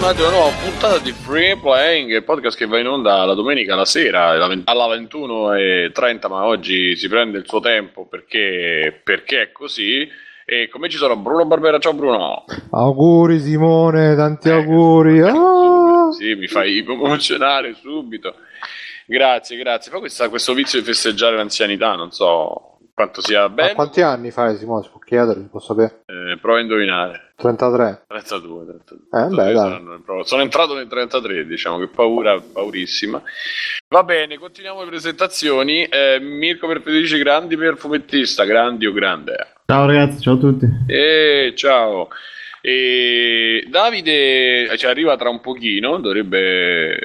bentornati, a una nuova puntata di Free Playing, il podcast che va in onda la domenica la sera alla 21.30, ma oggi si prende il suo tempo perché, perché è così. E come ci sono Bruno Barbera, ciao Bruno. Auguri Simone, tanti Eh, auguri. Ah! Sì, mi fai emozionare subito. Grazie, grazie. Fa questa- questo vizio di festeggiare l'anzianità, non so quanto sia Ma bello. quanti anni fai Simone? Si può chiedere, si può sapere? Eh, prova a indovinare. 33. 32, 32. Eh, beh, dai. Saranno- provo- Sono entrato nel 33, diciamo che paura, paurissima. Va bene, continuiamo le presentazioni. Eh, Mirko per Federici Grandi per fumettista, grandi o grande? Ciao ragazzi, ciao a tutti. E ciao. E Davide ci arriva tra un pochino, dovrebbe,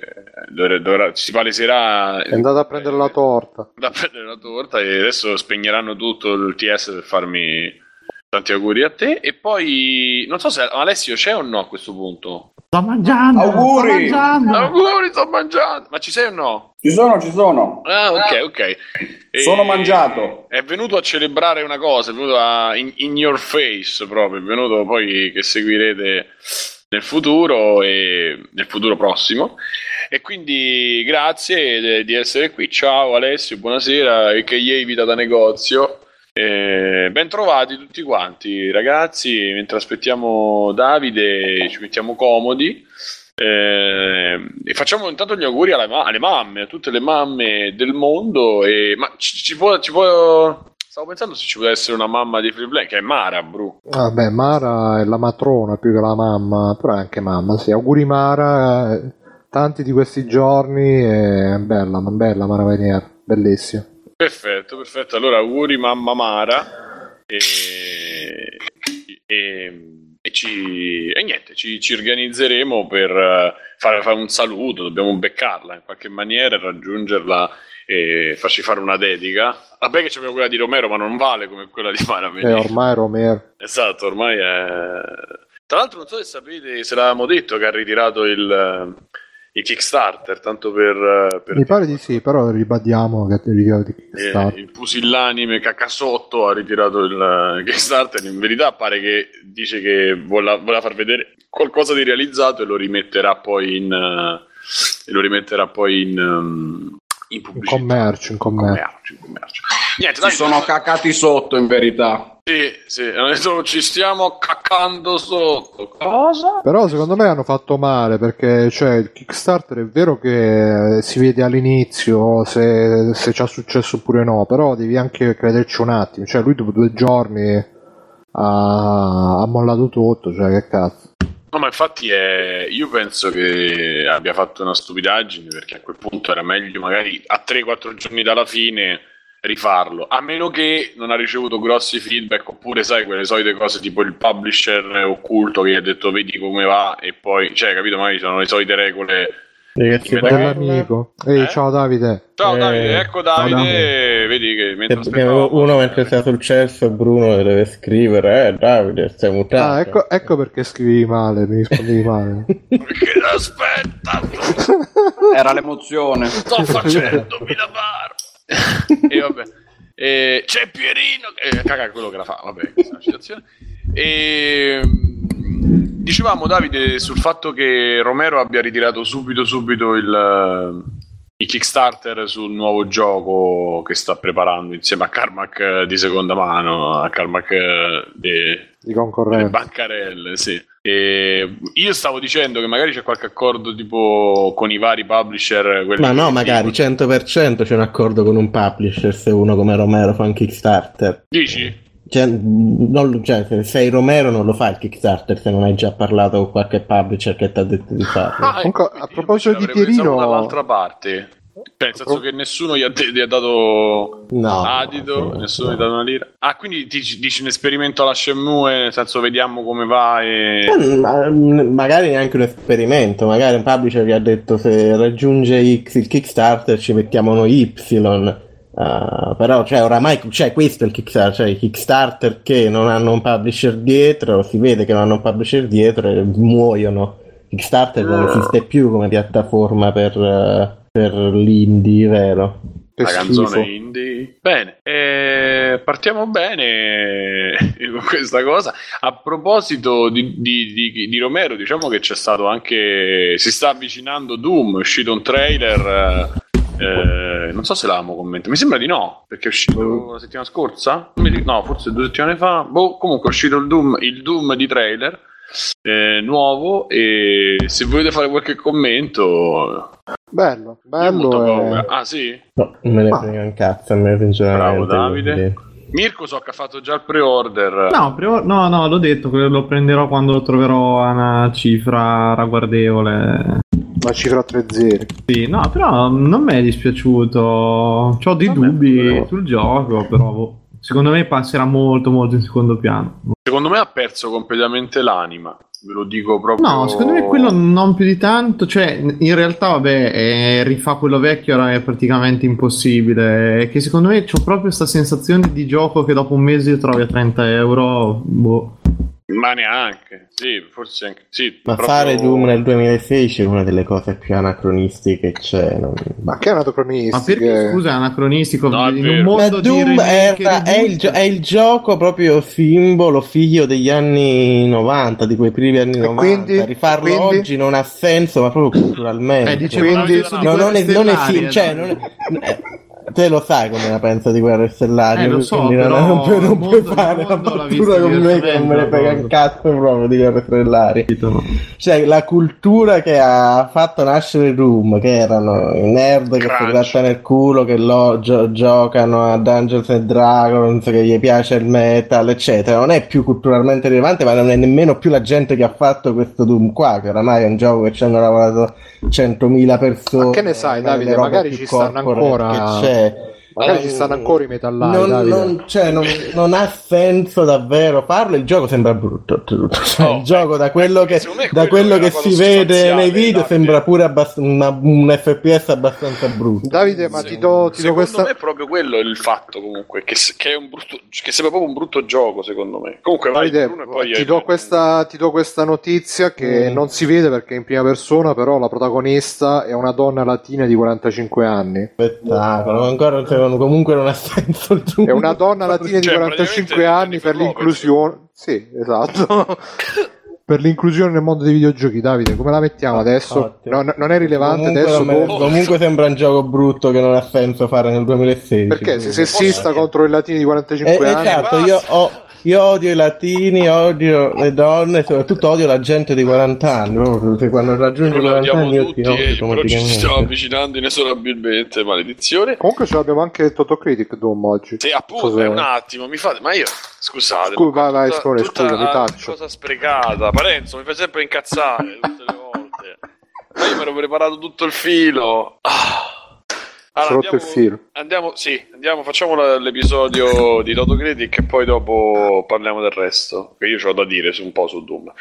dovre- dovrà- si paleserà È andato a prendere la torta. da prendere la torta e adesso spegneranno tutto il TS per farmi tanti auguri a te e poi non so se Alessio c'è o no a questo punto Sto mangiando! Auguri! Sto mangiando! auguri sto mangiando ma ci sei o no? Ci sono, ci sono. ah ok ok E- Sono mangiato. è venuto a celebrare una cosa è venuto a in, in your face proprio è venuto poi che seguirete nel futuro e nel futuro prossimo e quindi grazie di essere qui ciao Alessio buonasera e che vita da negozio Eh, ben trovati tutti quanti ragazzi mentre aspettiamo Davide ci mettiamo comodi eh, e facciamo intanto gli auguri alle, ma- alle mamme, a tutte le mamme del mondo. E, ma ci, ci può, ci può- Stavo pensando se ci può essere una mamma di Free Play, che è Mara, Bru. Vabbè, Mara è la matrona più che la mamma, però è anche mamma. Sì, auguri Mara. eh, Tanti di questi giorni. È bella, ma bella Mara Venier. Bellissima. Perfetto, perfetto. Allora, auguri mamma Mara. E, e, e ci, e niente, ci, ci organizzeremo per eh, fare, fare un saluto. Dobbiamo beccarla in qualche maniera, raggiungerla e farci fare una dedica. Vabbè che c'è quella di Romero, ma non vale come quella di Mara E Venier. ormai Romero. Esatto, ormai è... Tra l'altro non so se sapete, se l'avevamo detto che ha ritirato il, il Kickstarter, tanto per... per Mi pare di sì, però ribadiamo che eh, il pusillanime cacasotto ha ritirato il Kickstarter. In verità pare che dice che vuole, vuole far vedere qualcosa di realizzato e lo rimetterà poi in... eh, e lo rimetterà poi in... um, in In commercio, in commercio. commercio, in commercio. Niente, Ci dai, sono cacati sotto, in verità. Sì, sì, hanno detto ci stiamo caccando sotto. Cosa? Però secondo me hanno fatto male perché cioè, il Kickstarter è vero che eh, si vede all'inizio se, se ci ha successo oppure no, però devi anche crederci un attimo. Cioè lui dopo due giorni ha, ha mollato tutto, cioè che cazzo. No, ma infatti è... io penso che abbia fatto una stupidaggine perché a quel punto era meglio magari a 3-4 giorni dalla fine rifarlo, a meno che non ha ricevuto grossi feedback oppure sai quelle solite cose tipo il publisher occulto che gli ha detto vedi come va e poi, cioè capito, magari sono le solite regole. Parla? Dell'amico. Ehi, Eh? ciao Davide. Ciao Eh, Davide, ecco Davide, Davide. vedi che mentre aspettavo- uno mentre sta sul cesso Bruno deve scrivere, eh Davide, stai mutato. Ah, ecco, ecco perché scrivi male, mi rispondevi male. Perché aspetta, Era l'emozione. sto facendomi la barba. e vabbè. E c'è Pierino che caga quello che la fa. Vabbè, questa è una citazione. E mm, dicevamo Davide sul fatto che Romero abbia ritirato subito subito il, il Kickstarter sul nuovo gioco che sta preparando insieme a Carmack eh, di seconda mano, a Carmack eh, di, concorrenza. bancarelle, sì. E io stavo dicendo che magari c'è qualche accordo tipo con i vari publisher. Ma no, magari dicono- 100% c'è un accordo con un publisher se uno come Romero fa un Kickstarter. Dici? Cioè, non- cioè, se sei Romero non lo fa il Kickstarter se non hai già parlato con qualche publisher che ti ha detto di farlo. Ah, Comunque, ecco, a quindi proposito di Pierino- dall'altra parte. Cioè, nel senso che nessuno gli ha, gli ha dato No. adito, no, nessuno gli ha no. dato una lira. Ah, quindi dici, dici un esperimento alla Shenmue, nel senso vediamo come va e... Eh, ma- magari neanche un esperimento, magari un publisher gli ha detto se raggiunge X il Kickstarter ci mettiamo noi Y. Uh, però cioè, oramai cioè, questo è il Kickstarter, cioè i Kickstarter che non hanno un publisher dietro, si vede che non hanno un publisher dietro e muoiono. Kickstarter non esiste più come piattaforma per, eh, per l'indie, vero? La schifo. canzone indie. Bene, eh, partiamo bene con questa cosa. A proposito di, di- di- di Romero, diciamo che c'è stato anche. Si sta avvicinando Doom, è uscito un trailer. eh, non so se l'avevamo commentato, mi sembra di no, perché è uscito la settimana scorsa? No, forse due settimane fa. Boh, comunque è uscito il Doom, il Doom di trailer eh, nuovo. E se volete fare qualche commento, Bello, bello. e- Ah, sì? No, non me ne Ma- frega un cazzo a me. Bravo, Davide. quindi- Mirko so che ha fatto già il pre-order. No, prima- no, no, l'ho detto che lo prenderò quando lo troverò a una cifra ragguardevole. Una cifra a tre zeri. Sì, no, però non mi è dispiaciuto. Ho dei Vabbè, dubbi però- sul gioco, però boh, secondo me passerà molto, molto in secondo piano. Secondo me ha perso completamente l'anima. Ve lo dico proprio. No, secondo me quello non più di tanto, cioè in realtà vabbè, eh, rifà quello vecchio era è praticamente impossibile, è che secondo me c'ho proprio questa sensazione di gioco che dopo un mese trovi a 30 euro, boh. Ma neanche. Sì, forse anche. Sì, Ma proprio- fare Doom nel 2016 è una delle cose più anacronistiche che c'è. non- Ma che anacronistiche? Ma perché scusa è anacronistico No, è in un Ma mondo di Doom era- è, il, gio- è il gioco proprio simbolo, figlio degli anni 90, di quei primi anni E 90. quindi? Rifarlo quindi? oggi non ha senso, ma proprio culturalmente. Eh, dicevo Quindi- lo stesso di No, Guerre non è, non è cioè, eh. non è- eh, te lo sai come la pensa di Guerre Stellari. Eh, lo so, quindi non- però non, puoi, non puoi fare una battuta con me che non me ne frega un cazzo proprio di Guerre Stellari. Cioè, la cultura che ha fatto nascere Doom, che erano i nerd che si Crunch. grattano il culo, che lo gio- giocano a Dungeons and Dragons, che gli piace il metal, eccetera, non è più culturalmente rilevante, ma non è nemmeno più la gente che ha fatto questo Doom qua, che oramai è un gioco che ci hanno lavorato 100.000 persone. Ma che ne sai, Davide? Magari ci stanno ancora- C'è. Magari Eh, ci stanno ancora i metallari, non, non- cioè, non, non ha senso davvero farlo. Il gioco sembra brutto. Cioè, Oh, il gioco, da quello che, secondo da quello che si vede nei video, Davide. sembra pure abbast- una- un FPS abbastanza brutto. Davide, ma ti do, ti do secondo questa... me è proprio quello il fatto comunque che, che è un brutto che sembra proprio un brutto gioco secondo me comunque vai Davide, Bruno, poi ti do, questa, ti do questa notizia che Mm. non si vede perché è in prima persona, però la protagonista è una donna latina di 45 anni. Spettacolo, ancora secondo- comunque non ha senso il È una donna latina di Cioè, 45 praticamente anni per l'inclusione. Sì, esatto. per l'inclusione nel mondo dei videogiochi, Davide, come la mettiamo adesso? Ottimo. No, non è rilevante Comunque, adesso. non me- boh. comunque sembra un gioco brutto che non ha senso fare nel 2016. Perché quindi- sessista contro i latini di 45 Eh, anni? esatto, io, ho- io odio i latini, odio le donne, soprattutto odio la gente di 40 anni. proprio perché quando raggiungi i Bruno, 40 abbiamo anni io tutti ti odio eh, però ci stiamo avvicinando inesorabilmente maledizione Comunque ce l'abbiamo anche Totocritic Dom oggi. sì appunto Cos'è? è un attimo mi fate ma io scusate Scusa, vai, vai, tutta scusa, mi taccio. cosa sprecata Parenzo mi fai sempre incazzare tutte le volte ma io mi ero preparato tutto il filo ah. Rotto il filo. Andiamo, sì, andiamo, facciamo la- l'episodio di Toto Critic e poi dopo parliamo del resto, che io ho da dire su un po' su Doom.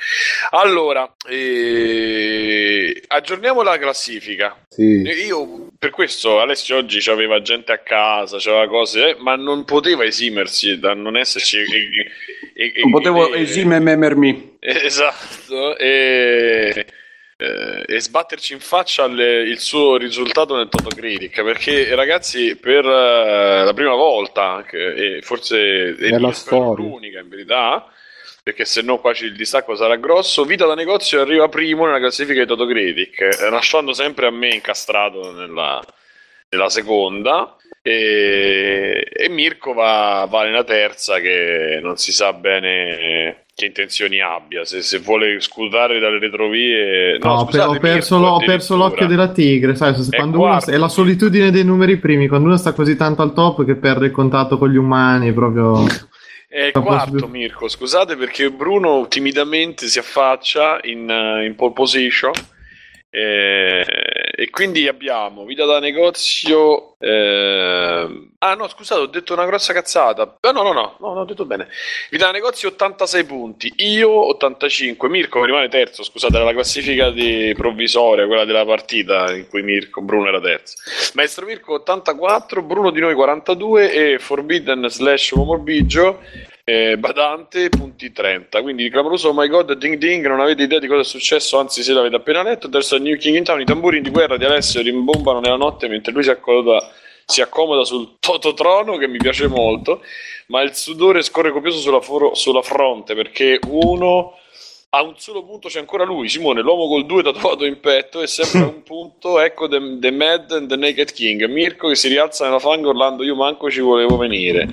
Allora, eh, aggiorniamo la classifica. Sì. Io per questo Alessio oggi c'aveva gente a casa, c'aveva cose, eh, ma non poteva esimersi da non esserci. e- e- e- Non potevo e- esimermi. Esatto, e, eh, e sbatterci in faccia le- il suo risultato nel Toto Critic perché ragazzi per eh, la prima volta che- e forse storia. l'unica in verità perché se no qua il distacco sarà grosso Vita da negozio arriva primo nella classifica di Toto Critic eh, lasciando sempre a me incastrato nella, nella seconda e, e Mirko va, va nella terza che non si sa bene che intenzioni abbia se, se vuole scudare dalle retrovie no, No, ho, scusate, ho perso, Mirko, ho perso l'occhio della tigre, sai, se- È quando uno, è la solitudine dei numeri primi, quando uno sta così tanto al top che perde il contatto con gli umani, proprio... È posso quarto più. Mirko, scusate perché Bruno timidamente si affaccia in, eh, in pole position eh, e quindi abbiamo vita da negozio. eh, ah no, scusate, ho detto una grossa cazzata. Ah, no, no, no, no, no, ho detto bene. Vita da negozio 86 punti, io 85. Mirko rimane terzo, scusate, era la classifica provvisoria, quella della partita in cui Mirko, Bruno era terzo. Maestro Mirko 84, Bruno di noi 42 e Forbidden slash Uomo Biggio eh, Badante punti 30 quindi clamoroso oh my god ding ding non avete idea di cosa è successo anzi se l'avete appena letto. Adesso a New King in Town i tamburini di guerra di Alessio rimbombano nella notte mentre lui si accoda si accomoda sul tototrono che mi piace molto, ma il sudore scorre copioso sulla, foro- sulla fronte perché uno a un solo punto c'è ancora lui, Simone, l'uomo col 2 tatuato in petto e sempre a un punto, ecco the, the Mad and the Naked King, Mirko che si rialza nella fanga urlando io manco ci volevo venire.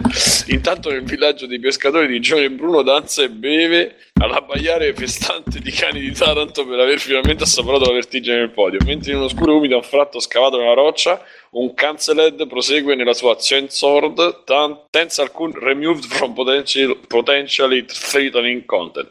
Intanto nel villaggio dei pescatori di Giovanni Bruno danza e beve all'abbaiare festante di cani di Taranto per aver finalmente assaporato la vertigine del podio, mentre in uno scuro umido anfratto scavato nella roccia un Canceled prosegue nella sua Chainsword tan- senza alcun removed from potential, potentially threatening content.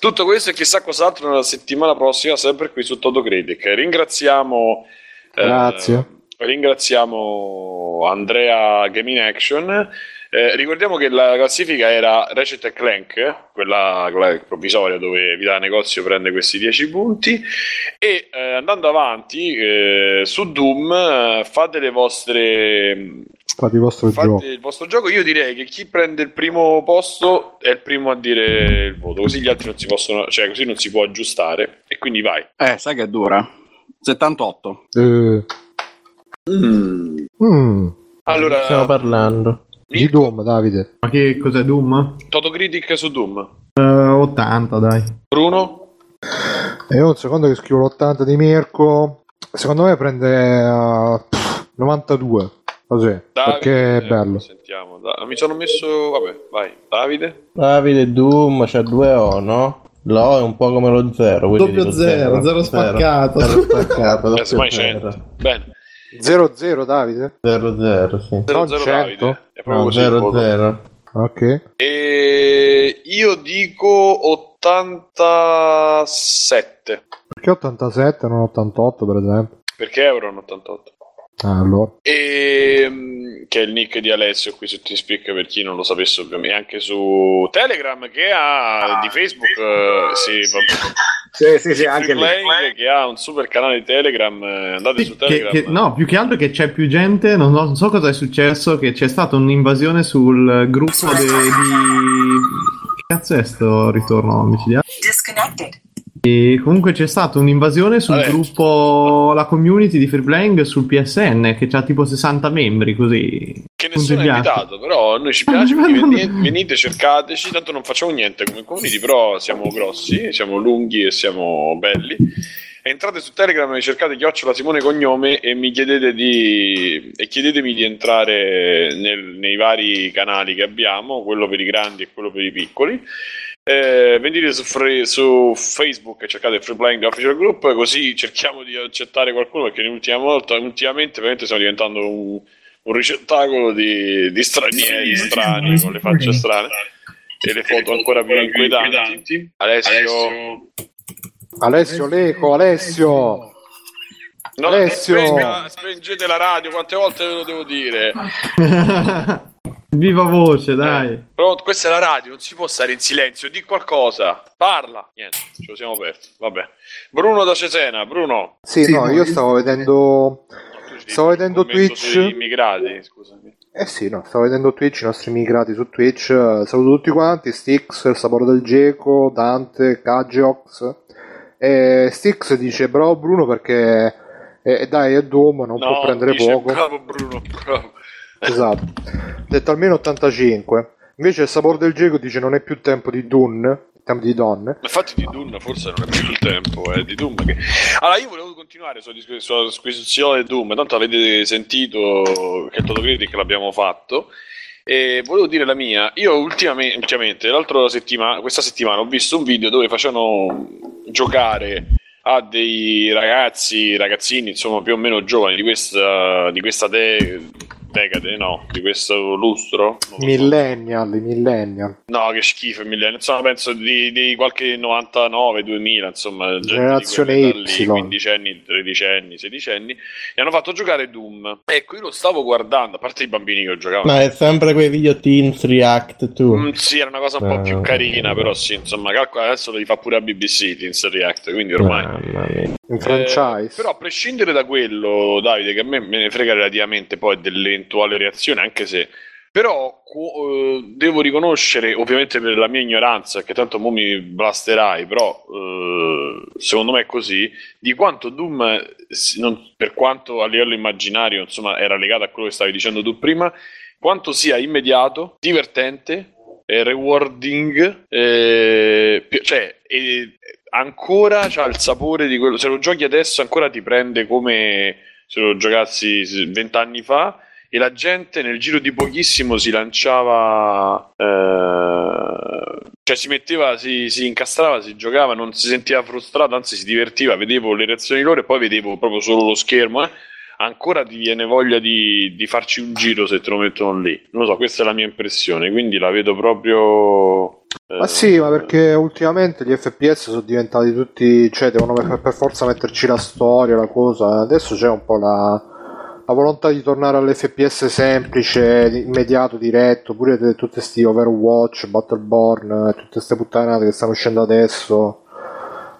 Tutto questo e chissà cos'altro nella settimana prossima, sempre qui su Toto Critic. Ringraziamo. eh, Grazie. ringraziamo Andrea Game in Action. Eh, ricordiamo che la classifica era Ratchet Clank, quella, quella provvisoria dove Vita Negozio prende questi 10 punti. E eh, andando avanti eh, su Doom, eh, fate le vostre Fate il vostro fate gioco. il vostro gioco. Io direi che chi prende il primo posto è il primo a dire il voto, così gli altri non si possono, cioè così non si può aggiustare. E quindi vai. Eh, sai che è dura? 78. Eh, mm, Allora, Stiamo parlando. Di Doom, Davide. Ma che cos'è Doom? Toto Critic su Doom. Eh, 80, dai. Bruno? E io un secondo che scrivo l'80 di Mirko. Secondo me prende eh, pff, 92. Così. perché è eh, bello. Sentiamo. Da- mi sono messo. Vabbè, vai. Davide? Davide Doom c'ha due O, no? L'O è un po' come lo zero. quindi Doppio dico zero, zero spaccato. Zero spaccato, Eh, doppio semmai zero. 100. Bene. 0-0 Davide? Zero zero, sì. 0 Non 0 100? Davide. È proprio No, così il zero voto. zero. Ok. E io dico 87. Perché 87 non 88 per esempio? Perché euro 88? Ah, allora. E, mm, che è il nick di Alessio qui su TeamSpeak per chi non lo sapesse ovviamente anche su Telegram che ha di Facebook eh, sì, vabbè. Sì, sì, sì, Free anche lì. Che ha un super canale di Telegram eh, andate su Che- Telegram che- no, più che altro che c'è più gente, non, so- non so cosa è successo, che c'è stata un'invasione sul gruppo de- di... Che cazzo è sto ritorno omicidiario? Disconnected. E comunque c'è stata un'invasione sul Vabbè. gruppo, la community di Free Playing sul PSN, che ha tipo 60 membri, così. che nessuno ha invitato però a noi ci piace venite, venite, cercateci tanto non facciamo niente come community però siamo grossi siamo lunghi e siamo belli entrate su Telegram e cercate chiocciola Simone Cognome e mi chiedete di e chiedetemi di entrare nel- nei vari canali che abbiamo quello per i grandi e quello per i piccoli eh, venite su, Free- su Facebook e cercate Free Playing Official Group così cerchiamo di accettare qualcuno perché l'ultima volta ultimamente veramente stiamo diventando un, un ricettacolo di, di stranieri strani con le facce strane e le foto ancora più inquietanti. Alessio. Alessio Leco, Alessio. no, Alessio! spengete la radio quante volte ve lo devo dire Viva voce, dai. Eh, però questa è la radio non si può stare in silenzio di qualcosa parla niente ce lo siamo persi vabbè Bruno da Cesena Bruno Sì, no, io stavo vedendo. ci Stavo vedendo Twitch. immigrati scusami Eh sì, no, stavo vedendo Twitch, i nostri immigrati su Twitch. eh, Saluto tutti quanti: Stix, il sapore del Geco, Dante, Kagiox. E Stix dice: Bravo Bruno perché. eh, dai, è Doom, non può prendere dice, poco. bravo Bruno bravo Esatto. Detto almeno 85. Invece il sapore del Geco dice: Non è più tempo di Dun, di donne. Infatti di Doom forse non è più il tempo, è di Doom che... Allora io volevo continuare sulla, dis- sulla disquisizione di Doom, tanto avete sentito che Toto Critic l'abbiamo fatto e volevo dire la mia, io ultimamente, ultimamente l'altra settimana, questa settimana ho visto un video dove facevano giocare a dei ragazzi, ragazzini insomma più o meno giovani di questa, di questa de- decade, no, di questo lustro. lo so. Millennial, millennial. No, che schifo, millennial. Insomma, penso di, di qualche 99, 2000, insomma, Generazione lì, Y. 15 anni, 13 anni, 16 anni, e hanno fatto giocare Doom. Ecco, io lo stavo guardando, a parte i bambini che ho giocato. Ma è sempre quei video Teens React tu. Mm, sì, era una cosa un po' più Eh, carina, però sì, insomma, calcola, adesso lo fa pure a BBC, Teens React, quindi ormai... Mamma mia. In franchise. Eh, però a prescindere da quello, Davide, che a me me ne frega relativamente poi dell'eventuale reazione, anche se Però eh, devo riconoscere, ovviamente per la mia ignoranza, che tanto mo mi blasterai, però eh, secondo me è così, di quanto Doom, non- per quanto a livello immaginario, insomma, era legato a quello che stavi dicendo tu prima, quanto sia immediato, divertente, eh, rewarding, cioè ancora c'ha il sapore di quello, se lo giochi adesso ancora ti prende come se lo giocassi vent'anni fa e la gente nel giro di pochissimo si lanciava, eh, cioè si metteva, si, si incastrava, si giocava, non si sentiva frustrato, anzi si divertiva, vedevo le reazioni loro e poi vedevo proprio solo lo schermo. eh. Ancora ti viene voglia di, di farci un giro se te lo mettono lì. Non lo so, questa è la mia impressione, quindi la vedo proprio... eh, Ma sì, ma perché ultimamente gli FPS sono diventati tutti, cioè devono per, per forza metterci la storia, la cosa. Adesso c'è un po' la, la volontà di tornare all'FPS semplice, di- immediato, diretto, pure de- tutte sti Overwatch, Battleborn, tutte queste puttanate che stanno uscendo adesso.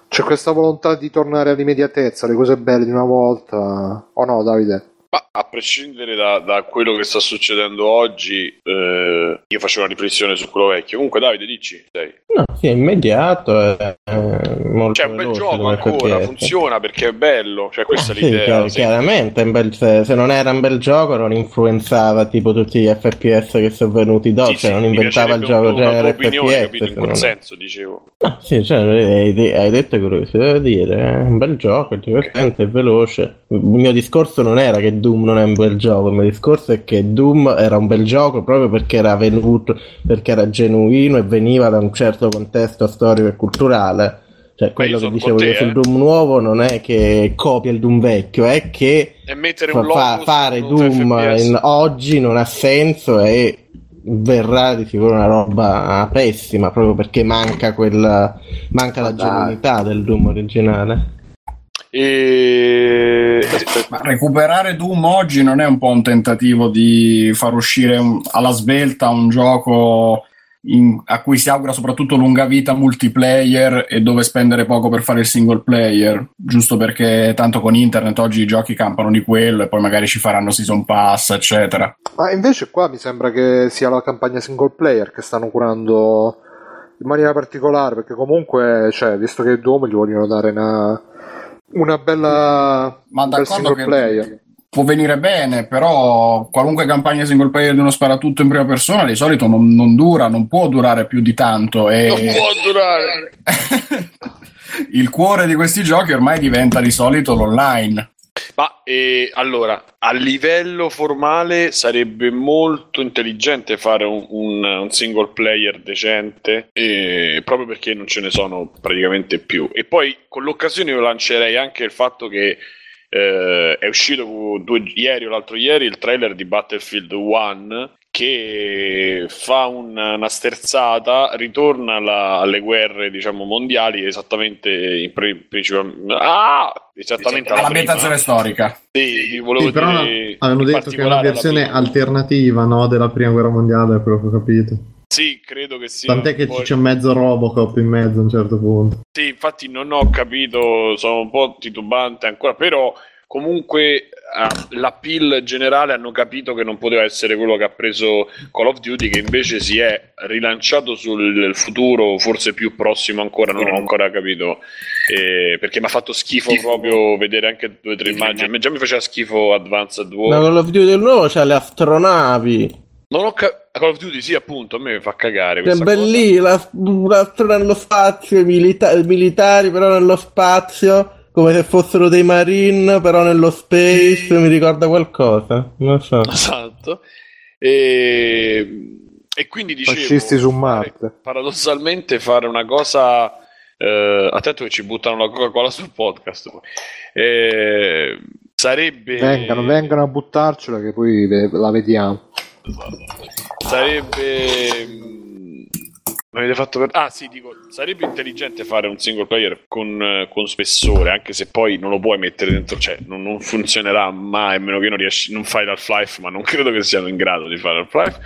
C'è questa volontà di tornare all'immediatezza, le cose belle di una volta. O no, Davide? Ma a prescindere da, da quello che sta succedendo oggi, eh, io facevo una riflessione su quello vecchio. Comunque, Davide, dici, sei. No, sì, è immediato, è, è molto Cioè, è un bel gioco ancora, funziona perché è bello. Cioè, questa è Sì, l'idea. chiar- sì. chiaramente, è un bel- se, se non era un bel gioco non influenzava tipo tutti gli FPS che sono venuti dopo, Sì, cioè sì, non inventava il gioco genere opinione, FPS. capito? In quel senso, dicevo. No, sì, cioè, hai, hai detto quello che si deve dire, è un bel gioco, è divertente, è veloce. Il mio discorso non era che Doom non è un bel gioco, il mio discorso è che Doom era un bel gioco proprio perché era venuto, perché era genuino e veniva da un certo contesto storico e culturale. Cioè, quello che dicevo te, io sul eh. Doom nuovo non è che copia il Doom vecchio, è che fa- fa- fare Doom in- oggi non ha senso e verrà di sicuro una roba pessima proprio perché manca quella manca la genuinità del Doom originale E... Ma recuperare Doom oggi non è un po' un tentativo di far uscire un- alla svelta un gioco in- a cui si augura soprattutto lunga vita multiplayer e dove spendere poco per fare il single player, giusto perché tanto con internet oggi i giochi campano di quello e poi magari ci faranno season pass, eccetera. Ma invece qua mi sembra che sia la campagna single player che stanno curando in maniera particolare, perché comunque, cioè, visto che Doom gli vogliono dare una, una bella Ma un bel d'accordo single che player. può venire bene, però qualunque campagna single player di uno sparatutto in prima persona di solito non, non dura, non può durare più di tanto. E... Non può durare. Il cuore di questi giochi ormai diventa di solito l'online. Ma eh, allora, a livello formale sarebbe molto intelligente fare un, un- un single player decente, eh, proprio perché non ce ne sono praticamente più. E poi con l'occasione io lancerei anche il fatto che eh, è uscito due- ieri o l'altro ieri il trailer di Battlefield 1 che fa un- una sterzata, ritorna alla- alle guerre diciamo mondiali esattamente in pre- principal- ah, esattamente alla prima. All'ambientazione storica. Sì, volevo Sì, però dire avevano in detto che è una versione alternativa no, della prima guerra mondiale, è quello che ho capito. Sì, credo che sia. Tant'è che un po' c'è mezzo Robocop in mezzo a un certo punto. Sì, infatti non ho capito, sono un po' titubante ancora, però comunque eh, la pill generale hanno capito che non poteva essere quello che ha preso Call of Duty, che invece si è rilanciato sul futuro, forse più prossimo ancora, non ho ancora capito, eh, perché mi ha fatto schifo proprio vedere anche due o tre immagini. A me già mi faceva schifo Advanced ma War. Call of Duty del nuovo c'ha le astronavi Non ho capito. Call of Duty, sì, appunto, a me fa cagare. che questa cosa. belli la, l'astro nello spazio i milita- i militari però nello spazio come se fossero dei marine però nello space mi ricorda qualcosa non so Esatto. E, e quindi dicevo, Fascisti su fare- Marte. paradossalmente fare una cosa eh, attento che ci buttano la Coca-Cola sul podcast. Eh, sarebbe Vengano, vengano a buttarcela che poi la vediamo. sarebbe mm, mi avete fatto per... ah sì dico sarebbe intelligente fare un single player con, eh, con spessore anche se poi non lo puoi mettere dentro cioè non, non funzionerà mai a meno che non riesci non fai l'Half-Life ma non credo che siano in grado di fare Half-Life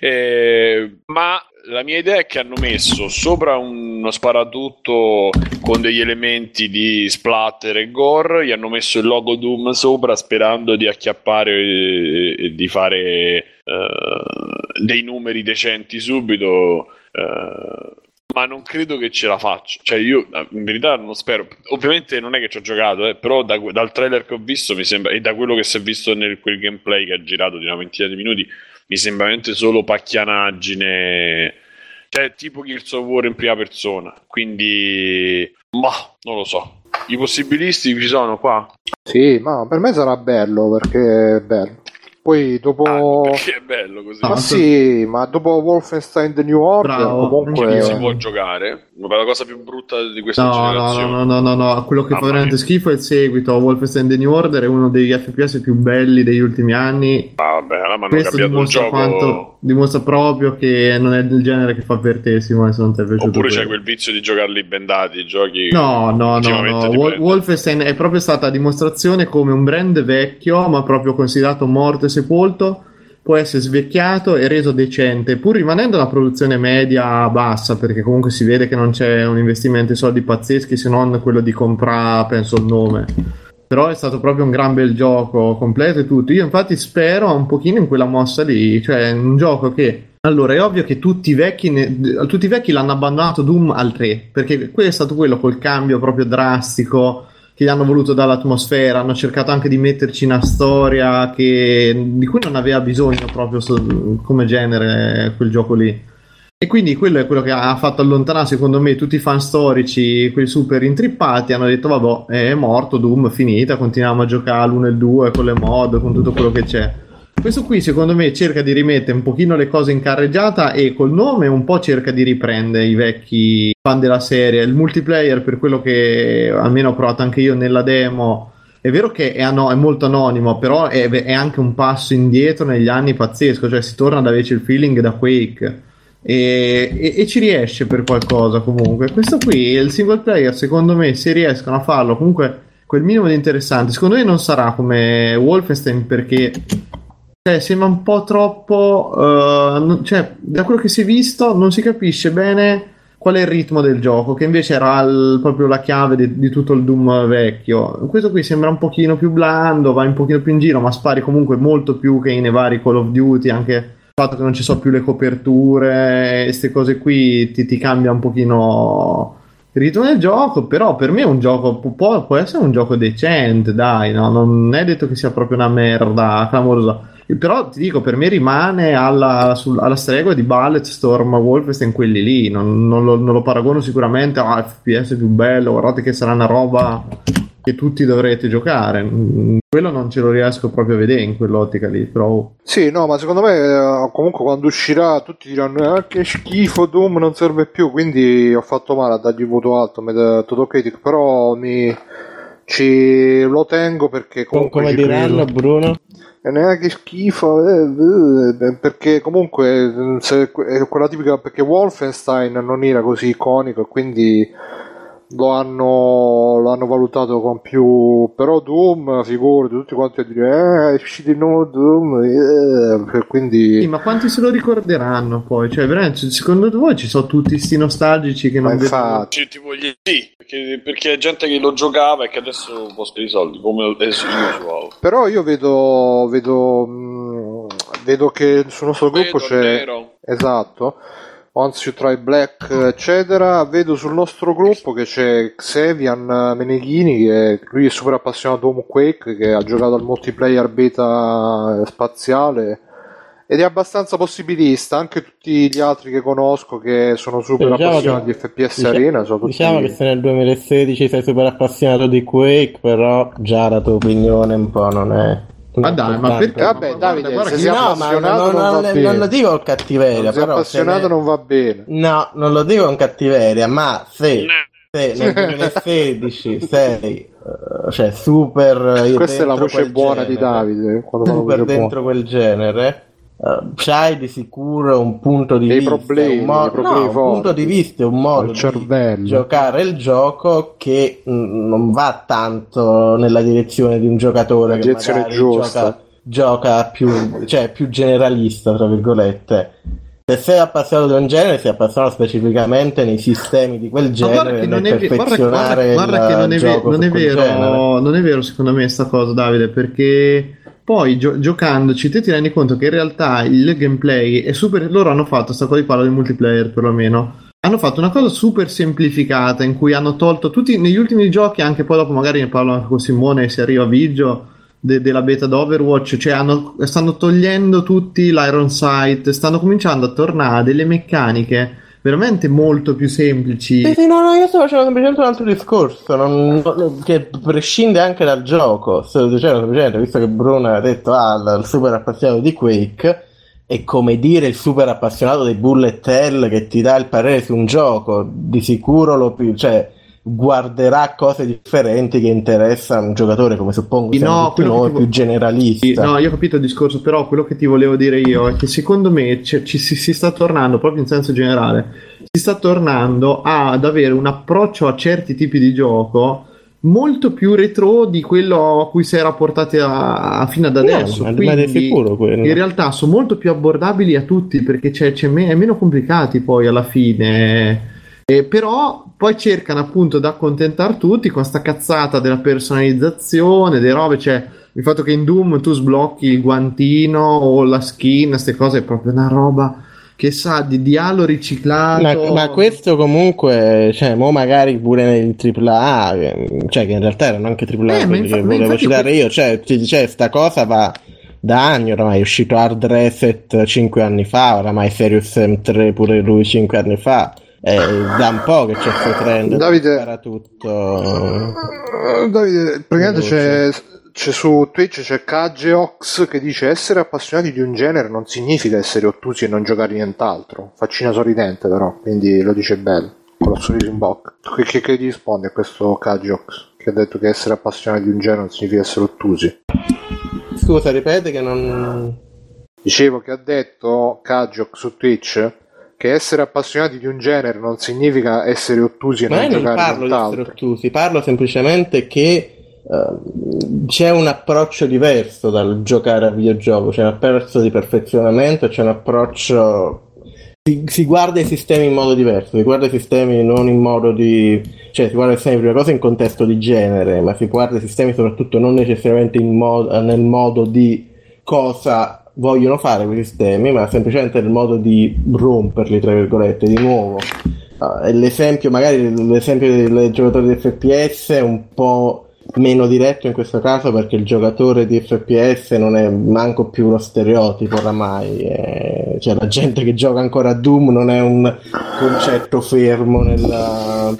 Eh, ma la mia idea è che hanno messo sopra uno sparatutto con degli elementi di splatter e gore, gli hanno messo il logo Doom sopra sperando di acchiappare e, e di fare uh, dei numeri decenti subito. Uh, ma non credo che ce la faccia. Cioè, io in verità non spero. Ovviamente non è che ci ho giocato, eh, però da, dal trailer che ho visto mi sembra, e da quello che si è visto nel quel gameplay che ha girato di una ventina di minuti, mi sembra veramente solo pacchianaggine. Cioè, tipo Gears of War in prima persona. Quindi, ma non lo so. I possibilisti ci sono qua? Sì, ma per me sarà bello perché è bello. Poi dopo. Ah, perché è bello così. Ma sì, ma dopo Wolfenstein The New Order Bravo. comunque. si può giocare. Ma la cosa più brutta di questa No, no, generazione. no, no, no, no, quello che fa Mamma veramente schifo è il seguito. Wolfenstein The New Order è uno degli FPS più belli degli ultimi anni. Ah, allora mi hanno Questo cambiato il dimostra, gioco. quanto, dimostra proprio che non è del genere che fa avvertesimo. E se non ti è piaciuto Oppure c'è quello. quel vizio di giocarli bendati, i giochi. No, no, no, no. Wol-. Wolfenstein è proprio stata dimostrazione come un brand vecchio, ma proprio considerato morto e sepolto, può essere svecchiato e reso decente, pur rimanendo una produzione media bassa, perché comunque si vede che non c'è un investimento in soldi pazzeschi se non quello di comprare, penso, il nome. Però è stato proprio un gran bel gioco completo e tutto. Io infatti spero un pochino in quella mossa lì, cioè un gioco che allora, è ovvio che tutti i vecchi, ne- tutti i vecchi l'hanno abbandonato Doom al 3, perché quello è stato quello col cambio proprio drastico che gli hanno voluto dare l'atmosfera, hanno cercato anche di metterci una storia che- di cui non aveva bisogno proprio so- come genere quel gioco lì. E quindi quello è quello che ha fatto allontanare secondo me tutti i fan storici, quelli super intrippati, hanno detto vabbè è morto Doom, finita, continuiamo a giocare l'1 e il 2 con le mod, con tutto quello che c'è. Questo qui secondo me cerca di rimettere un pochino le cose in carreggiata e col nome un po' cerca di riprendere i vecchi fan della serie. Il multiplayer per quello che almeno ho provato anche io nella demo è vero che è, ano- è molto anonimo, però è, è anche un passo indietro negli anni pazzesco, cioè si torna ad averci il feeling da Quake. E, e- e ci riesce per qualcosa comunque. Questo qui, il single player, secondo me, se riescono a farlo comunque quel minimo di interessante, secondo me non sarà come Wolfenstein perché cioè, sembra un po' troppo. eh, non- cioè, da quello che si è visto, non si capisce bene qual è il ritmo del gioco, che invece era il- proprio la chiave di, di tutto il Doom vecchio. Questo qui sembra un pochino più blando, vai un pochino più in giro, ma spari comunque molto più che nei vari Call of Duty, anche il fatto che non ci sono più le coperture, queste cose qui ti, ti cambia un pochino il ritmo del gioco, però per me è un gioco, può, può essere un gioco decente, dai, no? non è detto che sia proprio una merda clamorosa. Però ti dico, per me rimane alla, sul- alla stregua di Bulletstorm, Wolfenstein, quelli lì. Non, non lo, non lo paragono sicuramente a FPS più bello. Guardate che sarà una roba che tutti dovrete giocare. Quello non ce lo riesco proprio a vedere in quell'ottica lì. Però Sì, no, ma secondo me eh, comunque quando uscirà tutti diranno ah, che schifo Doom non serve più, quindi ho fatto male a dargli voto alto Toto Critic, però mi ci lo tengo perché Com- comunque come diranno, credo. Bruno? E neanche schifo, eh, eh, perché comunque eh, se- è quella tipica perché Wolfenstein non era così iconico e quindi lo hanno, lo hanno valutato con più però Doom figurati tutti quanti a dire eh, è uscito il nuovo Doom eh, sì, quindi ma quanti se lo ricorderanno poi? Cioè, veramente, secondo voi ci sono tutti sti nostalgici che Ma non vedono. infatti Ci- tipo gli sì, perché, perché è gente che lo giocava e che adesso può spendere i soldi, come adesso usual. però io vedo vedo, mh, vedo che sul nostro gruppo Vedo c'è nero. Esatto. Once You Try Black, eccetera. Vedo sul nostro gruppo che c'è Xevian Meneghini, che lui è super appassionato di Quake, che ha giocato al multiplayer beta spaziale ed è abbastanza possibilista. Anche tutti gli altri che conosco che sono super Diciamo appassionati che- di FPS dicia- Arena tutti... Diciamo che se nel 2016 sei super appassionato di Quake, però già la tua opinione un po' non è. Ma dai, ma perché? Eh, vabbè, Davide, guarda se sei No, ma appassionato non, non non- non lo dico con cattiveria, sei però se appassionato ne- non va bene. No, non lo dico con cattiveria, ma se, No. se nel 2016 sei eh, cioè super eh, Questa è la dentro voce buona di genere, Davide. Quando fa la super voce buona. dentro quel genere eh, c'hai di sicuro un punto di Dei vista problemi, un, mo- dei problemi no, un punto di vista e un modo di cervello. giocare il gioco che mm, non va tanto nella direzione di un giocatore La che magari gioca, gioca più, cioè, più generalista tra virgolette Se sei appassionato di un genere, sei appassionato specificamente nei sistemi di quel Ma guarda genere che non è, ve- guarda, perfezionare guarda- guarda il che non è, non è vero, genere. non è vero secondo me sta cosa Davide perché poi gio- giocandoci te ti rendi conto che in realtà il gameplay è super loro hanno fatto sta cosa di parlo del multiplayer perlomeno. Hanno fatto una cosa super semplificata in cui hanno tolto tutti negli ultimi giochi anche poi dopo magari ne parlo anche con Simone se arriva a Vigio de- della beta d'Overwatch cioè hanno- stanno togliendo tutti l'Iron Sight stanno cominciando a tornare a delle meccaniche veramente molto più semplici Sì, sì, no, no, io sto facendo semplicemente un altro discorso non- che prescinde anche dal gioco. Sto dicendo semplicemente, visto che Bruno ha detto ah, super appassionato di Quake, è come dire il super appassionato dei bullet hell che ti dà il parere su un gioco. Di sicuro lo pi- cioè, guarderà cose differenti che interessano un giocatore come suppongo no, noi, vo- più generalista. No, io ho capito il discorso, però quello che ti volevo dire io è che secondo me c'è- ci si, si sta tornando, proprio in senso generale, si sta tornando ad avere un approccio a certi tipi di gioco molto più retro di quello a cui si era portati a, a- fino ad No, adesso. ma, ma Quindi sicuro quello. in realtà sono molto più abbordabili a tutti perché c'è, c'è me- è meno complicati poi alla fine. Eh, però poi cercano appunto di accontentare tutti con sta cazzata della personalizzazione, delle robe, cioè il fatto che in Doom tu sblocchi il guantino o la skin, queste cose è proprio una roba che sa di dialogo riciclato. Ma, ma questo comunque, cioè, mo magari pure nel AAA, cioè che in realtà erano anche AAA Eh, infa- volevo citare que- io, cioè, ti dice, sta cosa va da anni oramai, è uscito Hard Reset 5 anni fa, oramai Serious Sam 3 pure lui 5 anni fa, è da un po' che c'è questo trend, Davide- era tutto... Eh, Davide, praticamente c'è, c'è su Twitch c'è Kageox che dice essere appassionati di un genere non significa essere ottusi e non giocare nient'altro. Faccina sorridente però, quindi lo dice bello, con lo sorriso in bocca. Che, che, che gli risponde a questo Kageox? Che ha detto che essere appassionati di un genere non significa essere ottusi. Scusa, ripete che non... Dicevo che ha detto Kageox su Twitch che essere appassionati di un genere non significa essere ottusi e Ma non io non giocare parlo di essere ottusi, parlo semplicemente che eh, c'è un approccio diverso dal giocare a videogioco, c'è un approccio di perfezionamento, c'è un approccio... Si, si guarda i sistemi in modo diverso, si guarda i sistemi non in modo di... cioè si guarda i sistemi prima cosa in contesto di genere, ma si guarda i sistemi soprattutto non necessariamente in modo- nel modo di cosa vogliono fare quei sistemi, ma semplicemente nel modo di romperli, tra virgolette, di nuovo. E l'esempio, magari l'esempio del giocatore di FPS è un po' meno diretto in questo caso perché il giocatore di FPS non è manco più uno stereotipo oramai. eh, cioè la gente che gioca ancora a Doom non è un concetto fermo nella,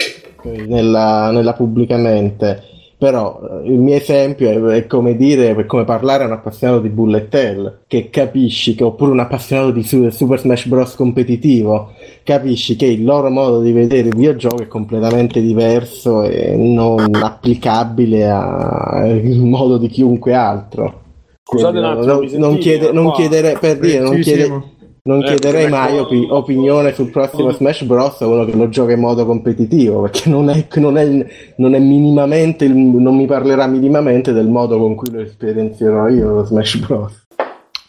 nella, nella pubblica mente. Però eh, il mio esempio è, è come dire, è come parlare a un appassionato di bullet hell, che capisci che, oppure un appassionato di Su- Super Smash Bros. competitivo, capisci che il loro modo di vedere il videogioco è completamente diverso e non applicabile al modo di chiunque altro. Scusate Quindi non, non, sentite? chiede- non chiedere, per dire, non Sì, chiede- Simo. Non Eh, chiederei mai opi- opinione sul prossimo Smash Bros. a uno che lo gioca in modo competitivo, perché non è, non è, non è minimamente, il- non mi parlerà minimamente del modo con cui lo esperienzierò io lo Smash Bros.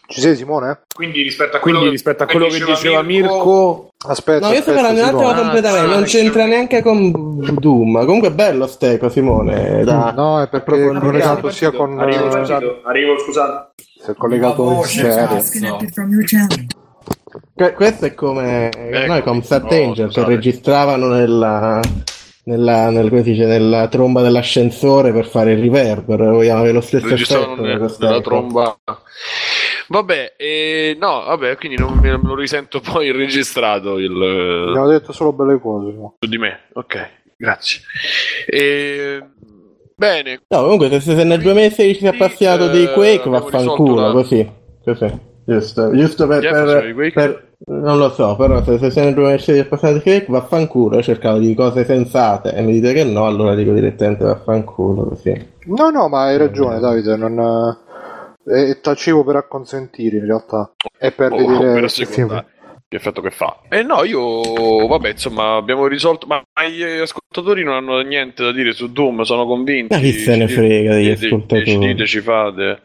Ci sei Simone? Quindi rispetto a quello, Quindi rispetto a quello che diceva Mirko, Aspetta, No, io sto aspetta, parlando di un altro completamente, non c'entra neanche con Doom. Comunque è bello Steco, Simone. Da... No, è perché proprio è collegato sia con arrivo, scusate, arrivo, scusate. si è collegato in serie. Disconnected from your channel. Que- questo è come Ecco, noi con Sat no, Angel che registravano nella, nella, nel- come si dice, nella tromba dell'ascensore per fare il riverbero. Vogliamo avere lo stesso effetto. ne- con Steco. nella tromba. Vabbè, eh, no, vabbè, quindi non me lo risento poi registrato il Abbiamo detto solo belle cose. no? su di me. Ok, grazie. Eh, bene, No, comunque se, se nel 2016 sei appassionato eh, di Quake, abbiamo vaffanculo, la- così. Così. Giusto, giusto per, per- per- Non lo so, però se, se sei nel 2016 appassionato di Quake, vaffanculo. Cercavo di cose sensate e mi dite che no, allora dico direttamente vaffanculo, così. No, no, ma hai ragione, Davide. Non, eh, è tacevo per acconsentire in realtà. E per oh, vedere per che effetto che fa. Eh no, io, vabbè, insomma, abbiamo risolto, ma, gli ascoltatori non hanno niente da dire su Doom, sono convinti. Ma chi se ne frega degli ascoltatori? Ci dite, ci fate.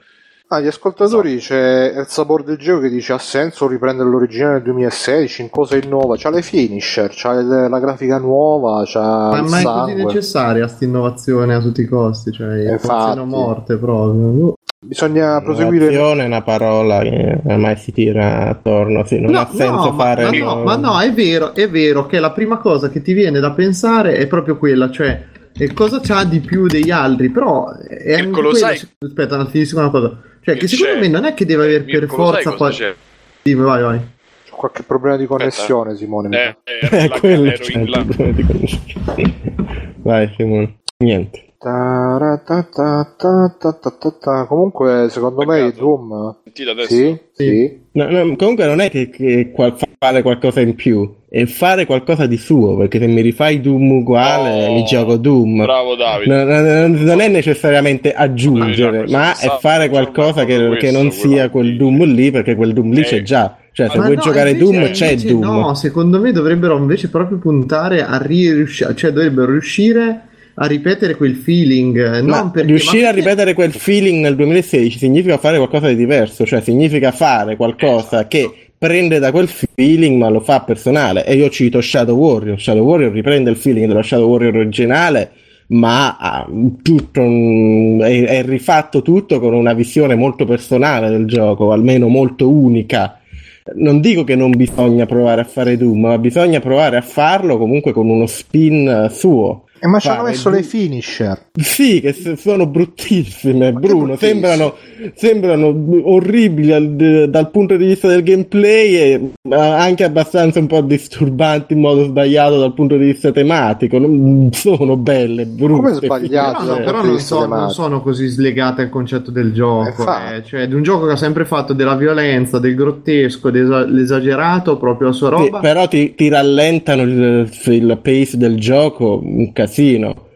Ah, gli ascoltatori c'è il sapore del gioco che dice ha senso riprendere l'originale del 2016, in cosa innova? C'ha le finisher, c'ha il- la grafica nuova, c'ha Ma, il ma è così necessaria sta innovazione a tutti i costi, cioè Infatti. sono morte proprio. Bisogna proseguire. Innovazione è una parola che ormai si tira attorno, sì, non No, ha senso no, ma- fare... Ma, no, ma no, è vero, è vero che la prima cosa che ti viene da pensare è proprio quella, cioè e cosa c'ha di più degli altri, però è anche Mirko, lo quello- sai- Aspetta, finisco una cosa. Cioè, che Che secondo c'è? me non è che deve avere per forza cosa qua... c'è? Dimmi, vai, vai. C'è qualche problema di connessione, Simone. mi Eh, eh, È la- quello, là. il problema di conoscenza. Vai Simone, niente. Comunque, secondo me, Peccato. Doom. Sentite adesso? Sì, Sì. sì. No, no, comunque non è che, che qual- fare qualcosa in più, è fare qualcosa di suo, perché se mi rifai Doom uguale, Oh, mi gioco Doom. Bravo Davide. No, no, no, non è necessariamente aggiungere, ma è fare qualcosa che, questo, che non sia quel. Doom lì, perché quel Doom lì Eh, c'è già. Cioè, se ma vuoi no, giocare invece- Doom, c'è Doom. No, secondo me dovrebbero invece proprio puntare a riuscire, cioè dovrebbero riuscire a ripetere quel feeling. eh, non perché, riuscire ma a ripetere quel feeling nel 2016 significa fare qualcosa di diverso, cioè significa fare qualcosa Esatto. che prende da quel feeling ma lo fa personale. E io cito Shadow Warrior. Shadow Warrior riprende il feeling dello Shadow Warrior originale, ma ha tutto un- è, è rifatto tutto con una visione molto personale del gioco, almeno molto unica. Non dico che non bisogna provare a fare Doom, ma bisogna provare a farlo comunque con uno spin eh, suo. Eh, ma ci hanno messo Doom- le finisher. sì, che sono bruttissime, Ma Bruno. bruttissime? Sembrano, sembrano orribili al- d- dal punto di vista del gameplay e eh, anche abbastanza un po' disturbanti in modo sbagliato dal punto di vista tematico. Non sono belle, brutte. Come sbagliato? Però, no, Sì, però sì, non, sì, so- non sono così slegate al concetto del gioco, Infatti. eh, cioè di un gioco che ha sempre fatto della violenza, del grottesco, dell'esagerato, proprio la sua Sì, roba. però ti, ti rallentano il, il pace del gioco un casino.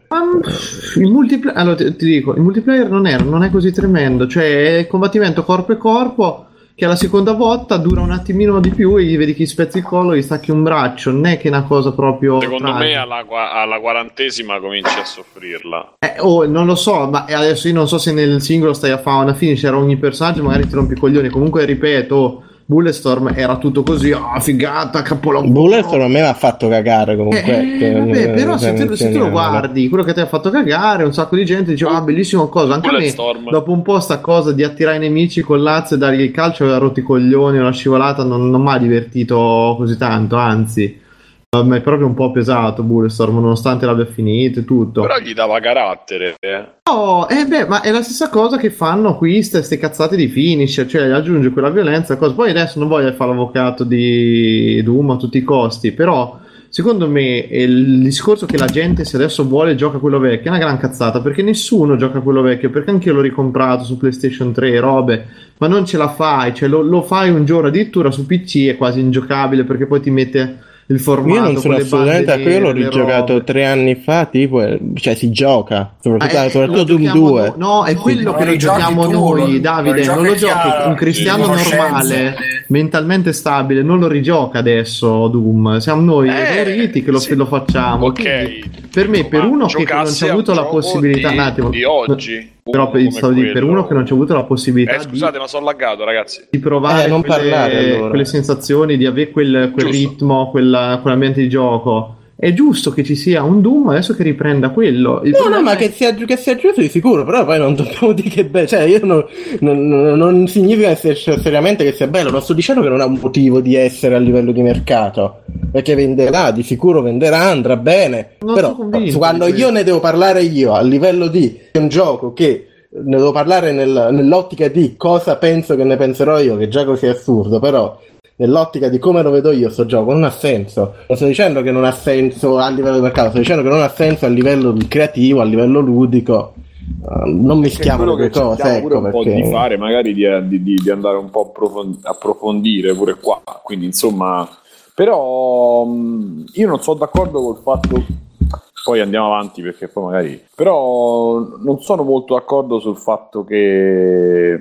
Ma, mm, il multiplayer, allora ti, ti dico, il multiplayer non è, non è così tremendo, cioè è combattimento corpo e corpo che alla seconda volta dura un attimino di più e gli vedi che gli spezzi il collo e gli stacchi un braccio, non è che è una cosa proprio... Secondo me tragica. alla, qua- alla quarantesima cominci a soffrirla. Eh, oh, non lo so, ma adesso io non so se nel singolo stai a fare una finisher ogni personaggio, magari ti rompi i coglioni. Comunque, ripeto, Bulletstorm era tutto così, ah, figata, capolavoro. Bulletstorm a me mi ha fatto cagare comunque. Eh, che- vabbè, però se, cioè, te- se tu lo guardi, quello che ti ha fatto cagare, un sacco di gente diceva, ah, bellissimo cosa. Anche a me, dopo un po' sta cosa di attirare i nemici con l'azzo e dargli il calcio, aveva rotto i coglioni, una scivolata, non, non mi ha divertito così tanto, anzi. Ma è proprio un po' pesato Bulletstorm, nonostante l'abbia finito e tutto. Però gli dava carattere. eh. Oh, eh beh, ma è la stessa cosa che fanno qui queste cazzate di finish, cioè aggiunge quella violenza cosa. Poi adesso non voglio fare l'avvocato di Doom a tutti i costi, però secondo me il discorso che la gente se adesso vuole gioca quello vecchio è una gran cazzata, perché nessuno gioca quello vecchio, perché anche io l'ho ricomprato su PlayStation 3 e robe, ma non ce la fai, cioè lo, lo fai un giorno addirittura su PC è quasi ingiocabile perché poi ti mette il formato Io non sono assolutamente d'accordo, io l'ho rigiocato robe. tre anni fa, tipo, cioè si gioca, soprattutto, Ah, soprattutto Doom giochiamo 2. no- No, è No, quello lo che lo giochiamo tu, noi, lo- Davide. lo non lo giochi chiaro, un cristiano normale, mentalmente stabile, non lo rigioca adesso Doom. Siamo noi Eh, esauriti che lo, sì. lo facciamo. Ok. Quindi, per me, per uno che non a avuto la possibilità, di, un attimo, di oggi. Però per, come stavo di- per uno che non ha avuto la possibilità Eh, scusate, ma sono laggato, ragazzi. di, di provare Eh, non quelle, parlare, allora. quelle sensazioni, di avere quel, quel ritmo, quella- quell'ambiente di gioco. È giusto che ci sia un Doom adesso che riprenda quello. Il No, no, ma è- che sia, che sia giusto di sicuro, però poi non dobbiamo dire che è bello, cioè io non, non- non- significa essere seriamente che sia bello, non sto dicendo che non ha un motivo di essere a livello di mercato, perché venderà, di sicuro venderà, andrà bene, Non però convinto quando io ne devo parlare io a livello di un gioco che ne devo parlare nel- nell'ottica di cosa penso che ne penserò io, che già così è assurdo, però nell'ottica di come lo vedo io sto gioco non ha senso. Non sto dicendo che non ha senso a livello di mercato, sto dicendo che non ha senso a livello creativo, a livello ludico. Uh, non mischiamo le due cose, ecco un po' perché... di fare, magari di, di- di- di andare un po' approfon- approfondire pure qua. Quindi, insomma, però mh, io non sono d'accordo col fatto. Poi andiamo avanti perché poi magari. Però non sono molto d'accordo sul fatto che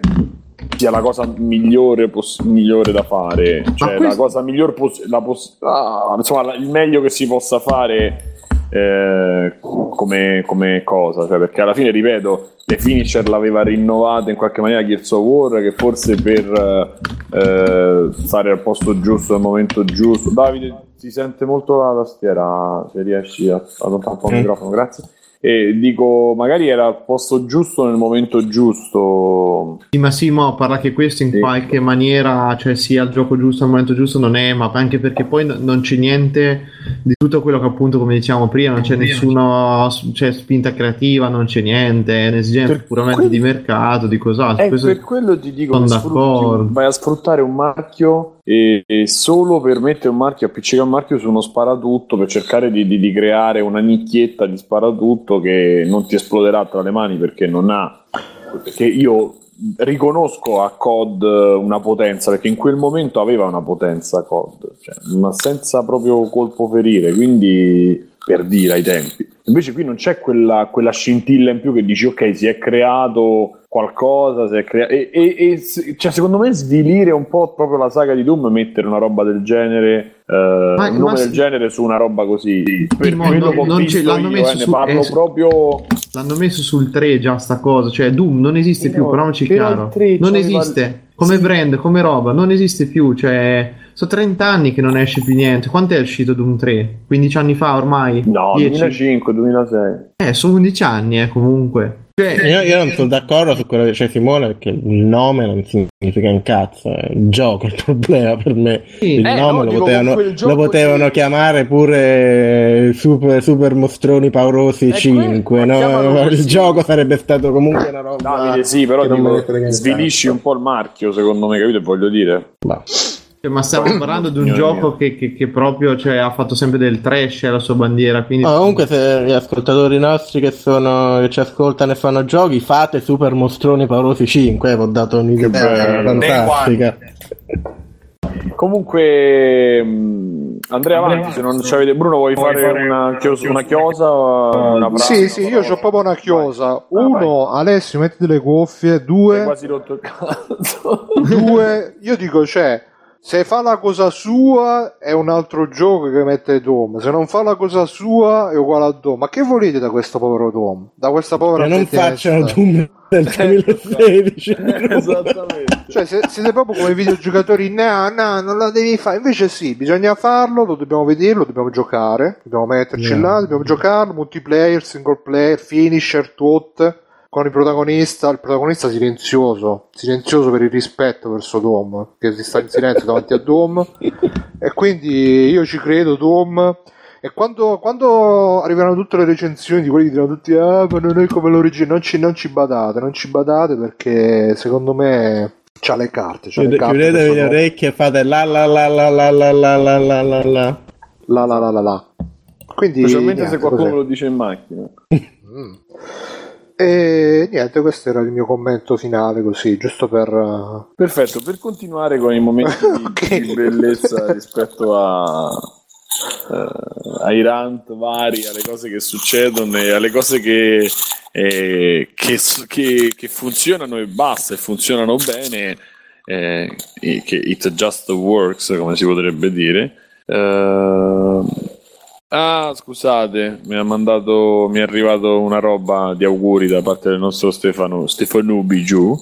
sia la cosa migliore, poss- migliore da fare. Cioè, questo- la cosa miglior poss- la poss- ah, insomma, la- il meglio che si possa fare eh, come, come cosa, cioè, perché alla fine, ripeto, The Finisher l'aveva rinnovato in qualche maniera Gears of War che forse per eh, stare al posto giusto al momento giusto. Davide si sente molto la tastiera se riesci a allontanare un po' il microfono grazie e dico magari era al posto giusto nel momento giusto Sì, ma sì, mo parla che questo in Sì. qualche maniera, cioè sia il gioco giusto al momento giusto, non è, ma anche perché poi no- non c'è niente di tutto quello che appunto, come dicevamo prima, non c'è nessuna cioè, spinta creativa, non c'è niente, è un'esigenza Per puramente quel- di mercato, di cos'altro. Eh, Questo- per quello ti dico sono che sfrutti- d'accordo. vai a sfruttare un marchio e, e solo per mettere un marchio, appiccicare un marchio su uno sparatutto per cercare di, di- di creare una nicchietta di sparatutto che non ti esploderà tra le mani perché non ha perché io riconosco a COD una potenza perché in quel momento aveva una potenza COD cioè, ma senza proprio colpo ferire quindi per dire ai tempi invece qui non c'è quella, quella scintilla in più che dici ok si è creato qualcosa si è crea- e, e- e cioè, secondo me svilire un po' proprio la saga di Doom mettere una roba del genere eh, Ma- un nome del genere su una roba così per mo quello ho non ce- l'hanno io, messo eh, ne su- parlo eh, proprio L'hanno messo sul 3 già sta cosa, cioè Doom non esiste più, No, parliamoci però chiaro. il 3 Non esiste, il- come Sì. brand, come roba, non esiste più, cioè sono 30 anni che non esce più niente. Quant'è uscito Doom 3? 15 anni fa ormai? no 10? 2005 2006 Eh, sono 11 anni, eh, comunque. Cioè, Io, io non sono d'accordo su quello che dice Simone perché il nome non significa un cazzo, è il gioco il problema per me. sì, Il Eh, nome no, lo, potevano, lo potevano sì. chiamare pure super, super mostroni paurosi Eh, 5, quello, ma chiamalo no? il gioco sarebbe stato comunque una roba Davide sì però svilisci un po' il marchio secondo me capito che voglio dire Bah. Cioè, ma stiamo parlando di un Signor gioco mio. che, che- che proprio cioè, ha fatto sempre del trash alla sua bandiera. Quindi Ma comunque se gli ascoltatori nostri che, sono, che ci ascoltano e fanno giochi fate Super Mostroni Paurosi 5 eh, vi ho dato un'idea bello. fantastica comunque mh, Andrea avanti se non ci avete Bruno vuoi fare una chiosa, una chiosa una Sì, frase, sì, una io ho proprio una chiosa. Vai. Uno, Alessio, mettiti le cuffie. Due, quasi rotto il cazzo due, io dico, cioè, se fa la cosa sua è un altro gioco che mette Dom. Se non fa la cosa sua è uguale a Dom. Ma che volete da questo povero Dom? Da questa povera che non Bethesda? facciano Doom del 2016 esattamente Cioè, se- siete proprio come i videogiocatori, no, no, non la devi fare. Invece sì, bisogna farlo, lo dobbiamo vedere, lo dobbiamo giocare, dobbiamo metterci Yeah. là, dobbiamo giocarlo, multiplayer, single player, finisher, tot, con il protagonista, il protagonista silenzioso, silenzioso per il rispetto verso Dom, che si sta in silenzio davanti a Dom, e quindi io ci credo, Dom. E quando, quando arriveranno tutte le recensioni di quelli che diranno tutti, ah, ma non è come l'origine, non ci, non ci badate, non ci badate perché secondo me c'ha le carte. C'ha le carte chiudetevi questo le orecchie e fate la la la la la la la la la la la La la la la la. Quindi, specialmente se niente, qualcuno cos'è? lo dice in macchina Mm. E niente, questo era il mio commento finale, così, giusto per... uh, Perfetto, per continuare con i momenti di- Ok. di bellezza rispetto a, eh, ai rant vari, alle cose che succedono e alle cose che, eh, che, che- che funzionano e basta e funzionano bene, eh, che it just works, come si potrebbe dire. Eh, ah, scusate, mi ha mandato, mi è arrivato una roba di auguri da parte del nostro Stefano Stefanubi giù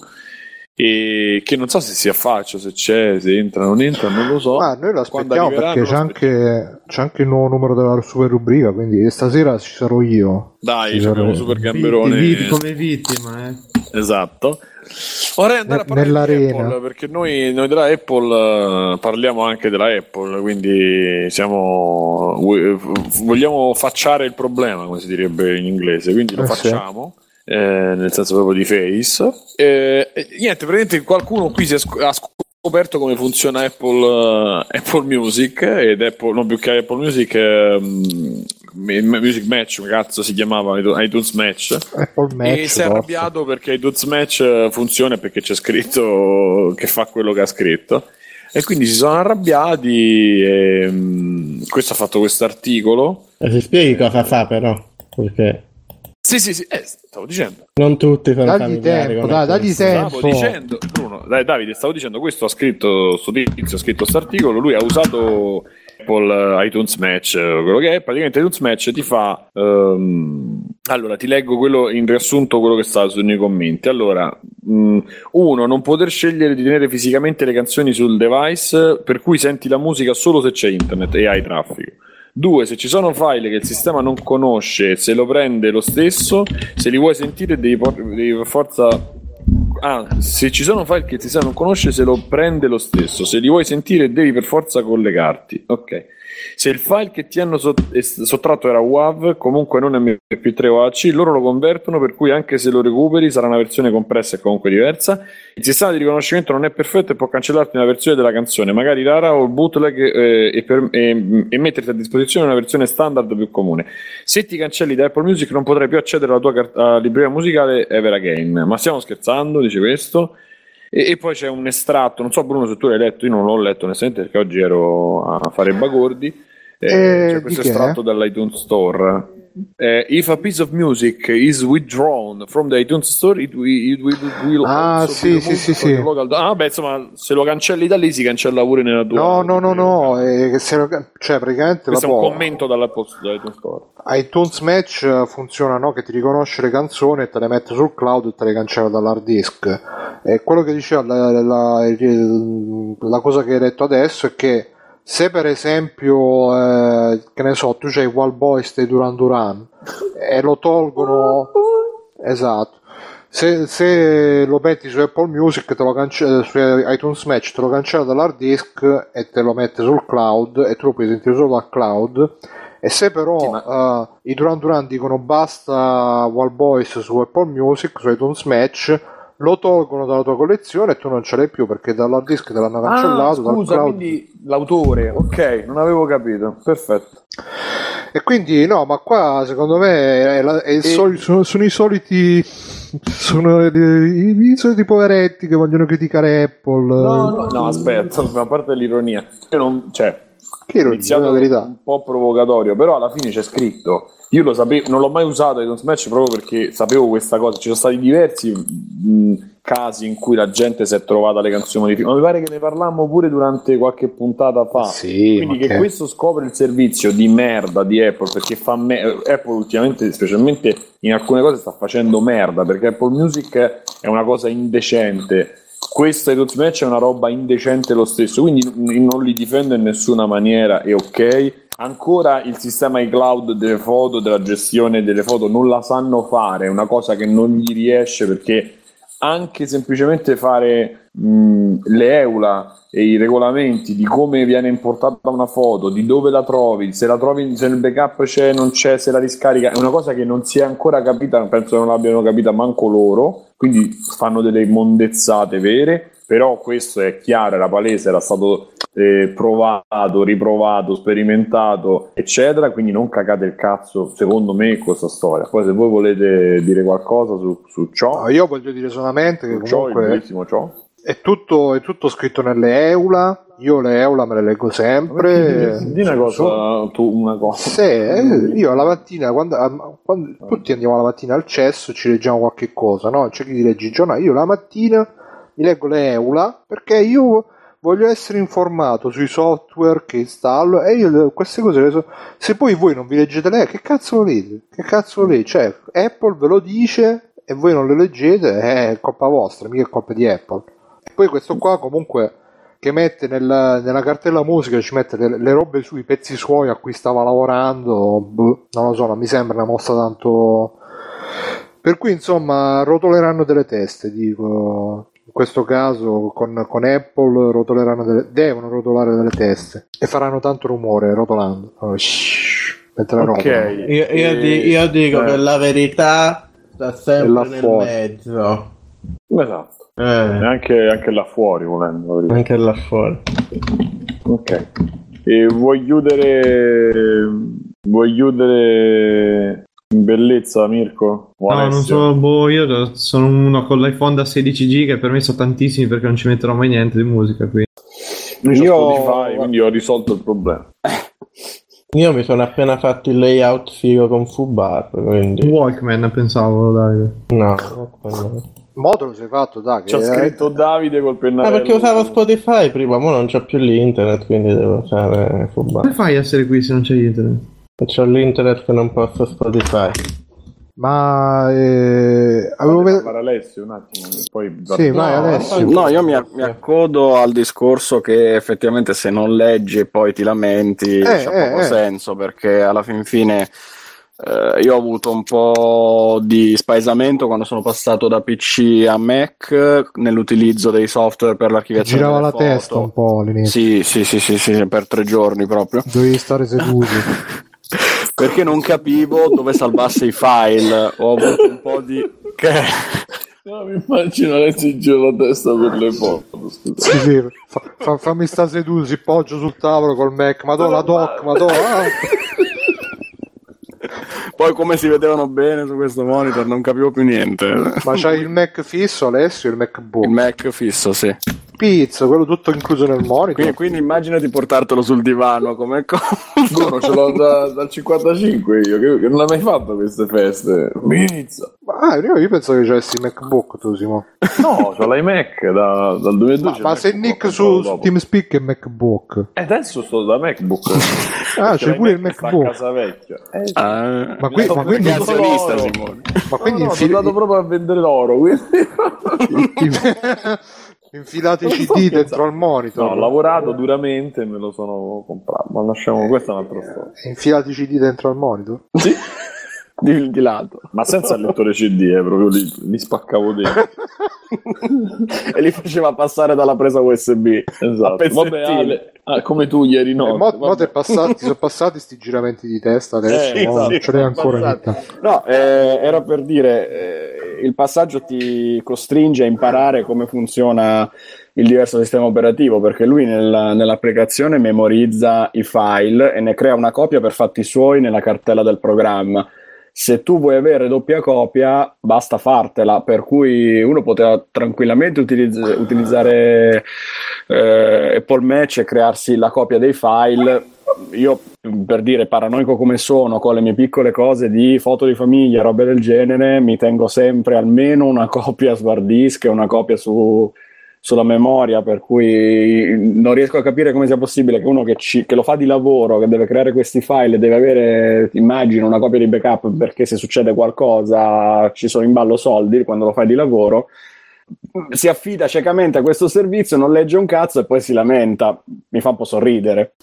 e che non so se si affaccia, se c'è, se entra, non entra, non lo so. Ah, noi lo aspettiamo perché c'è anche, c'è anche il nuovo numero della super rubrica, quindi stasera ci sarò io. Dai, abbiamo vabbè. super gamberone. vitti come vittima, eh. Esatto. Vorrei andare a parlare di Apple perché noi, noi della Apple eh, parliamo anche della Apple, quindi siamo vo- vogliamo facciare il problema, come si direbbe in inglese, quindi lo Eh, sì. facciamo. eh, nel senso proprio di face Eh, niente praticamente qualcuno qui si è sc- ha scoperto come funziona Apple, eh, Apple Music ed Apple non più che Apple Music ehm, Music Match cazzo si chiamava iTunes Match Match. e si è forse. arrabbiato perché iTunes Match eh, funziona perché c'è scritto che fa quello che ha scritto. E quindi si sono arrabbiati. E, mm, questo ha fatto questo articolo. E si spieghi cosa fa però, perché Sì, sì, sì, eh, stavo dicendo. non tutti sono Dagli tempo, dai, dagli tempo. Stavo dicendo, Bruno, dai, Davide, stavo dicendo questo. Ha scritto sto tizio, ha scritto questo articolo. Lui ha usato Apple eh, iTunes Match, eh, quello che è, praticamente iTunes Match ti fa... ehm, allora, ti leggo quello in riassunto quello che sta sui commenti. Allora, mh, uno, non poter scegliere di tenere fisicamente le canzoni sul device, per cui senti la musica solo se c'è internet e hai traffico. Due, se ci sono file che il sistema non conosce, se lo prende lo stesso, se li vuoi sentire devi, por- devi per forza... Ah, se ci sono file che il sistema non conosce, se lo prende lo stesso, se li vuoi sentire devi per forza collegarti. Ok. Se il file che ti hanno es- sottratto era WAV, comunque non MP3 o AC, loro lo convertono, per cui anche se lo recuperi sarà una versione compressa e comunque diversa. Il sistema di riconoscimento non è perfetto e può cancellarti una versione della canzone, magari rara o bootleg, eh, e, per- e- e metterti a disposizione una versione standard più comune. Se ti cancelli da Apple Music non potrai più accedere alla tua cart- libreria musicale Ever Again. Ma stiamo scherzando, dice questo. E, e poi c'è un estratto, non so Bruno se tu l'hai letto, io non l'ho letto onestamente perché oggi ero a fare bagordi. Eh, Eh, c'è questo estratto dall'iTunes Store. Eh, if a piece of music is withdrawn from the iTunes Store, it will, it will, will Ah, sì, sì, sì, sì. local- Ah, beh, insomma, se lo cancelli da lì si cancella pure nella tua. No, no, no, no, eh, se lo- cioè praticamente Questo è la un può- commento dall'Apple dall'iTunes Store. iTunes Match eh, funziona no? che ti riconosce le canzoni e te le mette sul cloud e te le cancella dall'hard disk. E quello che diceva la, la- il- la cosa che hai detto adesso è che se per esempio, eh, che ne so, tu c'hai Wild Boys dei Duran Duran e lo tolgono, esatto. Se, se lo metti su Apple Music, te lo cance- su iTunes Match, te lo cancella dall'hard disk e te lo mette sul cloud e tu lo puoi sentire solo dal cloud. E se però Sì, eh, i Duran Duran dicono basta Wild Boys su Apple Music, su iTunes Match, lo tolgono dalla tua collezione e tu non ce l'hai più perché dall'hard disk te l'hanno cancellato. dal Ah, scusa, quindi l'autore, ok, non avevo capito, perfetto. E quindi no, ma qua secondo me è la- è il soli- sono, sono i soliti sono i, i soliti poveretti che vogliono criticare Apple. No, no, no, aspetta, a parte l'ironia, io non, cioè, Che ironia, la verità. un po' provocatorio, però alla fine c'è scritto. Io lo sapevo, non l'ho mai usato iTunes Match proprio perché sapevo questa cosa. Ci sono stati diversi mh, casi in cui la gente si è trovata le canzoni modificate, ma mi pare che ne parlammo pure durante qualche puntata fa. Sì, Quindi che che- questo scopre il servizio di merda di Apple perché fa me- Apple ultimamente, specialmente in alcune cose, sta facendo merda perché Apple Music è una cosa indecente. Questo iTunes Match è una roba indecente lo stesso, quindi non li difendo in nessuna maniera, è ok. Ancora il sistema iCloud delle foto, della gestione delle foto, non la sanno fare, è una cosa che non gli riesce perché anche semplicemente fare mh, le EULA e i regolamenti di come viene importata una foto, di dove la trovi, se la trovi, se nel backup c'è, non c'è, se la riscarica, è una cosa che non si è ancora capita, penso non l'abbiano capita manco loro, quindi fanno delle mondezzate vere, però questo è chiaro, era palese, era stato eh, provato, riprovato, sperimentato, eccetera, quindi non cagate il cazzo, secondo me, questa storia. Poi se voi volete dire qualcosa su, su ciò, No, io voglio dire solamente che ciò, comunque bellissimo ciò. è tutto, è tutto scritto nelle EULA. Io le EULA me le leggo sempre. Di una cosa, tu una cosa. Sì, eh, io alla mattina, quando, quando tutti andiamo la mattina al cesso, ci leggiamo qualche cosa, no? C'è chi legge il giornale. Io la mattina mi leggo le EULA perché io voglio essere informato sui software che installo e io queste cose le so. Se poi voi non vi leggete le, che cazzo lo? Che cazzo lo leggete? Cioè, Apple ve lo dice e voi non le leggete, è colpa vostra, mica è colpa di Apple. E poi questo qua comunque che mette nel- nella cartella musica ci mette le, le robe sui pezzi suoi a cui stava lavorando boh, non lo so non mi sembra una mossa tanto per cui insomma rotoleranno delle teste dico in questo caso con, con Apple rotoleranno delle, devono rotolare delle teste e faranno tanto rumore rotolando Oh, shhh, mentre Ok, rotolano. Io, io di- io dico eh, che la verità sta sempre nel fuori. mezzo. Esatto, Eh, anche, anche là fuori volendo. anche là fuori. Ok. E vuoi chiudere vuoi chiudere bellezza Mirko? O No, non Alessio? so, boh, io sono uno con l'iPhone da 16 giga e per me sono tantissimi perché non ci metterò mai niente di musica qui. C'è Io- Spotify, quindi ho risolto il problema. Io mi sono appena fatto il layout figo con Fubar, quindi Walkman pensavo, dai. no, Modo lo sei fatto, dai. C'ha che- scritto Davide col Ah, pennarello. perché usavo Spotify prima, ora non c'ho più l'internet, quindi devo usare Fuba. Come fai a essere qui se non c'è internet? C'ho l'internet che non posso Spotify. Ma eh, avevo Fammi ved- parlare Alessio un attimo, poi Sì, vai Alessio. No, io mi, mi accodo al discorso che effettivamente se non leggi e poi ti lamenti Eh, c'ha eh, poco eh. senso perché alla fin fine eh, io ho avuto un po' di spaesamento quando sono passato da PC a Mac nell'utilizzo dei software per l'archiviazione girava la foto. testa un po' all'inizio. Sì, sì, sì, sì, sì, per tre giorni proprio. Dovevi stare seduto. Perché non capivo dove salvasse i file. Ho avuto un po' di... Che... No, mi immagino Alessio in giro la testa per le foto. Sì, sì. Fa- fa- fammi sta seduto, si poggio sul tavolo col Mac. Madonna, la doc, madonna. Poi come si vedevano bene su questo monitor non capivo più niente. Ma c'hai il Mac fisso, Alessio, il MacBook? Il Mac fisso, sì. Pizza, quello tutto incluso nel monitor. Quindi, quindi immaginati portartelo sul divano come cosa. Ce l'ho da- dal 55 io, che, che non hai mai fatto queste feste. Pizza. Ah, io, io pensavo che c'avessi il MacBook tu, Simo. No, c'ho l'iMac da- dal 2012. Ma, ma se MacBook, Nick su. TeamSpeak è MacBook. E adesso sto da MacBook. Ah, c'è pure il l'iMac sta a MacBook. casa vecchia. Eh, Ah, Ma, qui- ma quindi, Cazzo, azionista. Simone. ma quindi no, no, infil- sono andato proprio a vendere l'oro. Quindi... infilati i CD dentro al monitor. No, ho lavorato duramente e me lo sono comprato. Ma lasciamo, questa è un'altra storia. Infilati i CD dentro al monitor. Sì, Di, di lato. ma senza il lettore CD, eh, proprio li, li spaccavo dentro. e li faceva passare dalla presa USB. Esatto. Vabbè, Ale, ah, come tu ieri E notte. mo, mo passati, ti sono passati sti giramenti di testa adesso. Eh, no? sì, ce l'hai ancora. No, eh, era per dire, eh, il passaggio ti costringe a imparare come funziona il diverso sistema operativo, perché lui nella- nell'applicazione memorizza i file e ne crea una copia per fatti suoi nella cartella del programma. Se tu vuoi avere doppia copia, basta fartela, per cui uno poteva tranquillamente utilizz- utilizzare eh, Apple Match e crearsi la copia dei file. Io, per dire, paranoico come sono, con le mie piccole cose di foto di famiglia, robe del genere, mi tengo sempre almeno una copia su hard disk e una copia su, sulla memoria, per cui non riesco a capire come sia possibile che uno che, ci- che lo fa di lavoro, che deve creare questi file, deve avere, immagino, una copia di backup perché se succede qualcosa ci sono in ballo soldi quando lo fai di lavoro. Si affida ciecamente a questo servizio, non legge un cazzo e poi si lamenta. Mi fa un po' sorridere.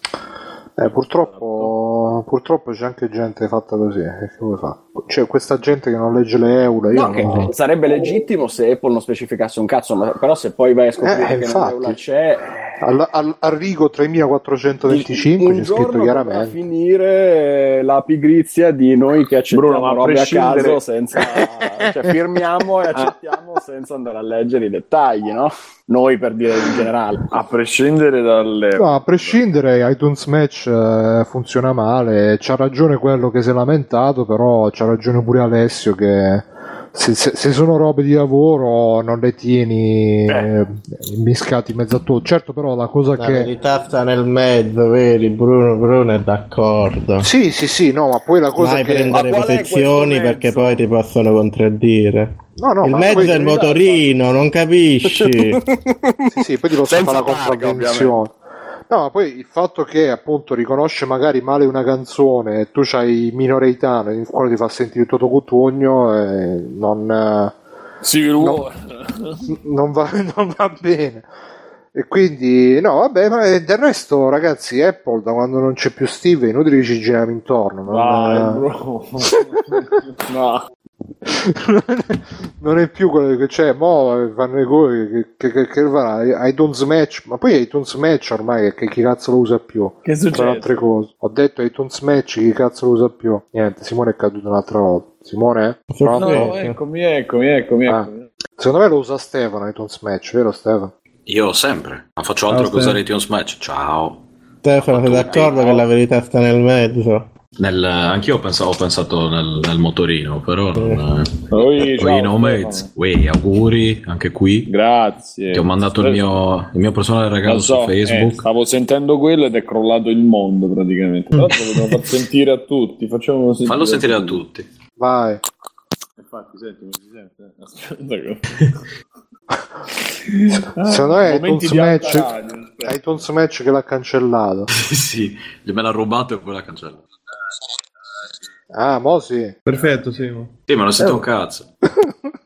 Eh, purtroppo, purtroppo c'è anche gente fatta così. eh, Che vuoi fare? C'è questa gente che non legge le euro. Io No, non sarebbe legittimo se Apple non specificasse un cazzo, ma però se poi vai a scoprire Eh, che infatti. non c'è, Al, al, al rigo 3425 un c'è giorno scritto chiaramente. finire la pigrizia di noi che accettiamo Bruno, robe a caso senza cioè firmiamo e accettiamo senza andare a leggere i dettagli, no? Noi per dire in generale. A prescindere dalle... No, a prescindere, iTunes Match eh, funziona male. C'ha ragione quello che si è lamentato, però c'ha ragione pure Alessio che se, se- se sono robe di lavoro non le tieni eh, miscati in mezzo a tutto. Certo, però la cosa La che. verità sta nel mezzo, vedi? Bruno, Bruno è d'accordo. Sì, sì, sì, no, ma poi la cosa Mai che. prendere Ma qual è posizioni perché poi ti possono contraddire. No, no, il mezzo è il motorino, non capisci? Sì, sì, poi ti posso Senza fare la contravvenzione. No, ma poi il fatto che appunto riconosce magari male una canzone e tu c'hai minoreitano, il quale ti fa sentire tutto cutugno, eh, non, eh, Civil No. War. non, va, non va bene. E quindi, no, vabbè, ma del resto, ragazzi, Apple da quando non c'è più Steve è inutile che ci giriamo intorno. Non, Vai, bro. no. non è più quello che c'è, mo fanno i cose che, che, che, che farà iTunes Match, ma poi iTunes Match ormai che chi cazzo lo usa più? Che Tra succede? altre cose. Ho detto iTunes Match, chi cazzo lo usa più? Niente, Simone è caduto un'altra volta. Simone? Pronto? No, eccomi, eccomi, eccomi, Ah. eccomi. Secondo me lo usa Stefano iTunes Match, vero Stefano? Io sempre, non faccio altro Ciao, che usare iTunes Match. Ciao. Stefano, sei d'accordo che la verità sta nel mezzo? Nel, anch'io ho pensato, ho pensato nel, nel motorino, però non... Oi, ciao, Ui, no, mates. Ui, auguri anche qui. Grazie. Ti ho mandato il mio, il mio personale regalo Lo so, su Facebook. eh, stavo sentendo quello ed è crollato il mondo praticamente. L'altro lo devo far sentire a tutti. Facciamolo sentire Fallo sentire a tutti. tutti. Vai. Infatti, senti, non si sente. Aspetta che... Secondo me è iTunes Match, iTunes Match che l'ha cancellato. sì, me l'ha rubato e poi l'ha cancellato. Ah, mo sì. Perfetto, sì. mo. Sì, ma non sento un cazzo.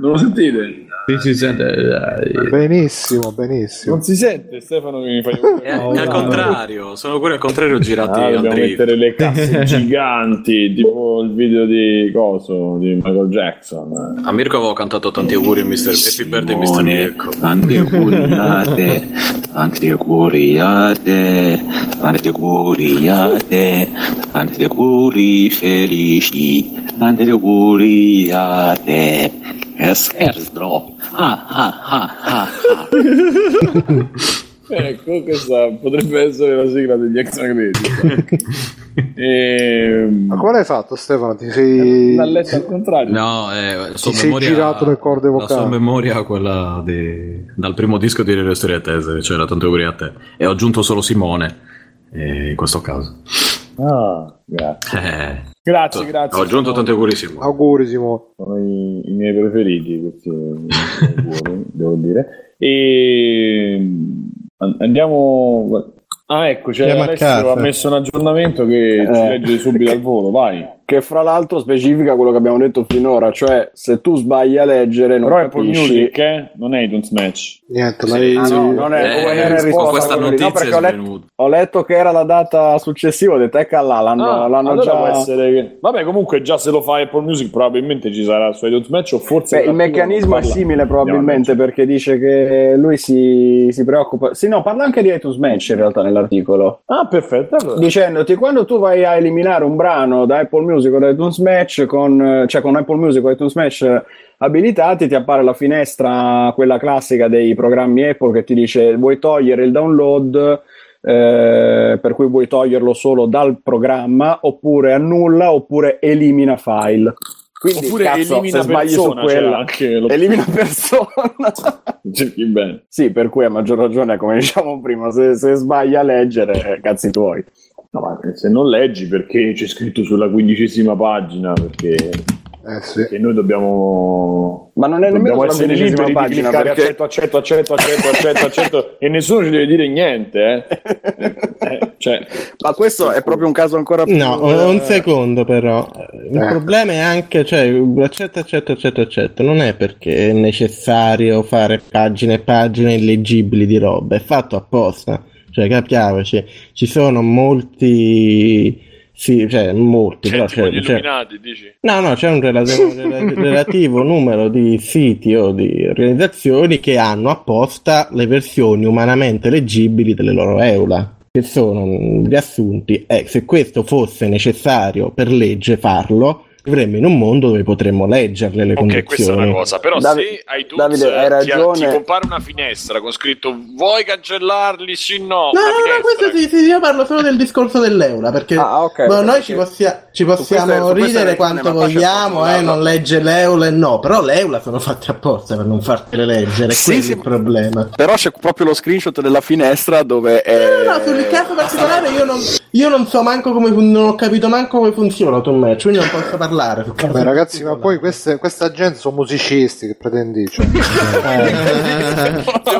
Non lo sentite? Sì, si sente. eh, Benissimo, benissimo. Non si sente, Stefano, che mi fai È, è al contrario, sono quelli al contrario girati Ah, dobbiamo drift. mettere le casse giganti, tipo il video di Coso, di Michael Jackson. A Mirko avevo cantato tanti auguri a Mr. Happy Birthday Mr. Mirko. tanti auguri a te, tanti auguri a te, tanti auguri a te, tanti auguri felici, tanti auguri a te. E scherzo. Ah, ah, ah, ah, ah. Ecco, questa potrebbe essere la sigla degli extra credit. Ehm, Ma come l'hai fatto, Stefano? Ti sei, L'ha letto al contrario. No, eh, ti sei memoria, girato le corde la sua vocali? memoria quella di- dal primo disco di Le Storie Attese, cioè la tanti auguri a te. E ho aggiunto solo Simone, eh, in questo caso. Ah, grazie. Eh, Grazie, grazie. ho aggiunto tanti auguri Simone. Auguri, Simone. Sono i, i miei preferiti, questi auguri, devo dire. E an- andiamo. Ah, ecco, casa. ha messo un aggiornamento che ci Eh. legge subito al volo, vai. Che fra l'altro specifica quello che abbiamo detto finora, cioè se tu sbagli a leggere non Però Apple capisci. Music, eh? Non è iTunes Match. Niente, Sì. Ah, no, non è, Eh, non con risposta questa a quello lì. No, notizia perché ho è letto, ho letto che era la data successiva, ho detto ecco là, l'hanno, Ah, l'hanno allora già... che... Vabbè, comunque già se lo fa Apple Music probabilmente ci sarà su iTunes Match o forse... Beh, il meccanismo è simile probabilmente perché dice che lui si, si preoccupa. Sì, no, parla anche di iTunes Match in realtà nell'articolo. Ah, perfetto. Allora. Dicendoti quando tu vai a eliminare un brano da Apple Music o da iTunes Match, con, cioè con Apple Music o iTunes Match abilitati, ti appare la finestra, quella classica dei programmi Apple che ti dice vuoi togliere il download. eh, per cui vuoi toglierlo solo dal programma oppure annulla oppure elimina file quindi Oppure cazzo, elimina se sbagli persona, su c'era quella anche lo- elimina persona Cerchi bene. sì per cui a maggior ragione come diciamo prima se, se sbagli a leggere cazzi tuoi No, ma se non leggi perché c'è scritto sulla quindicesima pagina, perché, Eh sì. perché noi dobbiamo... ma non è Dobbiamo nemmeno essere quindicesima liberi di pagina cliccare perché accetto, accetto, accetto, accetto, accetto, accetto e nessuno ci deve dire niente, eh. Eh, cioè, ma questo è proprio un caso ancora più No, un secondo però. Il Eh. problema è anche, cioè, accetta, accetta, accetta, accetta. Non è perché è necessario fare pagine e pagine illeggibili di roba, è fatto apposta. Cioè, capiamoci, ci sono molti... Sì, cioè, molti, però Cioè, tipo c'è, illuminati, dici? No, no, c'è un relativo, rela- relativo numero di siti o di organizzazioni che hanno apposta le versioni umanamente leggibili delle loro EULA, che sono riassunti. E se questo fosse necessario per legge farlo, vivremmo in un mondo dove potremmo leggerle le Ok, questa è condizioni. una cosa, però Davi- se iTunes Davide, hai ti, ragione. ti compare una finestra con scritto vuoi cancellarli? Sì, no. No, no, no, questo sì, sì, io parlo solo del discorso dell'eura, perché Ah, ok, boh, perché- noi ci, possia- ci possiamo è- ridere è- quanto vogliamo, eh, non legge l'eula e no, però l'eula sono fatte apposta per non fartele leggere, Sì, quello è sì. il problema. però c'è proprio lo screenshot della finestra dove è... No, no, sul caso particolare io non, io non so manco come non ho capito manco come funziona Tom Match, quindi non posso parlare. Caso Vabbè, ragazzi, ma poi queste, questa gente sono musicisti, che pretendi? Cioè, Devo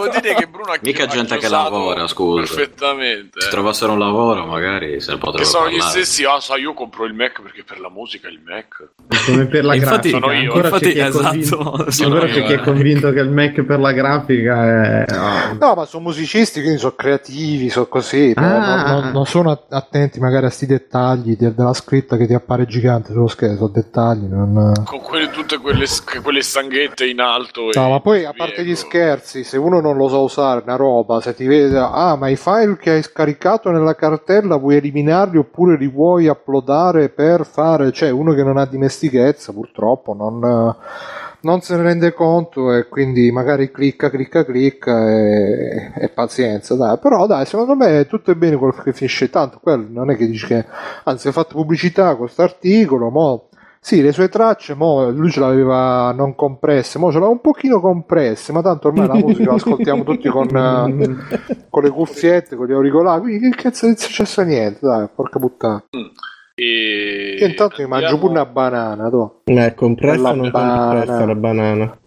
dire che Bruno ha Mica gente che lavora, scusa. Perfettamente. Se eh. trovassero un lavoro, magari se ne Che potrebbero sono gli parlare. stessi, ah, sai, io compro il Mac perché per la musica il Mac. Come per la Infatti- grafica. sono io, Ancora infatti, esatto, sono ancora io, c'è chi è eh. convinto che il Mac per la grafica è... ah, no, ma sono musicisti, quindi sono creativi, sono così. Ah. non, non- non sono att- attenti magari a sti dettagli de- della scritta che ti appare gigante sullo schermo. Sono dettagli. Non... Con quelle, tutte quelle, quelle stanghette in alto. No, ma poi a parte gli scherzi, se uno non lo sa usare una roba, se ti vede, ah, ma i file che hai scaricato nella cartella vuoi eliminarli oppure li vuoi uploadare per fare, cioè uno che non ha dimestichezza purtroppo non, eh, non se ne rende conto e quindi magari clicca, clicca, clicca e, e pazienza, dai. Però dai, secondo me tutto è bene quello che finisce tanto, quello non è che dici che, anzi, hai fatto pubblicità con questo articolo, mo sì, le sue tracce, mo, lui ce l'aveva non compresse, mo ce l'ha un pochino compresse, ma tanto ormai la musica la ascoltiamo tutti con, con le cuffiette, con gli auricolari, quindi che cazzo è successo niente, dai, porca puttana. E E Io intanto mi mangio pure una banana, tu. Eh, compressa La non banana. compressa la banana.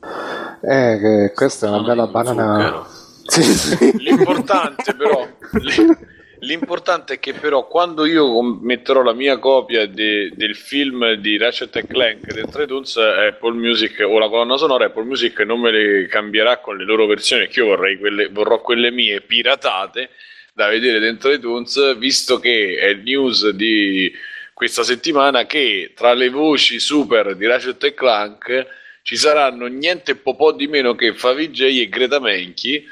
Eh, che questa è una bella banana. Sì, sì. L'importante però l'importante è che però quando io metterò la mia copia de- del film di Ratchet Clank dentro iTunes Apple Music o la colonna sonora Apple Music non me le cambierà con le loro versioni che io vorrei quelle, vorrò quelle mie piratate da vedere dentro iTunes visto che è news di questa settimana che tra le voci super di Ratchet Clank ci saranno niente po' di meno che Favij e Greta Menchi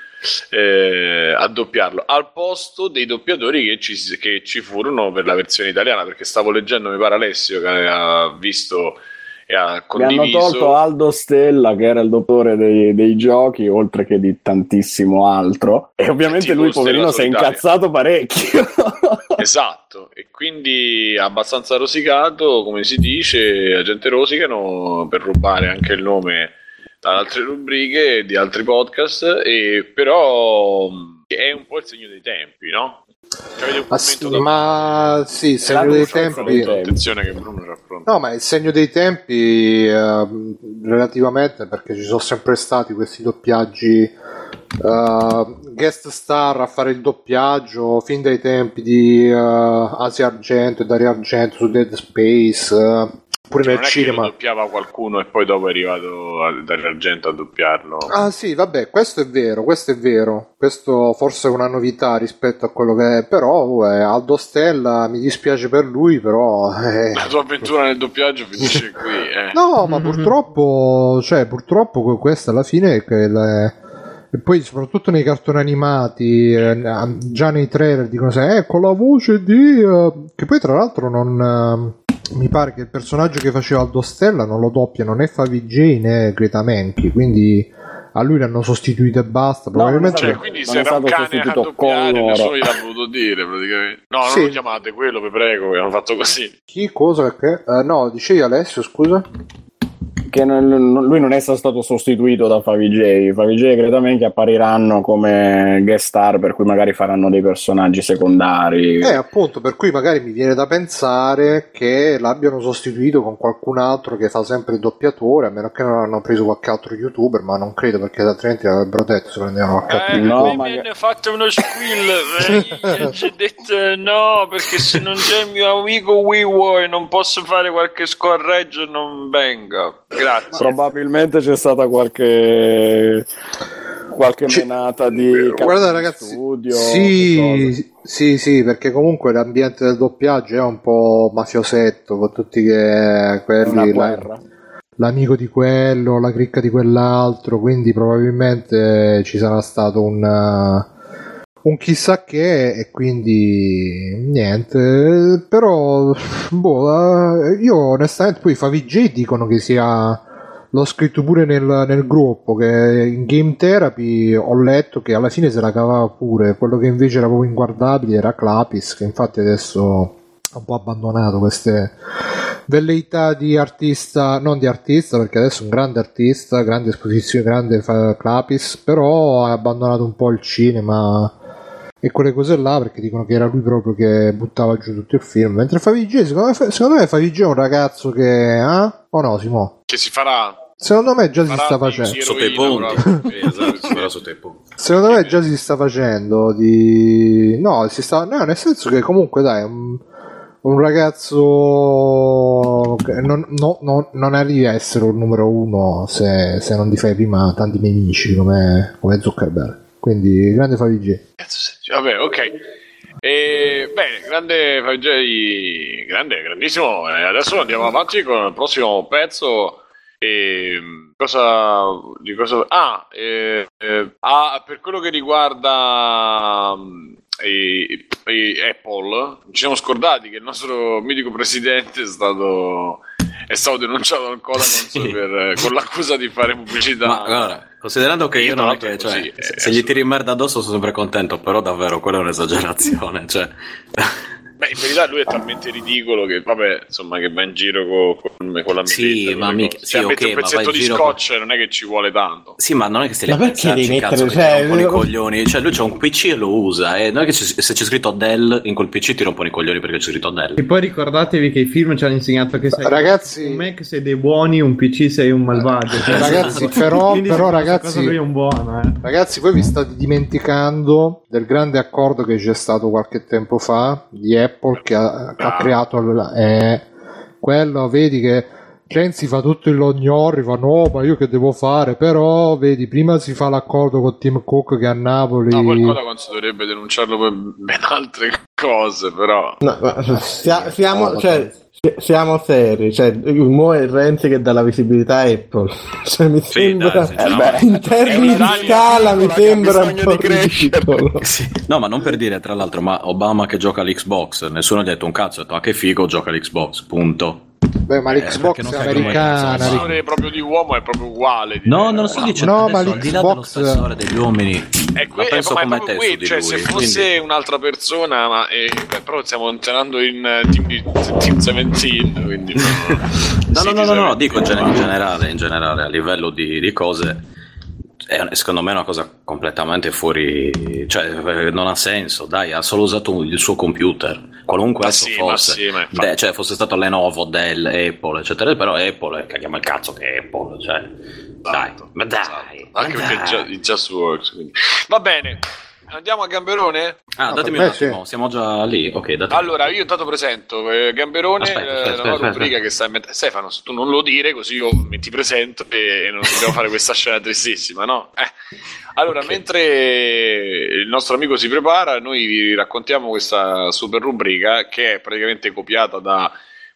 eh, a doppiarlo al posto dei doppiatori che ci, che ci furono per la versione italiana perché stavo leggendo mi pare Alessio che ha visto e ha Mi hanno condiviso tolto Aldo Stella, che era il dottore dei, dei giochi, oltre che di tantissimo altro. E ovviamente Tipo lui, poverino, si è incazzato parecchio. esatto e quindi abbastanza rosicato come si dice la gente rosicano per rubare anche il nome da altre rubriche di altri podcast e però mh, è un po' il segno dei tempi no? Ma, sì, da- ma sì, il segno dei tempi. attenzione che Bruno era pronto No, ma il segno dei tempi ehm, relativamente perché ci sono sempre stati questi doppiaggi eh, guest star a fare il doppiaggio fin dai tempi di eh, Asia Argento e Dario Argento su Dead Space eh, pure Cioè, nel non è che lo cinema. doppiava qualcuno e poi dopo è arrivato a- dall'argento a doppiarlo Ah sì, vabbè, questo è vero, questo è vero. Questo forse è una novità rispetto a quello che è, però eh, Aldo Stella mi dispiace per lui, però eh, la tua avventura nel doppiaggio finisce qui eh. No, ma purtroppo, cioè, purtroppo que- questa alla fine è che le- e poi soprattutto nei cartoni animati, eh, già nei trailer dicono sempre, ecco la voce di... eh", che poi tra l'altro non... mi pare che il personaggio che faceva Aldo Stella non lo doppiano né Favij né Greta Menchi, quindi a lui l'hanno sostituito e basta. Probabilmente... Cioè, quindi se era un cane a doppiare, nessuno gliel'ha voluto dire praticamente. No, non Sì. lo chiamate quello, vi prego, che hanno fatto così. Chi, cosa, perché? Eh, no, dicevi Alessio, scusa? Che non- lui non è stato sostituito da Favij. Favij e Greta Menchi appariranno come guest star, per cui magari faranno dei personaggi secondari. Eh, appunto, per cui magari mi viene da pensare che l'abbiano sostituito con qualcun altro che fa sempre il doppiatore, a meno che non hanno preso qualche altro youtuber, ma non credo perché altrimenti l'avrebbero detto se prendevano qualche altro Eh, youtuber. mi hanno fatto uno squill. ci detto no, perché se non c'è il mio amico WeWo e non posso fare qualche scorreggio, non venga. Grazie. Probabilmente c'è stata qualche qualche menata di Guarda ragazzi, studio, sì, sì, sì, perché comunque l'ambiente del doppiaggio è un po' mafiosetto, con tutti che quelli, la- l'amico di quello, la cricca di quell'altro, quindi probabilmente ci sarà stato un, un chissà che e quindi niente, però boh, eh, io onestamente poi i Favij dicono che sia l'ho scritto pure nel, nel gruppo che in Game Therapy ho letto che alla fine se la cavava pure. Quello che invece era proprio inguardabile era Clapis che infatti adesso ha un po' abbandonato queste velleità di artista non di artista perché adesso è un grande artista grande esposizione grande Clapis però ha abbandonato un po' il cinema e quelle cose là perché dicono che era lui proprio che buttava giù tutto il film mentre Favij secondo me, secondo me Favij è un ragazzo che ah? o no Simo? Che si farà. Secondo me già si sta facendo. Sotto i ponti. esatto, si farà sotto i ponti. Secondo me già si sta facendo di... No, si sta... no, nel senso che comunque dai, un, un ragazzo che non, no- no- non arrivi a essere un numero uno se, se non ti fai prima tanti nemici come, come Zuckerberg. Quindi grande Favij. Vabbè, ok. E, bene, grande Favij, grande, grandissimo. E adesso andiamo avanti con il prossimo pezzo. E, cosa, di cosa, ah, eh, eh, ah, per quello che riguarda mm, e- e Apple, ci siamo scordati che il nostro mitico presidente è stato, è stato denunciato al Codacons per- con l'accusa di fare pubblicità. Ma guarda, considerando che io Tra non è che, cioè, così, eh, se gli tiri merda addosso sono sempre contento, però davvero quella è un'esagerazione, cioè... Beh, in verità lui è talmente ridicolo che, vabbè, insomma, che va in giro co- con, con la Sì, milletta, ma con le mica- cose. sì, Cioè, ok, mette un pezzetto di scotch non è che ci vuole tanto. Sì, ma non è che Ma a perché devi pensarci, mettere- cazzo, che cioè, ti rompono i io- coglioni. Cioè, lui c'ha un PC e lo usa, e non è che se, se c'è scritto Dell in quel PC ti rompono i coglioni perché c'è scritto Dell. E poi ricordatevi che i film ci hanno insegnato che sei Ragazzi- un Mac sei dei buoni, un PC sei un malvagio. Cioè, Ragazzi, però- però, ragazzi- lui è un buono, eh. Ragazzi, voi vi state dimenticando del grande accordo che c'è stato qualche tempo fa di Apple che ha, che ha Ah. creato il- eh, quello, vedi che Renzi fa tutto il lognorri, fa no, ma io che devo fare? Però, vedi, prima si fa l'accordo con Tim Cook che a Napoli... No, il Codacons dovrebbe denunciarlo per ben altre cose, però. No, ma sia- siamo, cioè, si- siamo seri, cioè, mo è Renzi che dà la visibilità a Apple. Cioè, mi sembra, dai, sinceramente. in termini di scala, mi sembra un po' ridicolo. Sì. No, ma non per dire, tra l'altro, ma Obama che gioca all'Xbox, nessuno gli ha detto un cazzo, ha detto ah che figo, gioca all'Xbox, punto. Beh, ma Eh, l'Xbox è mai americana. Il sì. valore proprio di uomo è proprio uguale. No, non lo sto dicendo, No, ma al di là l'Xbox- degli uomini, È, que- penso ma è come proprio te qui, cioè, lui, se fosse quindi- un'altra persona, ma eh, beh, però stiamo entrando in eh, team, di- team 17, quindi No, no, no, no, dico in generale, in generale, a livello di, di cose, è, secondo me è una cosa completamente fuori, cioè eh, non ha senso, dai, ha solo usato il suo computer, qualunque Ma esso sì, ma fosse, sì, ma De- cioè fosse stato Lenovo, Dell, Apple, eccetera, però Apple, eh, caghiamo il cazzo che è Apple, cioè, dai, Esatto, ma dai, esatto. ma anche perché dai. già, il Just Works. quindi. Va bene, andiamo a Gamberone? Ah, No, datemi per un me sì. attimo, siamo già lì, ok, datemi. Allora, io intanto presento eh, Gamberone, Aspetta, eh, aspetta, la nuova aspetta, rubrica che sta in mezzo. Stefano, se tu non lo dire, così io mi ti presento e, non dobbiamo fare questa scena tristissima, no? Eh. Allora, Ok. mentre il nostro amico si prepara, noi vi raccontiamo questa super rubrica che è praticamente copiata da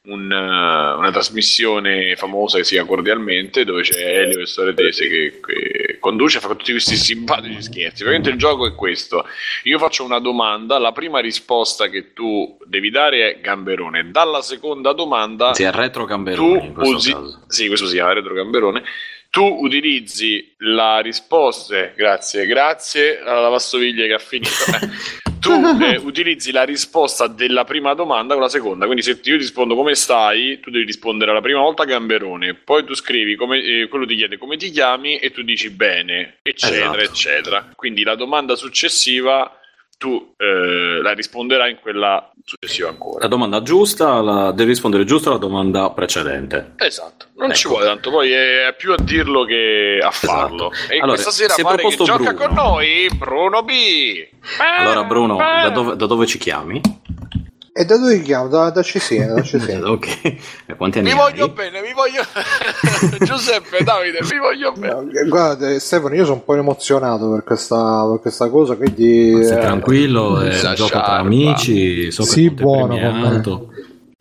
un, eh, una trasmissione famosa che si chiama Cordialmente, dove c'è Elio e Storie Tese che, che conduce e fa tutti questi simpatici scherzi. Praticamente il gioco è questo: io faccio una domanda, la prima risposta che tu devi dare è Gamberone. Dalla seconda domanda Sì, è retro Gamberoni tu usi, sì, questo si chiama retro Gamberone. Tu utilizzi la risposta, grazie, grazie alla lavastoviglie che ha finito. Tu eh, utilizzi la risposta della prima domanda con la seconda. Quindi, se io ti rispondo come stai, tu devi rispondere la prima volta Gamberone. Poi tu scrivi come, eh, quello ti chiede come ti chiami e tu dici bene, eccetera, Esatto. eccetera. Quindi la domanda successiva tu eh, la risponderai in quella successiva ancora. La domanda giusta, la, devi rispondere giusto alla domanda precedente. Esatto, non ci Ecco. vuole tanto, poi è più a dirlo che a farlo. E Allora, questa sera pare che gioca Bruno. con noi Bruno B. Allora, Bruno, da dove, da dove ci chiami? E da dove chiamo? Da, da Cesena, da Cesena. ok, quanti anni Mi hai? voglio bene, mi voglio Giuseppe, Davide, mi voglio bene. No, Guarda, Stefano, io sono un po' emozionato per questa, per questa cosa, quindi... Stai eh, tranquillo, è Sa un gioco tra amici, so che Sì, buono, premiato.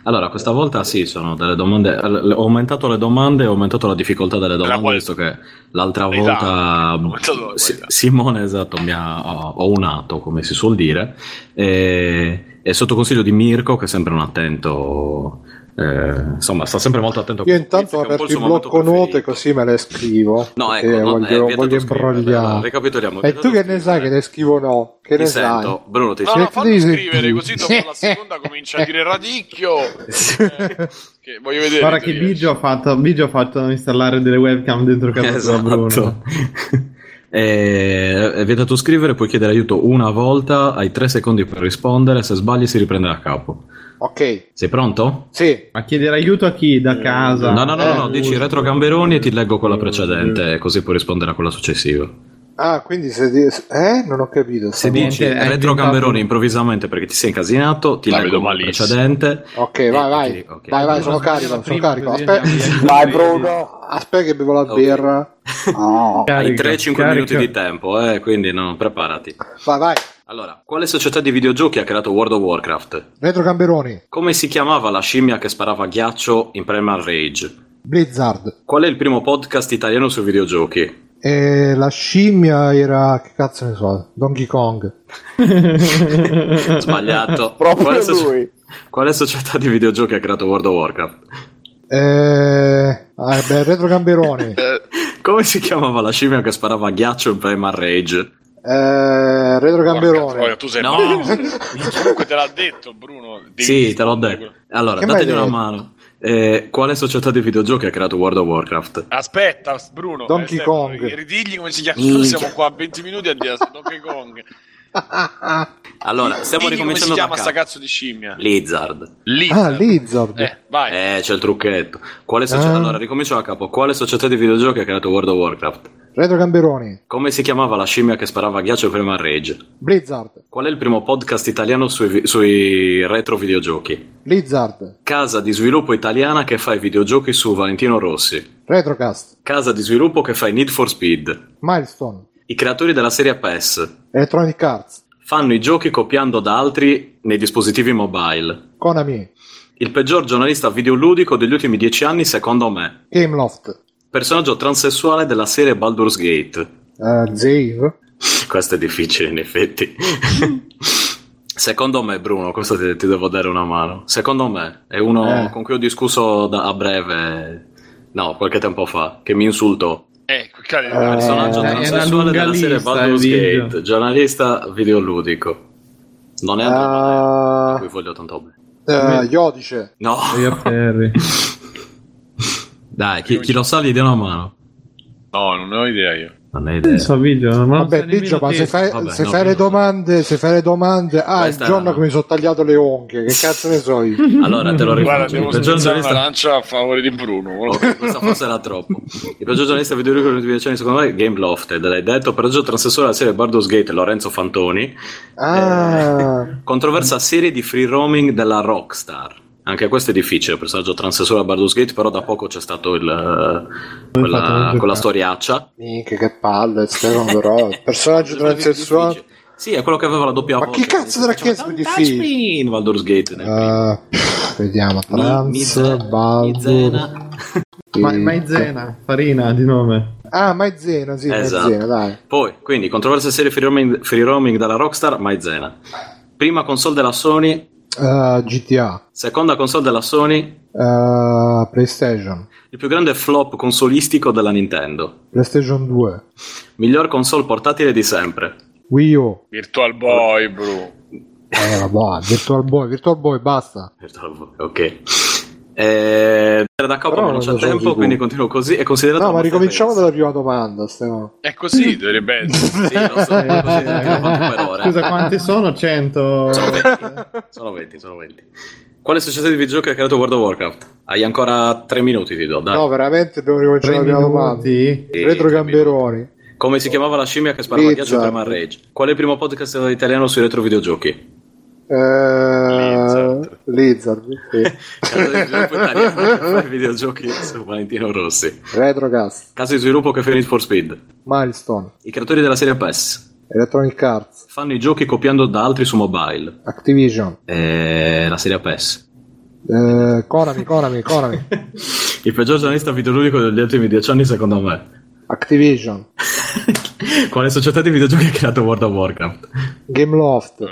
Allora, questa volta sì, sono delle domande. Ho aumentato le domande e ho aumentato la difficoltà delle domande, visto che l'altra volta. Simone esatto, mi ha ho unato, come si suol dire, e, e sotto consiglio di Mirko, che è sempre un attento, eh, insomma, sta sempre molto attento. a Io intanto ho aperto il blocco note così me le scrivo. No, ecco, non- è voglio, voglio imbrogliare. Ricapitoliamo. E tu che ne sai che ne scrivo no? Che Ti ne sento, Bruno, ti No, sento. no, fallo scrivere così dopo la seconda comincia a dire radicchio. Eh, che voglio vedere. Guarda che. Biggio ha fatto, Biggio ha fatto installare delle webcam dentro casa sua, Bruno. Eh, È vietato scrivere, puoi chiedere aiuto una volta, hai tre secondi per rispondere, se sbagli si riprende da capo. Ok, Sei pronto? sì. Ma chiedere aiuto a chi? Da casa? No, no, no, Eh, no, dici retro Gamberoni e ti leggo quella precedente, così puoi rispondere a quella successiva. Ah, quindi se... di- Eh? Non ho capito. Se dici retro Gamberoni improvvisamente perché ti sei incasinato, ti La leggo vedo malissimo. precedente. Ok, vai, vai. ok, ok. Vai, vai, sono carico, sono prima, carico. Aspetta. Vai Bruno. aspetta che bevo la Ok. birra. Oh. Hai Carica, 3-5 carica. minuti di tempo, eh, quindi no, preparati. Vai, vai. Allora, quale società di videogiochi ha creato World of Warcraft? Retro Gamberoni. Come si chiamava la scimmia che sparava ghiaccio in Primal Rage? Blizzard. Qual è il primo podcast italiano sui videogiochi? E la scimmia era... Che cazzo ne so? Donkey Kong. Sbagliato. Proprio quale, soci- lui. quale società di videogiochi ha creato World of Warcraft? Eh... Ah, beh, Retro Gamberoni. Eh, Come si chiamava la scimmia che sparava ghiaccio in Primal Rage? Eh, Retro troia, tu sei No. Comunque te l'ha detto Bruno. Devi Sì, te l'ho detto. Allora, Che dategli una detto? mano. Eh, quale società di videogiochi ha creato World of Warcraft? Aspetta, Bruno. Donkey eh, Kong. Ridigli come si chiama. Minchia. Noi siamo qua a 20 minuti a dire Donkey Kong. Allora, stiamo Digli come si ricominciando chiama sta cazzo di scimmia? Lizard. Lizard. ah, Lizard. Eh, vai. Eh, c'è il trucchetto. Quale società... Ah. Allora, ricomincio da capo. Quale società di videogiochi ha creato World of Warcraft? Retro Gamberoni. Come si chiamava la scimmia che sparava ghiaccio prima a Rage? Blizzard. Qual è il primo podcast italiano sui, sui retro videogiochi? Blizzard. Casa di sviluppo italiana che fa i videogiochi su Valentino Rossi. Retrocast. Casa di sviluppo che fa i Need for Speed. Milestone. I creatori della serie PES. Electronic Arts. Fanno i giochi copiando da altri nei dispositivi mobile. Konami. Il peggior giornalista videoludico degli ultimi dieci anni, secondo me. Gameloft. Personaggio transessuale della serie Baldur's Gate. Uh, Zave. Questo è difficile, in effetti. Secondo me, Bruno, questo ti, ti devo dare una mano. Secondo me, è uno Eh. con cui ho discusso da- a breve, no, qualche tempo fa, che mi insultò. Eh, cari- Eh, Personaggio è una transessuale della serie Baldur's. Gate, giornalista videoludico. Non è Andromeda, a cui Uh, voglio tanto bene. uh, Iodice. No. dai, chi, chi lo sa gli dia una mano. No, non ne ho idea io. Non hai idea. So video, ma non Vabbè, Biggio, ma se fai, Vabbè, se no, fai le io- domande, se fai le domande, ah, Questa il giorno che mi sono tagliato le unghie, che cazzo ne so io? Allora, te lo Guarda, rifaccio. devo spezzare una lancia a favore di Bruno. Questa forse era troppo. Il peggior giornalista videoludico secondo me, è Game Lofted, l'hai detto. Peggior transessore della serie Baldur's Gate, Lorenzo Fantoni. Ah, Controversa serie di free roaming della Rockstar. Anche questo è difficile, personaggio transessore a Baldur's Gate, però da poco c'è stato il, quella, quella storiaccia. minchia, che palle, Stefano, però. Personaggio transessuale. Sì, è quello che aveva la doppia Ma voce. chi cazzo te l'ha chiesto di me in Baldur's Gate. Uh, vediamo, trans, Baldur. Ma, Maizena, farina di nome. Ah, Maizena, sì, Esatto. Maizena, dai. Poi, quindi, controversa serie free roaming, free roaming dalla Rockstar, Maizena. Prima console della Sony, Uh, GTA, seconda console della Sony, uh, PlayStation, il più grande flop consolistico della Nintendo. PlayStation 2, Miglior console portatile di sempre. Wii U. Virtual Boy, Bruno. Eh, vabbè, Virtual Boy, Virtual Boy, basta. Ok. Eh, da capo ma non non c'è so tempo, quindi continuo così. È considerato No, ma ricominciamo dalla prima domanda, Stefano. È così, dovrebbe essere. Sì, lo so, è così. Scusa, quanti sono? 100. Sono 20, sono 20, sono 20. Quale società di videogiochi ha creato World of Warcraft? Hai ancora 3 minuti, ti do, dai. No, veramente dobbiamo ricominciare dalla prima domanda. Sì, Retro Gamberoni. Come si chiamava la scimmia che sparava ghiaccio prima a Rage? Qual è il primo podcast italiano sui retro videogiochi? Eh, Lizard. Sì. Casa di sviluppo italiano che fa i videogiochi su Valentino Rossi. Retrocast, Casa di sviluppo che fa Need for Speed. Milestone, I creatori della serie PES Electronic Arts, fanno i giochi copiando da altri su mobile. Activision, Eh, la serie PES. eh, Konami, Konami, Konami, Il peggior giornalista videoludico degli ultimi dieci anni, secondo me. Activision, Quale società di videogiochi ha creato World of Warcraft? Gameloft.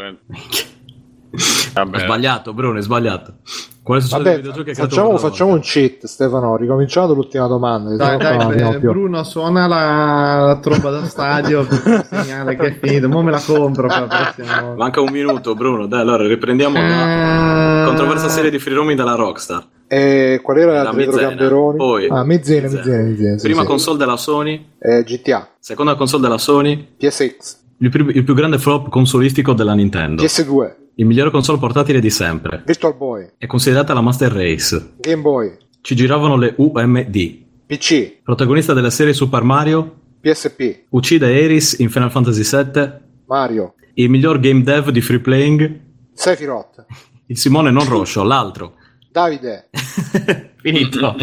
Vabbè. sbagliato, Bruno, è sbagliato. Quale Vabbè, facciamo, facciamo un cheat, Stefano. Ricominciamo dall'ultima domanda. Dai, dai, beh, più. Bruno suona la, la tromba da stadio per segnale che è finito. Mo me la compro per la prossima Warcraft? volta. Manca un minuto, Bruno. Dai, allora riprendiamo la Eh, controversa serie di free roaming della Rockstar. E qual era La Mizena. Gamberoni? Poi- ah. Mizzena, Mizzena. sì, Prima sì. console della Sony, Eh, GTA, seconda console della Sony, PSX, il, più- il più grande flop consolistico della Nintendo. PS2, Il migliore console portatile di sempre. Virtual Boy, È considerata la Master Race. Game Boy, Ci giravano le UMD. PC, Protagonista della serie Super Mario, PSP, uccide Ares in Final Fantasy VII. Mario, Il miglior game dev di free playing, Sephiroth, il Simone non Roscio, l'altro. Davide, finito.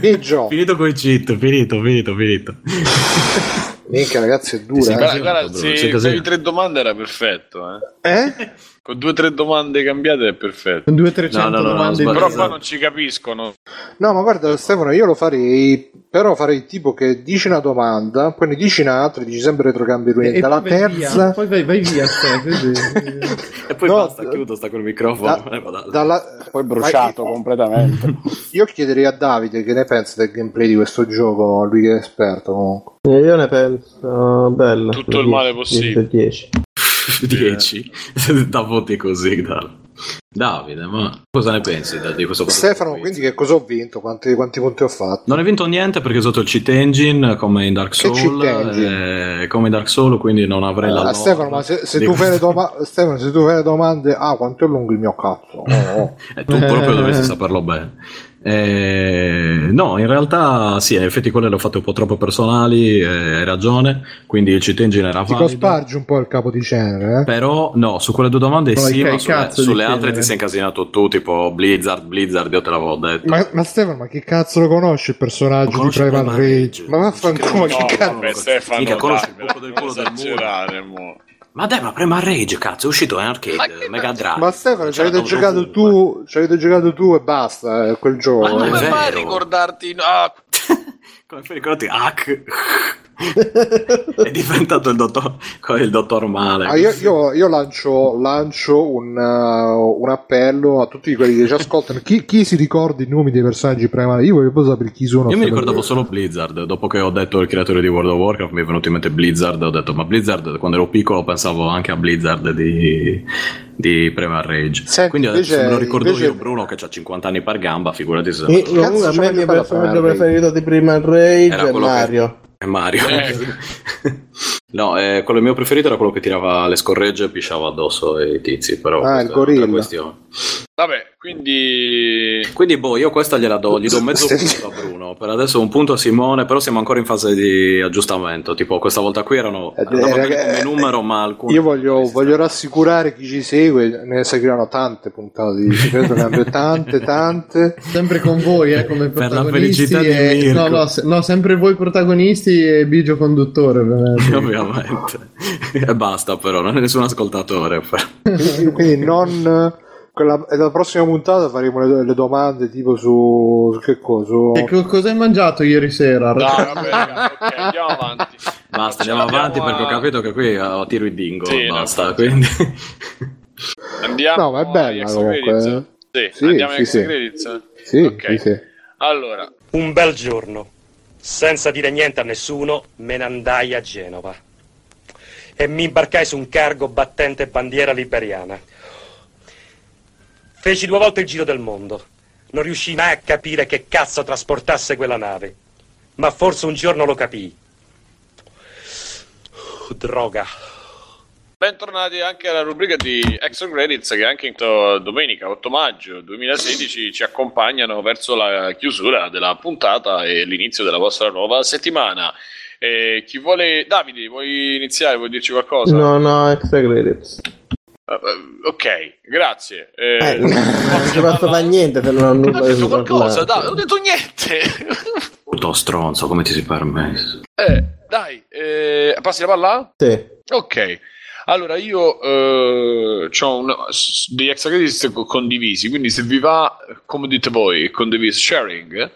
Biggio. finito con i cheat, finito, finito, finito. Minchia, ragazzi, è dura. sei eh. Guarda, Sì, guarda, c'è casino. avevi tre domande era perfetto. Eh. Eh? Con due o tre domande cambiate è perfetto. Con 200-300 No, no, no, no, domande. Però qua non ci capiscono. No, ma guarda, Stefano, io lo farei. Però farei tipo che dici una domanda, poi ne dici un'altra, e dici sempre retro Gamberoni. E Dalla vai terza. via, poi vai, vai via. E poi No, basta, d- chiudo, sta col microfono. Da- vado. dalla- Poi bruciato Ma- completamente. Io chiederei a Davide che ne pensa del gameplay di questo gioco, lui che è esperto comunque. Eh, Io ne penso bella. Tutto il male possibile. 10. 10 da voti così da... Davide ma cosa ne pensi da- di questo Stefano, quindi che cosa ho vinto? Quanti, quanti punti ho fatto? non hai vinto niente perché sotto il cheat engine come in Dark Che cheat Soul engine? eh, come in Dark Soul quindi non avrei la Ah, lore Stefano, ma se, se tu fai le questo. doma- Stefano, se tu fai le domande, ah, quanto è lungo il mio cazzo? Oh, oh. Eh, tu proprio dovresti saperlo bene. Eh, no, in realtà sì, in effetti quelle le ho fatte un po' troppo personali, eh, hai ragione, quindi il cheat engine era Ti valido. cospargi un po' il capo di cenere, eh? Però no, su quelle due domande Poi sì, ma sulle, sulle altre ti sei incasinato tu, tipo Blizzard, Blizzard, io te l'avevo detto. Ma, ma Stefano, ma che cazzo lo conosci il personaggio di Primal Rage? Ma vaffanculo, No, che cazzo? vabbè, Stefano, Mica conosci il del culo del muro. Ma dai, ma Prima Rage, cazzo, è uscito in arcade, Mega Drive. Ma Stefano, ci avete giocato tu, ci avete giocato tu e basta, eh, quel gioco. Ma Come fai a ricordarti? Ah, Come fai a ricordarti? Hack. è diventato il dottor, il dottor Male. Ah, io, io- io lancio, lancio un, uh, un appello a tutti quelli che ci ascoltano. Chi, chi si ricorda i nomi dei personaggi primari? Io voglio sapere chi sono. Io mi ricordavo solo Blizzard, dopo che ho detto il creatore di World of Warcraft mi è venuto in mente Blizzard, ho detto ma Blizzard quando ero piccolo pensavo anche a Blizzard di, di Primal Rage. Senti, Quindi adesso invece- me lo ricordo invece- io Bruno che ha 50 anni per gamba, figurati se... E, Cazzo, a me il mio personaggio preferito di Primal Rage Era è quello che- Mario. È Mario. Eh. no, eh, quello mio preferito era quello che tirava le scorregge e pisciava addosso ai tizi, però Ah, il questa è un'altra gorilla. questione. Vabbè, quindi... Quindi boh, io questa gliela do, gli do mezzo punto a Bruno, per adesso un punto a Simone, però siamo ancora in fase di aggiustamento, tipo questa volta qui erano, Eh, raga- come numero, ma alcune... Io voglio, voglio rassicurare chi ci segue, ne seguiranno tante puntate di Segreto Cambio, tante, tante. Sempre con voi, eh, come Per la protagonisti. felicità di e... Mirko. no, no, se- no, sempre voi protagonisti e Bigio conduttore. ovviamente. Ovviamente. e basta però, non è nessun ascoltatore. Quindi, quindi non... Quella, e la prossima puntata faremo le, le domande tipo su, su che cosa? Su- E co- cosa hai mangiato ieri sera? No, vabbè, raga, ok, andiamo avanti. Basta, andiamo Andiamo avanti a- perché ho capito che qui ho tiro il dingo, Sì, no, basta, infatti. quindi... Andiamo No, ma è bella extra comunque? Sì, Sì, andiamo sì, sì. Sì, Ok. sì, sì. Allora, Un bel giorno, senza dire niente a nessuno, me ne andai a Genova e mi imbarcai su un cargo battente bandiera liberiana. Feci due volte il giro del mondo. Non riuscii mai a capire che cazzo trasportasse quella nave, ma forse un giorno lo capii. Droga. bentornati anche alla rubrica di extra credits che anche in to- domenica 8 maggio 2016 ci accompagnano verso la chiusura della puntata e l'inizio della vostra nuova settimana. E chi vuole... Davide, vuoi iniziare? Vuoi dirci qualcosa? No, no, extra credits. Eh, eh, ok, grazie. Eh, Eh, non posso fare niente se non ho nulla ho detto qualcosa, dai, non ho detto niente. Puto stronzo, come ti si permesso? Eh, dai, eh, passi la palla? Sì. Ok, allora io ho degli extra credits co- condivisi, quindi se vi va, come dite voi, condiviso sharing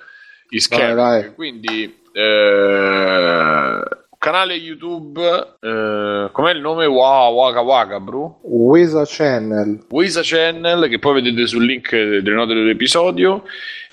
caring. vai. quindi eh, canale YouTube, eh, com'è il nome? Wow, Waka Waka, bro? Wesa Channel. Wisa Channel, che poi vedete sul link delle note dell'episodio,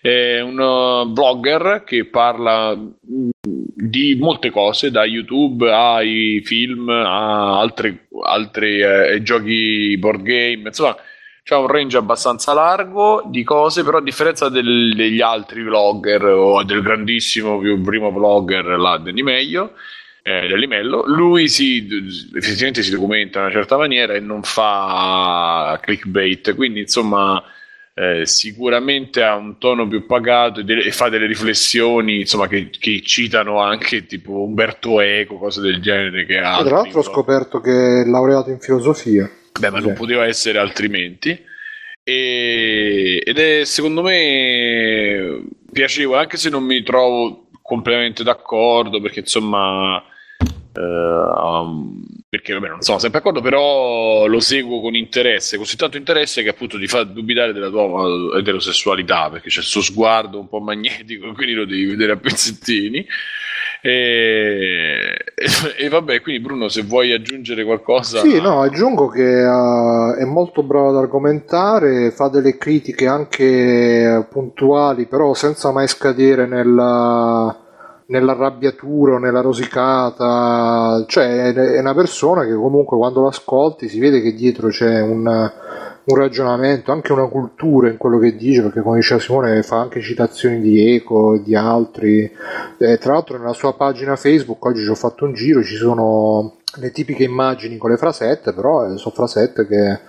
è un blogger che parla mm, di molte cose, da YouTube ai film a altri, altri eh, giochi board game, insomma c'è un range abbastanza largo di cose, però a differenza del- degli altri vlogger o del grandissimo primo vlogger là di meglio, eh, dell'Imello, lui si, effettivamente si documenta in una certa maniera e non fa clickbait, quindi insomma eh, sicuramente ha un tono più pagato e, delle- e fa delle riflessioni insomma che, che citano anche tipo Umberto Eco, cose del genere che ha tra l'altro ho scoperto che è laureato in filosofia. Beh, ma non Sì. poteva essere altrimenti. E- ed è secondo me piacevole, anche se non mi trovo completamente d'accordo, perché insomma. Eh, um, perché vabbè, non sono sempre d'accordo, però lo seguo con interesse, così tanto interesse che appunto ti fa dubitare della tua eterosessualità, perché c'è il suo sguardo un po' magnetico, quindi lo devi vedere a pezzettini. E, e- vabbè, quindi Bruno, se vuoi aggiungere qualcosa. Sì, no, aggiungo che eh, è molto bravo ad argomentare, fa delle critiche anche eh, puntuali, però senza mai scadere nella, nell'arrabbiatura o nella rosicata, cioè è una persona che comunque quando l'ascolti si vede che dietro c'è un, un ragionamento, anche una cultura in quello che dice, perché come diceva Simone fa anche citazioni di Eco e di altri. Eh, tra l'altro nella sua pagina Facebook, oggi ci ho fatto un giro, ci sono le tipiche immagini con le frasette, però eh, sono frasette che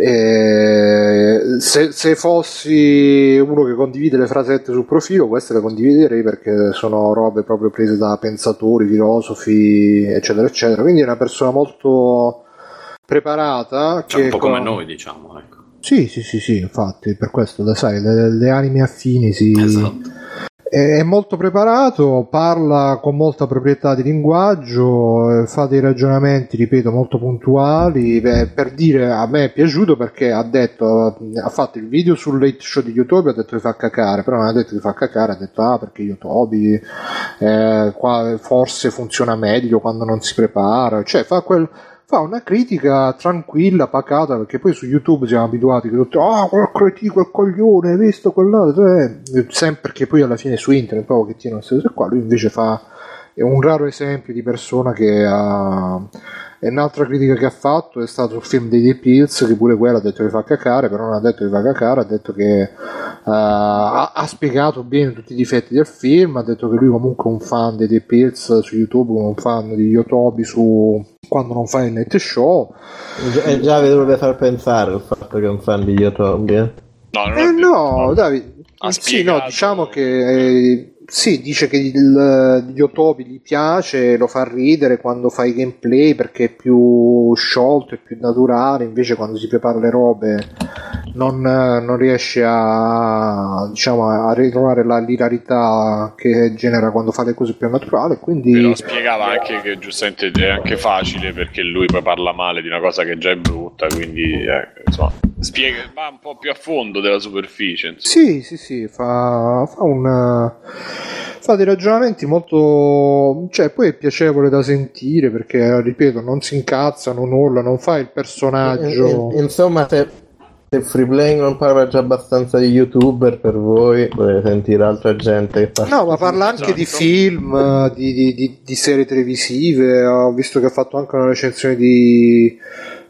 eh, se, se, fossi uno che condivide le frasette sul profilo, queste le condividerei perché sono robe proprio prese da pensatori, filosofi, eccetera, eccetera. Quindi è una persona molto preparata. Cioè, che un po' come con- noi, diciamo. Ecco. Sì, sì, sì, sì, infatti, per questo, le- sai, le, le anime affini si... Esatto. È, è molto preparato, parla con molta proprietà di linguaggio, eh, fa dei ragionamenti, ripeto, molto puntuali. Beh, per dire, a me è piaciuto perché ha detto, ha fatto il video sul late show di YouTube, ha detto che fa cacare, però non ha detto che fa cacare, ha detto, ah, perché YouTube eh, qua forse funziona meglio quando non si prepara, cioè fa quel fa una critica tranquilla, pacata, perché poi su YouTube siamo abituati che tutti, ah, quel cretino, quel coglione, hai visto quell'altro, eh. sempre perché poi alla fine su internet un pochettino queste cose qua, lui invece fa è un raro esempio di persona che ha e un'altra critica che ha fatto è stato sul film dei Deep Hills che pure quello ha detto che fa cacare però non ha detto che fa cacare ha detto che eh, ha, ha spiegato bene tutti i difetti del film ha detto che lui comunque è un fan dei Deep Hills su YouTube un fan di Yotobi su quando non fa il net show E già vi dovrebbe far pensare il fatto che è un fan di Yotobi. eh. No, non eh no, Davide, Ha sì, spiegato- no, diciamo che eh, sì, dice che il Yotobi gli piace, lo fa ridere quando fa i gameplay perché è più sciolto e più naturale, invece quando si prepara le robe non, eh, non riesce a diciamo a ritrovare la lirarità che genera quando fa le cose più naturali, quindi Però spiegava anche che giustamente è anche facile perché lui poi parla male di una cosa che già è brutta, quindi ecco, insomma, spiega, va un po' più a fondo della superficie. insomma. Sì, sì, sì, fa, fa, un, fa dei ragionamenti molto... cioè poi è piacevole da sentire perché, ripeto, non si incazza, non urla, non fa il personaggio... In- in- insomma, se, se Free Playing non parla già abbastanza di youtuber per voi, potete sentire altra gente che parla. No, ma parla anche di Esatto. film, eh, di, di- di- di serie televisive. Ho visto che ha fatto anche una recensione di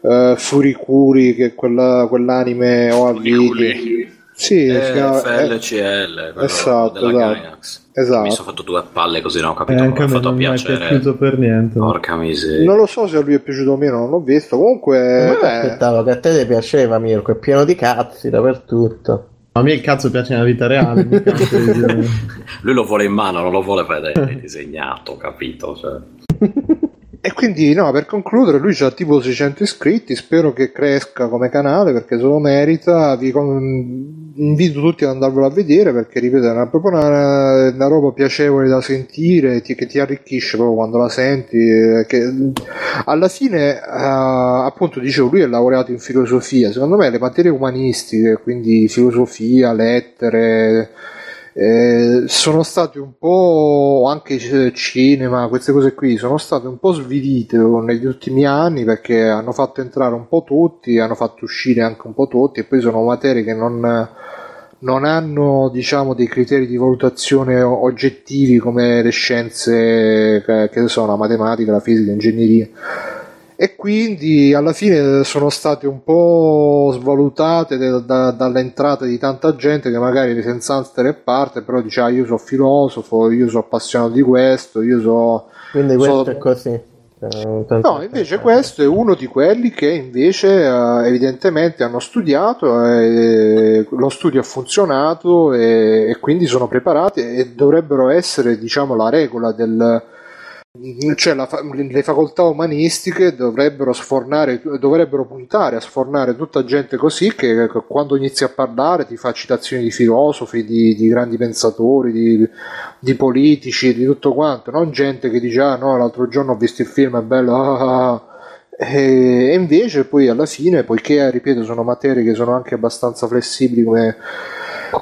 eh, Furikuri, che è quella, quell'anime o a video. Sì, Eh, eh, FLCL, quello esatto, della esatto. Esatto. Mi sono fatto due palle così, non ho Eh, capito anche come a ha fatto non mi è piacere. piaciuto per niente. Porca miseria. Non lo so se a lui è piaciuto o meno, non l'ho visto. Comunque, Ma eh, aspettavo che a te ti piaceva Mirko, è pieno di cazzi dappertutto. A me il cazzo piace nella vita reale. Lui lo vuole in mano, non lo vuole vedere disegnato, capito? Cioè, E quindi, no, per concludere, lui ha tipo 600 iscritti. Spero che cresca come canale perché se lo merita. Vi invito tutti ad andarvelo a vedere perché, ripeto, è una, proprio una, una roba piacevole da sentire ti- che ti arricchisce proprio quando la senti. eh, Che, alla fine, eh, appunto, dicevo, lui è laureato in filosofia. Secondo me, le materie umanistiche, quindi filosofia, lettere. Eh, sono state un po' anche c- cinema, queste cose qui sono state un po' svilite negli ultimi anni perché hanno fatto entrare un po' tutti, hanno fatto uscire anche un po' tutti e poi sono materie che non, non hanno diciamo dei criteri di valutazione oggettivi come le scienze che, che sono la matematica, la fisica, l'ingegneria e quindi alla fine sono state un po' svalutate da- da- dall'entrata di tanta gente che magari senza e parte però dice ah, io sono filosofo, io sono appassionato di questo, io so... Quindi questo so- è così. Eh, No, invece questo è uno di quelli che invece eh, evidentemente hanno studiato, e lo studio ha funzionato e, e quindi sono preparati e dovrebbero essere diciamo la regola del... Cioè la le facoltà umanistiche dovrebbero sfornare, dovrebbero puntare a sfornare tutta gente così che quando inizi a parlare ti fa citazioni di filosofi, di, di grandi pensatori, di, di politici, di tutto quanto, non gente che dice ah no l'altro giorno ho visto il film è bello ah, ah, ah". e e invece poi alla fine poiché ripeto sono materie che sono anche abbastanza flessibili come,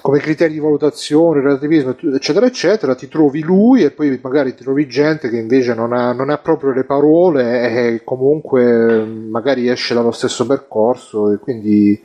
come criteri di valutazione relativismo eccetera eccetera ti trovi lui e poi magari ti trovi gente che invece non ha, non ha proprio le parole e comunque magari esce dallo stesso percorso e quindi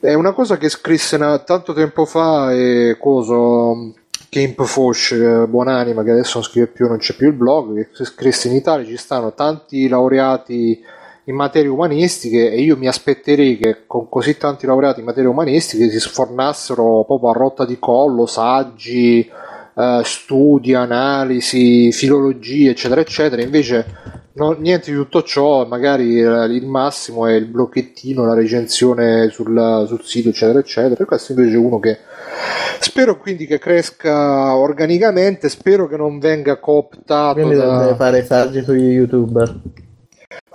è una cosa che scrisse una- tanto tempo fa e coso Camp Foch, eh, buonanima, che adesso non scrive più, non c'è più il blog, che scrisse in Italia ci stanno tanti laureati in materie umanistiche e io mi aspetterei che con così tanti laureati in materie umanistiche si sfornassero proprio a rotta di collo saggi, eh, studi, analisi, filologie, eccetera, eccetera. Invece no, niente di tutto ciò, magari il massimo è il blocchettino, la recensione sul, sul sito, eccetera, eccetera. E questo invece è uno che spero quindi che cresca organicamente, spero che non venga cooptato Quindi da... deve fare saggi sugli youtuber.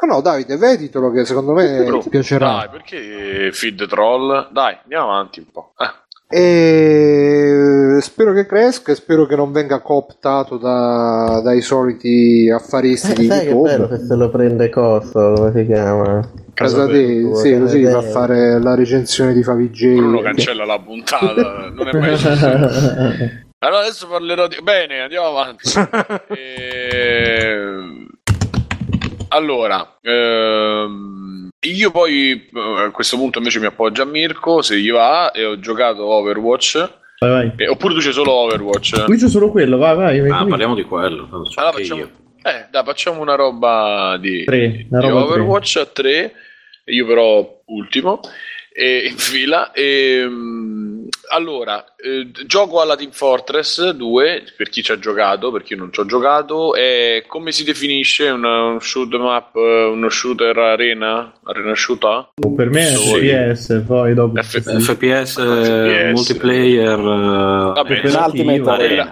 Ma no, Davide, veditelo che secondo me ti piacerà. Dai, perché feed troll? Dai, andiamo avanti un po'. Eh. E spero che cresca e spero che non venga cooptato da- dai soliti affaristi Eh, di sai che è YouTube. bello se se lo prende coso, come si chiama? Casa te, sì, così va a fare la recensione di Favij. Bruno cancella la puntata, non è mai successo. Allora adesso parlerò di... Bene, andiamo avanti. Ehm, Allora, ehm, io poi eh, a questo punto invece mi appoggio a Mirko, se gli va, e ho giocato Overwatch. Vai, vai. Eh, oppure tu c'è solo Overwatch? Qui c'è solo quello, vai, vai. vai Ah, qui. parliamo di quello. Allora facciamo, eh, dai, facciamo una roba di, Tre, una di roba a tre. Overwatch a 3, io però ultimo e in fila. E, mm, allora, eh, gioco alla Team Fortress 2 per chi ci ha giocato, per chi non ci ha giocato. E come si definisce una- un shoot map, eh, uno shooter arena? Arena shooter? Per me è Sì. FPS, poi dopo. FPS, eh, FPS. multiplayer, eh, Vabbè, cooperativo, quella,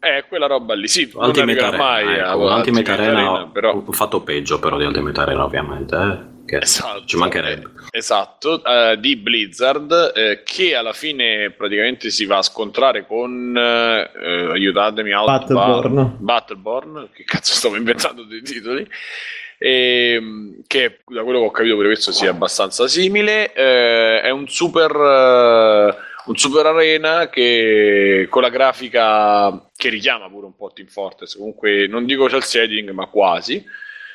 eh, quella roba lì, sì, non Ultimate arriverà Arena, mai ecco, a Ultimate Arena, Arena, però ho fatto peggio però di Ultimate Arena ovviamente, eh, che ci mancherebbe. Esatto, eh, di Blizzard eh, che alla fine praticamente si va a scontrare con eh, aiutatemi Battleborn. Battleborn, che cazzo stavo inventando dei titoli. Ehm, che da quello che ho capito pure questo sia abbastanza simile. È un super un super arena che con la grafica che richiama pure un po' Team Fortress. Comunque non dico cel shading ma quasi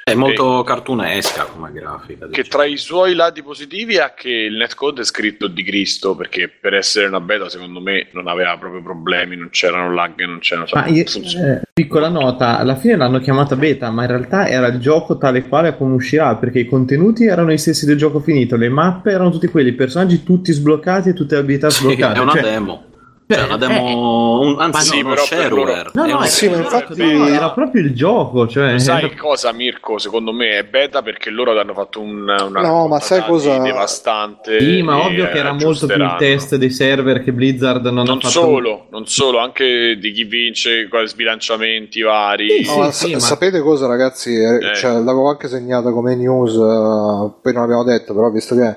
È molto cartunesca come grafica. che tra i suoi lati positivi ha che il netcode è scritto di Cristo perché per essere una beta secondo me non aveva proprio problemi, non c'erano lag, non c'erano Ma io- eh, piccola nota, alla fine l'hanno chiamata beta, ma in realtà era il gioco tale quale come uscirà, perché i contenuti erano i stessi del gioco finito, le mappe erano tutti quelli, i personaggi tutti sbloccati e tutte le abilità Sì, sbloccate. è una cioè- demo. Cioè, una demo, un- anzi, sì, no, però per shareware. No, no, Eh, è- sì, ma infatti no, era proprio il gioco, cioè... Sai cosa Mirko? Secondo me è beta perché loro hanno fatto un, una No, ma sai cosa- devastante. Sì, ma ovvio che eh, era molto più il test dei server che Blizzard non, ha Non fatto. solo, non solo, anche di chi vince, quali sbilanciamenti vari. No, ma sa- Sapete cosa, ragazzi? Eh, Eh. cioè, l'avevo anche segnata come news, eh, poi non l'abbiamo detto, però visto che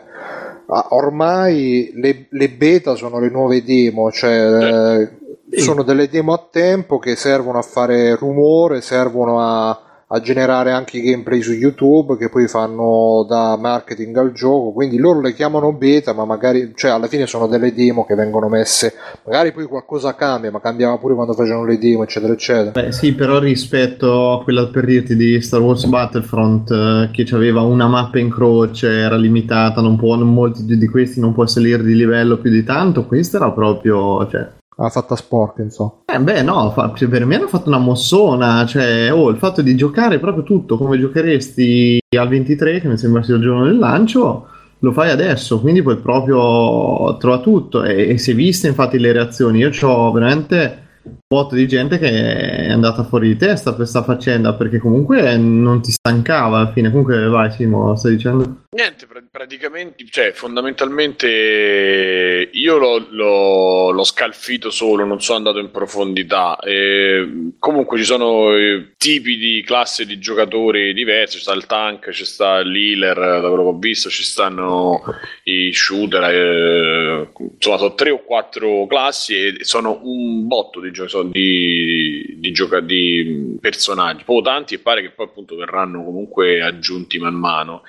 ah, ormai le, le beta sono le nuove demo, cioè eh, sono delle demo a tempo che servono a fare rumore, servono a, a generare anche i gameplay su YouTube che poi fanno da marketing al gioco, quindi loro le chiamano beta, ma magari, cioè alla fine sono delle demo che vengono messe, magari poi qualcosa cambia, ma cambiava pure quando facevano le demo, eccetera, eccetera. Beh, sì, però rispetto a quella per dirti di Star Wars Battlefront, eh, che aveva una mappa in croce, era limitata, non può, molti di di questi non può salire di livello più di tanto, questa era proprio. Cioè, Ha fatta sporca, insomma. eh, beh, no, cioè, per me hanno fatto una mossona. Cioè, oh, il fatto di giocare proprio tutto come giocheresti al 23, che mi sembra sia il giorno del lancio, lo fai adesso. Quindi puoi proprio trova tutto. E, e si è viste, infatti, le reazioni. Io ho veramente botto di gente che è andata fuori di testa per questa faccenda perché comunque non ti stancava alla fine. Comunque vai Simo stai dicendo? Niente praticamente cioè fondamentalmente io l'ho, l'ho, l'ho scalfito solo non sono andato in profondità. E, comunque ci sono eh, tipi di classe di giocatori diversi. C'è sta il tank ci sta l'healer da quello che ho visto ci stanno i shooter eh, insomma sono tre o quattro classi e sono un botto di giocatori 100 di, di, gioca- di personaggi, proprio tanti e pare che poi appunto verranno comunque aggiunti man mano.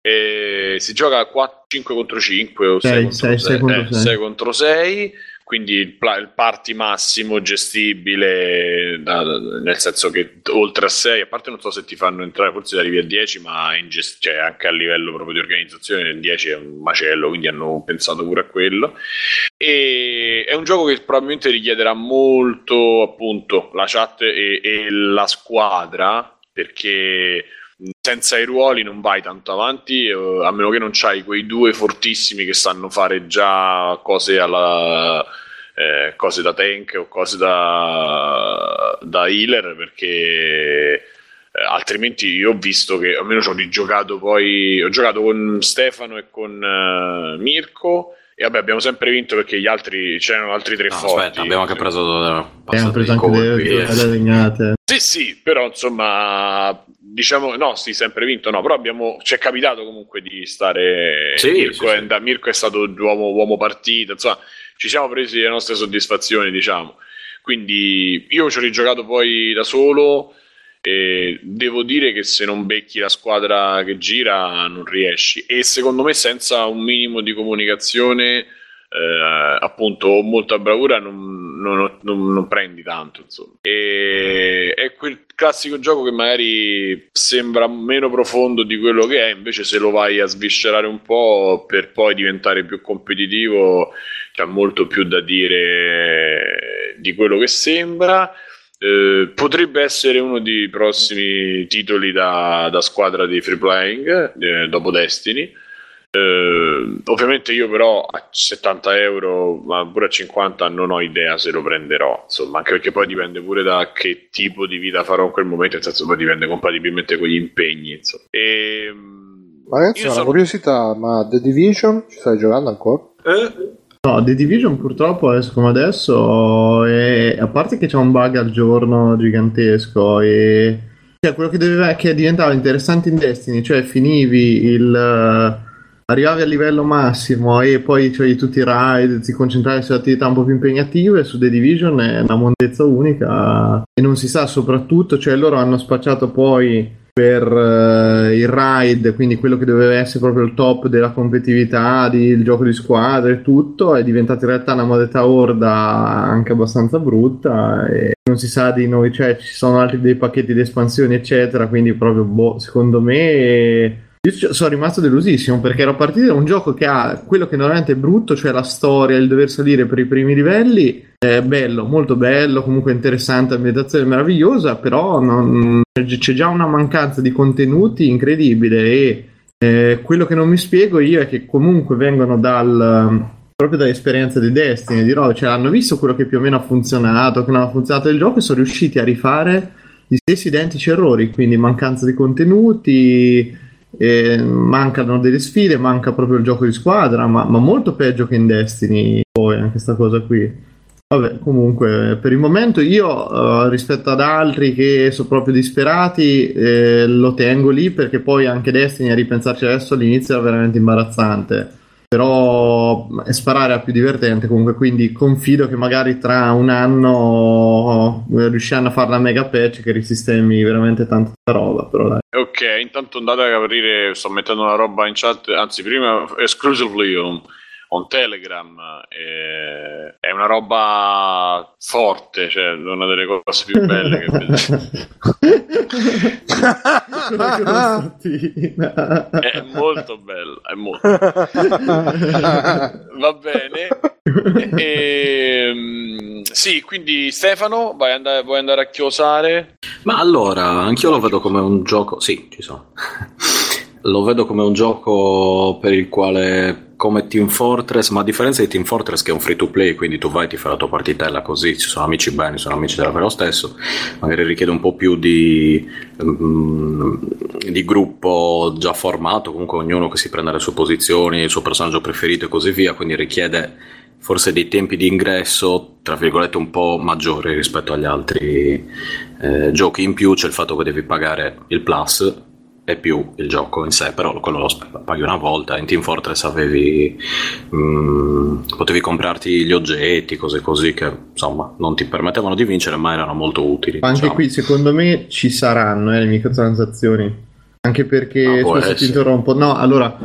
E si gioca 4, 5 contro 5 o 6, 6, contro 6, 6 contro 6. Eh, 6 contro 6 quindi il, pla- il party massimo gestibile, da- da- nel senso che oltre a 6, a parte non so se ti fanno entrare, forse arrivi a 10, ma gest- cioè anche a livello proprio di organizzazione il 10 è un macello, quindi hanno pensato pure a quello. E è un gioco che probabilmente richiederà molto appunto la chat e, e la squadra, perché senza i ruoli non vai tanto avanti, eh, a meno che non c'hai quei due fortissimi che sanno fare già cose alla eh, cose da tank o cose da, da healer, perché eh, altrimenti io ho visto che almeno ci ho rigiocato poi ho giocato con Stefano e con eh, Mirko e vabbè abbiamo sempre vinto perché gli altri c'erano altri tre No, forti aspetta, abbiamo anche preso Abbiamo passato preso anche colpi, delle, eh. delle legnate. Sì, sì, però insomma, diciamo, no, sì, sempre vinto, no, però abbiamo, ci è capitato comunque di stare, Sì, Mirko, sì, è, Mirko è stato uomo, uomo partita, insomma, ci siamo presi le nostre soddisfazioni, diciamo, quindi io ci ho rigiocato poi da solo e devo dire che se non becchi la squadra che gira non riesci. E secondo me senza un minimo di comunicazione eh, appunto molta bravura non, non- non- non prendi tanto insomma. E è quel classico gioco che magari sembra meno profondo di quello che è invece se lo vai a sviscerare un po' per poi diventare più competitivo c'è molto più da dire di quello che sembra. Eh, potrebbe essere uno dei prossimi titoli da, da squadra di free playing eh, dopo Destiny eh, ovviamente io però a 70 euro, ma pure a 50 non ho idea se lo prenderò, insomma, anche perché poi dipende pure da che tipo di vita farò in quel momento, nel senso poi dipende compatibilmente con gli impegni, insomma. E, Ma ragazzi, Io una sono- curiosità, ma The Division ci stai giocando ancora? No, The Division purtroppo adesso come adesso è, a parte che c'è un bug al giorno gigantesco e cioè quello che, doveva, che diventava interessante in Destiny, cioè finivi il arrivavi al livello massimo e poi c'hai tutti i raid, ti concentravi su attività un po' più impegnative, su The Division è una mondezza unica e non si sa soprattutto, cioè loro hanno spacciato poi per eh, il raid, quindi quello che doveva essere proprio il top della competitività, il gioco di squadra e tutto, è diventata in realtà una modalità orda anche abbastanza brutta e non si sa di noi, cioè ci sono altri dei pacchetti di espansioni eccetera, quindi proprio boh, secondo me io sono rimasto delusissimo perché ero partito da un gioco che ha quello che normalmente è brutto, cioè la storia, il dover salire per i primi livelli, è bello, molto bello, comunque interessante, ambientazione meravigliosa, però non- c'è già una mancanza di contenuti incredibile e eh, quello che non mi spiego io è che comunque vengono dal proprio dall'esperienza di Destiny, di roba, cioè hanno visto quello che più o meno ha funzionato, che non ha funzionato il gioco e sono riusciti a rifare gli stessi identici errori, quindi mancanza di contenuti, eh, mancano delle sfide, manca proprio il gioco di squadra, ma, ma molto peggio che in Destiny poi anche questa cosa qui. Vabbè, comunque, per il momento io eh, rispetto ad altri che sono proprio disperati, eh, lo tengo lì perché poi anche Destiny a ripensarci adesso all'inizio era veramente imbarazzante. Però sparare a più divertente comunque, quindi confido che magari tra un anno eh, riusciranno a fare la mega patch che risistemi veramente tanta roba. Però dai. Ok, intanto andate a aprire, sto mettendo una roba in chat, anzi prima exclusively on, on Telegram, eh, è una roba forte, cioè una delle cose più belle che È molto bella, è molto. Va bene. Ehm, sì, quindi Stefano, vai andare, vuoi andare a chiosare? Ma allora, anch'io lo vedo come un gioco. Sì, ci sono. Lo vedo come un gioco per il quale, come Team Fortress, ma a differenza di Team Fortress, che è un free to play, quindi tu vai, ti fai la tua partitella così, ci sono amici bene, sono amici della lo stesso. Magari richiede un po' più di, mm, di gruppo già formato, comunque ognuno che si prende le sue posizioni, il suo personaggio preferito e così via, quindi richiede forse dei tempi di ingresso, tra virgolette, un po' maggiori rispetto agli altri eh, giochi. In più c'è il fatto che devi pagare il plus e più il gioco in sé, però quello lo paghi una volta. In Team Fortress avevi mm, potevi comprarti gli oggetti, cose così che insomma non ti permettevano di vincere, ma erano molto utili. Anche diciamo. qui secondo me ci saranno eh, le microtransazioni. Anche perché Ah, scusa se ti interrompo. No, allora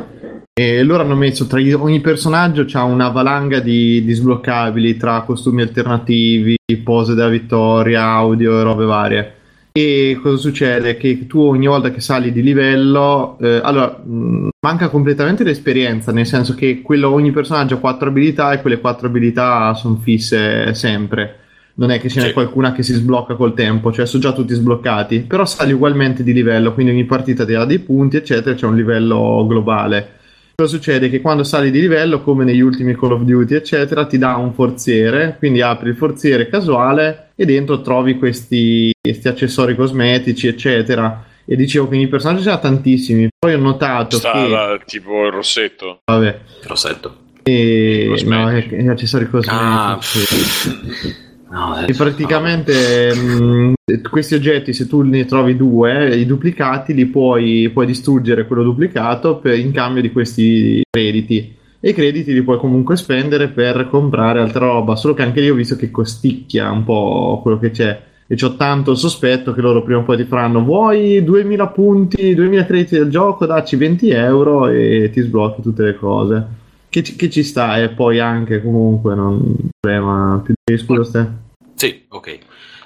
E loro hanno messo tra gli- ogni personaggio c'ha una valanga di, di sbloccabili tra costumi alternativi, pose della vittoria, audio e robe varie. E cosa succede? Che tu ogni volta che sali di livello, eh, allora mh, manca completamente l'esperienza, nel senso che quello, ogni personaggio ha quattro abilità e quelle quattro abilità sono fisse sempre. Non è che ce n'è qualcuna che si sblocca col tempo, cioè sono già tutti sbloccati, però sali ugualmente di livello, quindi ogni partita ti dà dei punti, eccetera, c'è un livello globale. Cosa succede? Che quando sali di livello, come negli ultimi Call of Duty, eccetera, ti dà un forziere, quindi apri il forziere casuale e dentro trovi questi, questi accessori cosmetici, eccetera. E dicevo, quindi i personaggi ha tantissimi. Poi ho notato Sta che... tipo il rossetto. Vabbè. Rossetto. E... No, è- è accessori cosmetici. Ah, sì. No, E praticamente mh, questi oggetti, se tu ne trovi due, i duplicati li puoi, puoi distruggere quello duplicato per- in cambio di questi crediti. E i crediti li puoi comunque spendere per comprare altra roba. Solo che anche lì ho visto che costicchia un po' quello che c'è. E ho tanto il sospetto che loro prima o poi ti faranno: Vuoi 2000 punti, 2000 crediti del gioco? Dacci 20 euro e ti sblocchi tutte le cose. Che che ci sta, e poi anche comunque non problema più di scusa ste. Sì, ok.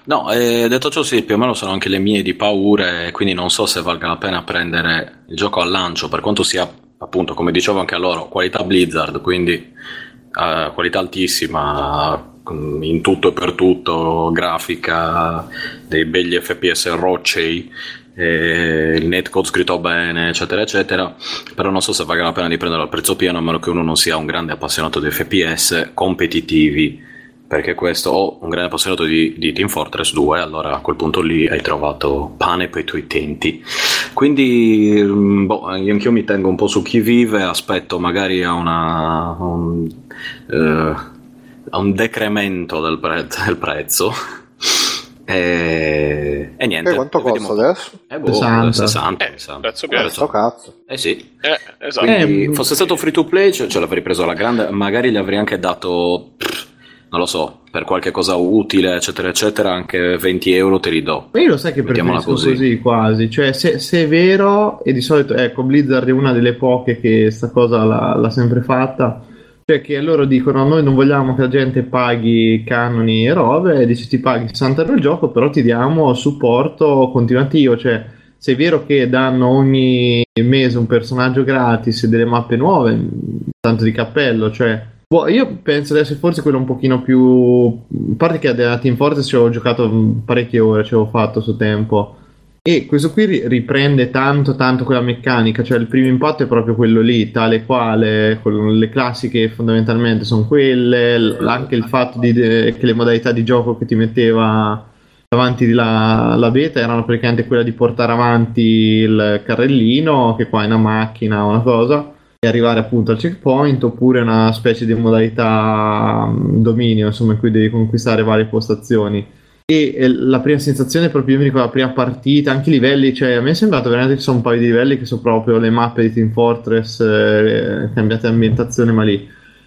No, eh, detto ciò, sì, più o meno sono anche le mie di paure, quindi non so se valga la pena prendere il gioco al lancio, per quanto sia, appunto, come dicevo anche a loro, qualità Blizzard, quindi eh, qualità altissima mm, in tutto e per tutto, grafica, dei begli FPS roccei, eh, il netcode scritto bene, eccetera, eccetera. Però non so se valga la pena di prenderlo al prezzo pieno, a meno che uno non sia un grande appassionato di FPS competitivi perché questo o un grande appassionato di, di Team Fortress 2 allora a quel punto lì hai trovato pane per i tuoi intenti quindi mm, boh, anch'io mi tengo un po' su chi vive aspetto magari a una a un, eh, a un decremento del, pre- del prezzo e, e niente E quanto costa adesso? eh, boh, 60. 60 mi sa. Prezzo Eh, pieno. cazzo. eh sì Eh, esatto. quindi Eh, fosse stato free to play ce, ce l'avrei preso alla grande, magari gli avrei anche dato, pff, non lo so, per qualche cosa utile, eccetera, eccetera, anche 20 euro te li do. Ma io lo sai che Mettiamola preferisco così. così. quasi, cioè se, se è vero, e di solito ecco Blizzard è una delle poche che sta cosa l'ha, l'ha sempre fatta, cioè che loro dicono noi non vogliamo che la gente paghi canoni e robe, e dici ti paghi 60 euro il gioco, però ti diamo supporto continuativo, cioè se è vero che danno ogni mese un personaggio gratis e delle mappe nuove, tanto di cappello, cioè Boh, io penso di essere forse quello un pochino più. A parte che a Team Fortress ci avevo giocato parecchie ore, ci avevo fatto a suo tempo. E questo qui ri- riprende tanto, tanto quella meccanica. Cioè, il primo impatto è proprio quello lì, tale quale. con le classiche fondamentalmente sono quelle. l- anche il fatto di, de- che le modalità di gioco che ti metteva davanti la, la beta erano praticamente quella di portare avanti il carrellino, che qua è una macchina o una cosa e arrivare appunto al checkpoint oppure una specie di modalità mm, dominio insomma in cui devi conquistare varie postazioni e eh, la prima sensazione proprio io mi ricordo la prima partita anche i livelli cioè a me è sembrato veramente che sono un paio di livelli che sono proprio le mappe di Team Fortress eh, cambiate ambientazione ma lì.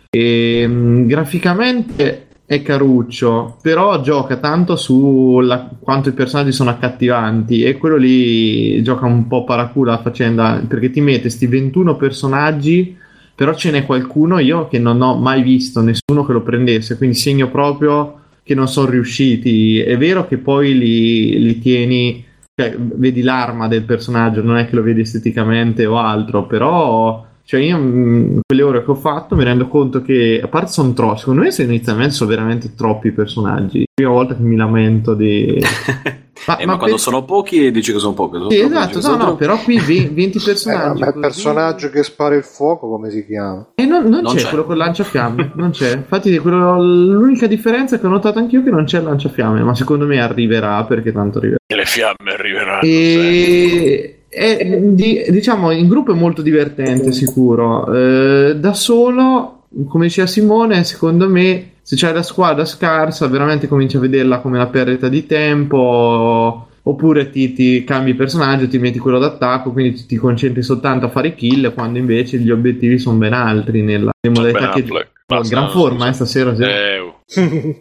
E mm, graficamente è caruccio, però gioca tanto su la- quanto i personaggi sono accattivanti e quello lì gioca un po' paraculo la faccenda perché ti mette sti 21 personaggi, però ce n'è qualcuno io che non ho mai visto nessuno che lo prendesse, quindi segno proprio che non sono riusciti. È vero che poi li, li tieni, cioè, vedi l'arma del personaggio, non è che lo vedi esteticamente o altro, però cioè io mh, quelle ore che ho fatto mi rendo conto che a parte sono troppi secondo me se inizialmente sono veramente troppi personaggi prima volta che mi lamento di Eh, ma, quando sono pochi dici che sono pochi. sono Sì, troppi, esatto no sono no troppi. però qui ve- 20 Eh, personaggi ma il così- personaggio che spara il fuoco, come si chiama? e non, non Non c'è, c'è. quello con il lanciafiamme non c'è infatti quello- l'unica differenza che ho notato anch'io è che non c'è il lanciafiamme ma secondo me arriverà perché tanto arriverà E le fiamme arriveranno. E è, di- diciamo in gruppo è molto divertente sicuro Eh, da solo come diceva Simone secondo me se c'hai la squadra scarsa veramente cominci a vederla come una perdita di tempo oppure ti, ti cambi personaggio ti metti quello d'attacco quindi ti, ti concentri soltanto a fare kill quando invece gli obiettivi sono ben altri nella modalità che Affleck. Oh, Basta, gran forma eh, stasera sì. Eh, oh,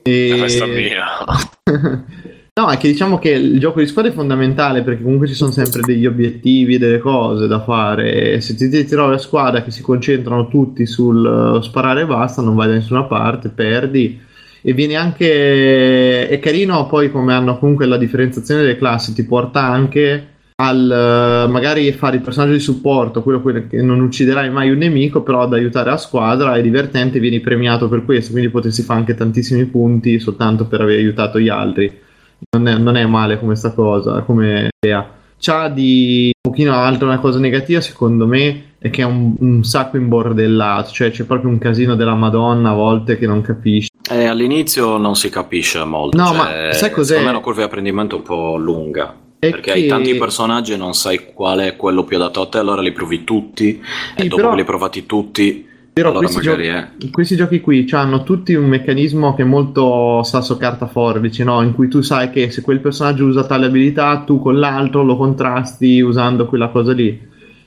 E- è festa mia. No, è che diciamo che il gioco di squadra è fondamentale perché comunque ci sono sempre degli obiettivi, delle cose da fare. Se ti, ti trovi a squadra che si concentrano tutti sul uh, sparare e basta, non vai da nessuna parte, perdi. E viene anche. È carino poi come hanno comunque la differenziazione delle classi, ti porta anche al uh, magari fare il personaggio di supporto, quello, quello, che non ucciderai mai un nemico, però ad aiutare la squadra è divertente, vieni premiato per questo, quindi potresti fare anche tantissimi punti soltanto per aver aiutato gli altri non è, non è male come sta cosa, come idea. C'ha di un pochino altra una cosa negativa, secondo me, è che è un, un, sacco imbordellato, cioè c'è proprio un casino della Madonna a volte che non capisci. Eh, all'inizio non si capisce molto. No, cioè, ma sai cos'è? Secondo me è una curva di apprendimento un po' lunga. È perché che- hai tanti personaggi e non sai qual è quello più adatto a te, allora li provi tutti e Sì, dopo però- che li provati tutti, Però allora questi, magari giochi, è... questi giochi qui hanno tutti un meccanismo che è molto sasso carta forbice, no? in cui tu sai che se quel personaggio usa tale abilità, tu con l'altro lo contrasti usando quella cosa lì.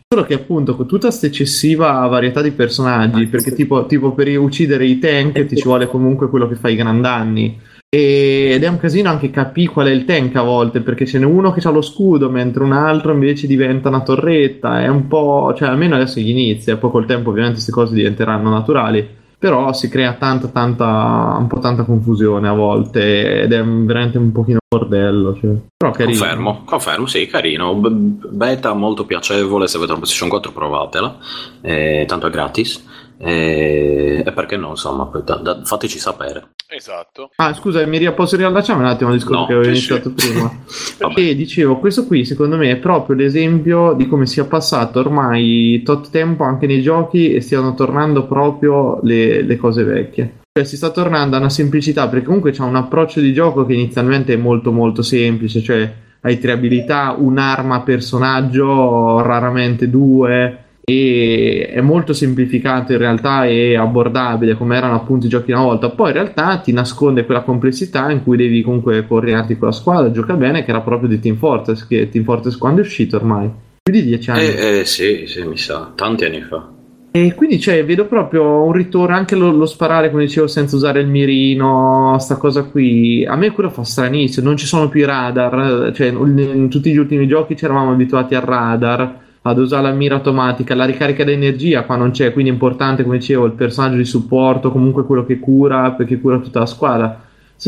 Solo che appunto con tutta questa eccessiva varietà di personaggi, perché tipo, tipo per uccidere i tank ti ci vuole comunque quello che fa i gran danni. Ed è un casino anche capire qual è il tank a volte, perché ce n'è uno che ha lo scudo, mentre un altro invece diventa una torretta. È un po', cioè almeno adesso gli inizia, poi col tempo ovviamente queste cose diventeranno naturali. Però si crea tanta, tanta, un po' tanta confusione a volte ed è veramente un pochino bordello. Cioè. Però carino. Confermo, confermo, sì, carino. Beta molto piacevole, se avete una PlayStation 4 provatela, eh, tanto è gratis. E, e perché no, insomma, da- da- fateci sapere. Esatto. Ah, scusa, mi posso riallacciare un attimo al discorso No, che avevo iniziato sì. prima? Perché dicevo, questo qui secondo me è proprio l'esempio di come sia passato ormai tot tempo anche nei giochi e stiano tornando proprio le, le cose vecchie. Cioè si sta tornando a una semplicità perché comunque c'è un approccio di gioco che inizialmente è molto molto semplice, cioè hai tre abilità, un'arma personaggio, raramente due e è molto semplificato in realtà e abbordabile come erano appunto i giochi una volta poi in realtà ti nasconde quella complessità in cui devi comunque coordinarti con la squadra gioca bene che era proprio di Team Fortress che Team Fortress quando è uscito ormai più di dieci anni Eh, eh, sì, sì, mi sa, tanti anni fa. e quindi cioè, vedo proprio un ritorno anche lo, lo sparare, come dicevo, senza usare il mirino, sta cosa qui. A me quello fa stranissimo, non ci sono più i radar, cioè in, in tutti gli ultimi giochi ci eravamo abituati al radar, ad usare la mira automatica, la ricarica d'energia qua non c'è, quindi è importante, come dicevo, il personaggio di supporto, comunque quello che cura, perché cura tutta la squadra.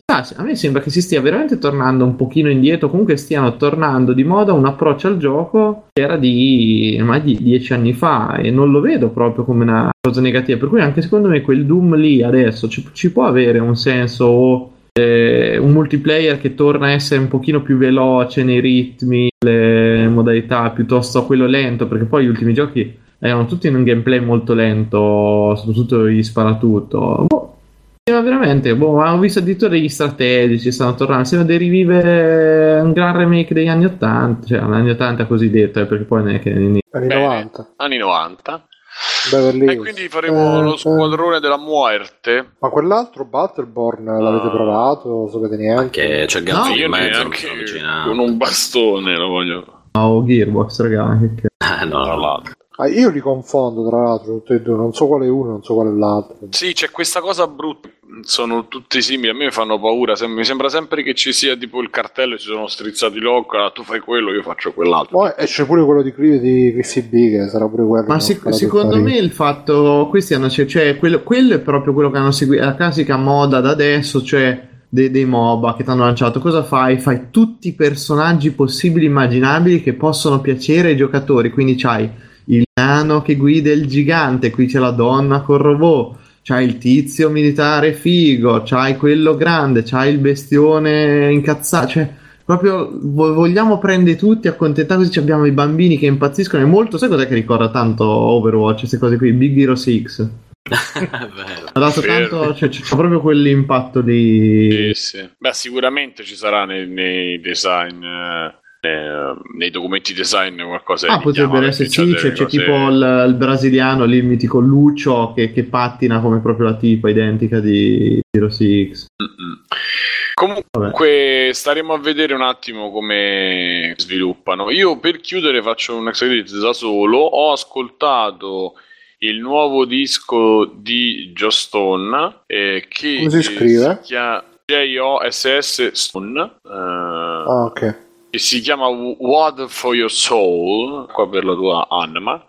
A me sembra che si stia veramente tornando un pochino indietro, comunque stiano tornando di moda un approccio al gioco che era di ormai di dieci anni fa e non lo vedo proprio come una cosa negativa. Per cui anche secondo me quel Doom lì adesso ci, ci può avere un senso eh, un multiplayer che torna a essere un pochino più veloce nei ritmi, le modalità piuttosto a quello lento, perché poi gli ultimi giochi erano tutti in un gameplay molto lento, soprattutto gli sparatutto. Boh, Sembra veramente, boh, ho visto addirittura degli strategici, stanno tornando, sembra di rivivere un gran remake degli anni 80, cioè anni 80 cosiddetto, eh, perché poi non è che Anni Bene. 90. Anni 90. Beverly E quindi faremo Eh, lo eh. squadrone della muerte. Ma quell'altro Battleborn l'avete No. provato? Non sapete niente? Che c'è Gazzo No, in Io mezzo, neanche con un bastone lo voglio. No, Gearbox, raga, che. Eh, no, Tra no. Ah, io li confondo tra l'altro tutti e due, non so quale è uno, non so quale è l'altro. Sì, c'è questa cosa brutta. Sono tutti simili. A me mi fanno paura. sem- mi sembra sempre che ci sia tipo il cartello ci sono strizzati l'occhio. ah, tu fai quello, io faccio quell'altro. Poi esce pure quello di, Cri- di Chrissy B, che sarà pure quello. Ma sic- secondo me il fatto, questi hanno, cioè, cioè, quello, quello è proprio quello che hanno seguito, la classica moda da adesso, cioè dei, dei MOBA che ti hanno lanciato. Cosa fai? Fai tutti i personaggi possibili e immaginabili che possono piacere ai giocatori. Quindi c'hai il nano che guida il gigante, qui c'è la donna col robot. C'hai il tizio militare figo, c'hai quello grande, c'hai il bestione incazzato, cioè proprio vo- vogliamo prendere tutti, accontentare così abbiamo i bambini che impazziscono. È molto, sai cos'è che ricorda tanto Overwatch, queste cose qui, Big Hero 6. È vero. Ha dato tanto, cioè, c'è proprio quell'impatto di... Sì, sì. Beh, sicuramente ci sarà nei, nei design, eh, eh, nei documenti design qualcosa Ah, potrebbero essere, sì, delle c'è, c'è cose- tipo il, il brasiliano, lì il mitico Lucio, che, che pattina come proprio la tipa identica di Hero 6. Mm-mm. Comunque staremo a vedere un attimo come sviluppano. Io per chiudere faccio un credit da solo. Ho ascoltato il nuovo disco di Joe Stone eh, che Come si scrive? si chiama J-O-S-S Stone. eh, Ah, ok. Che si chiama What for Your Soul, qua per la tua anima.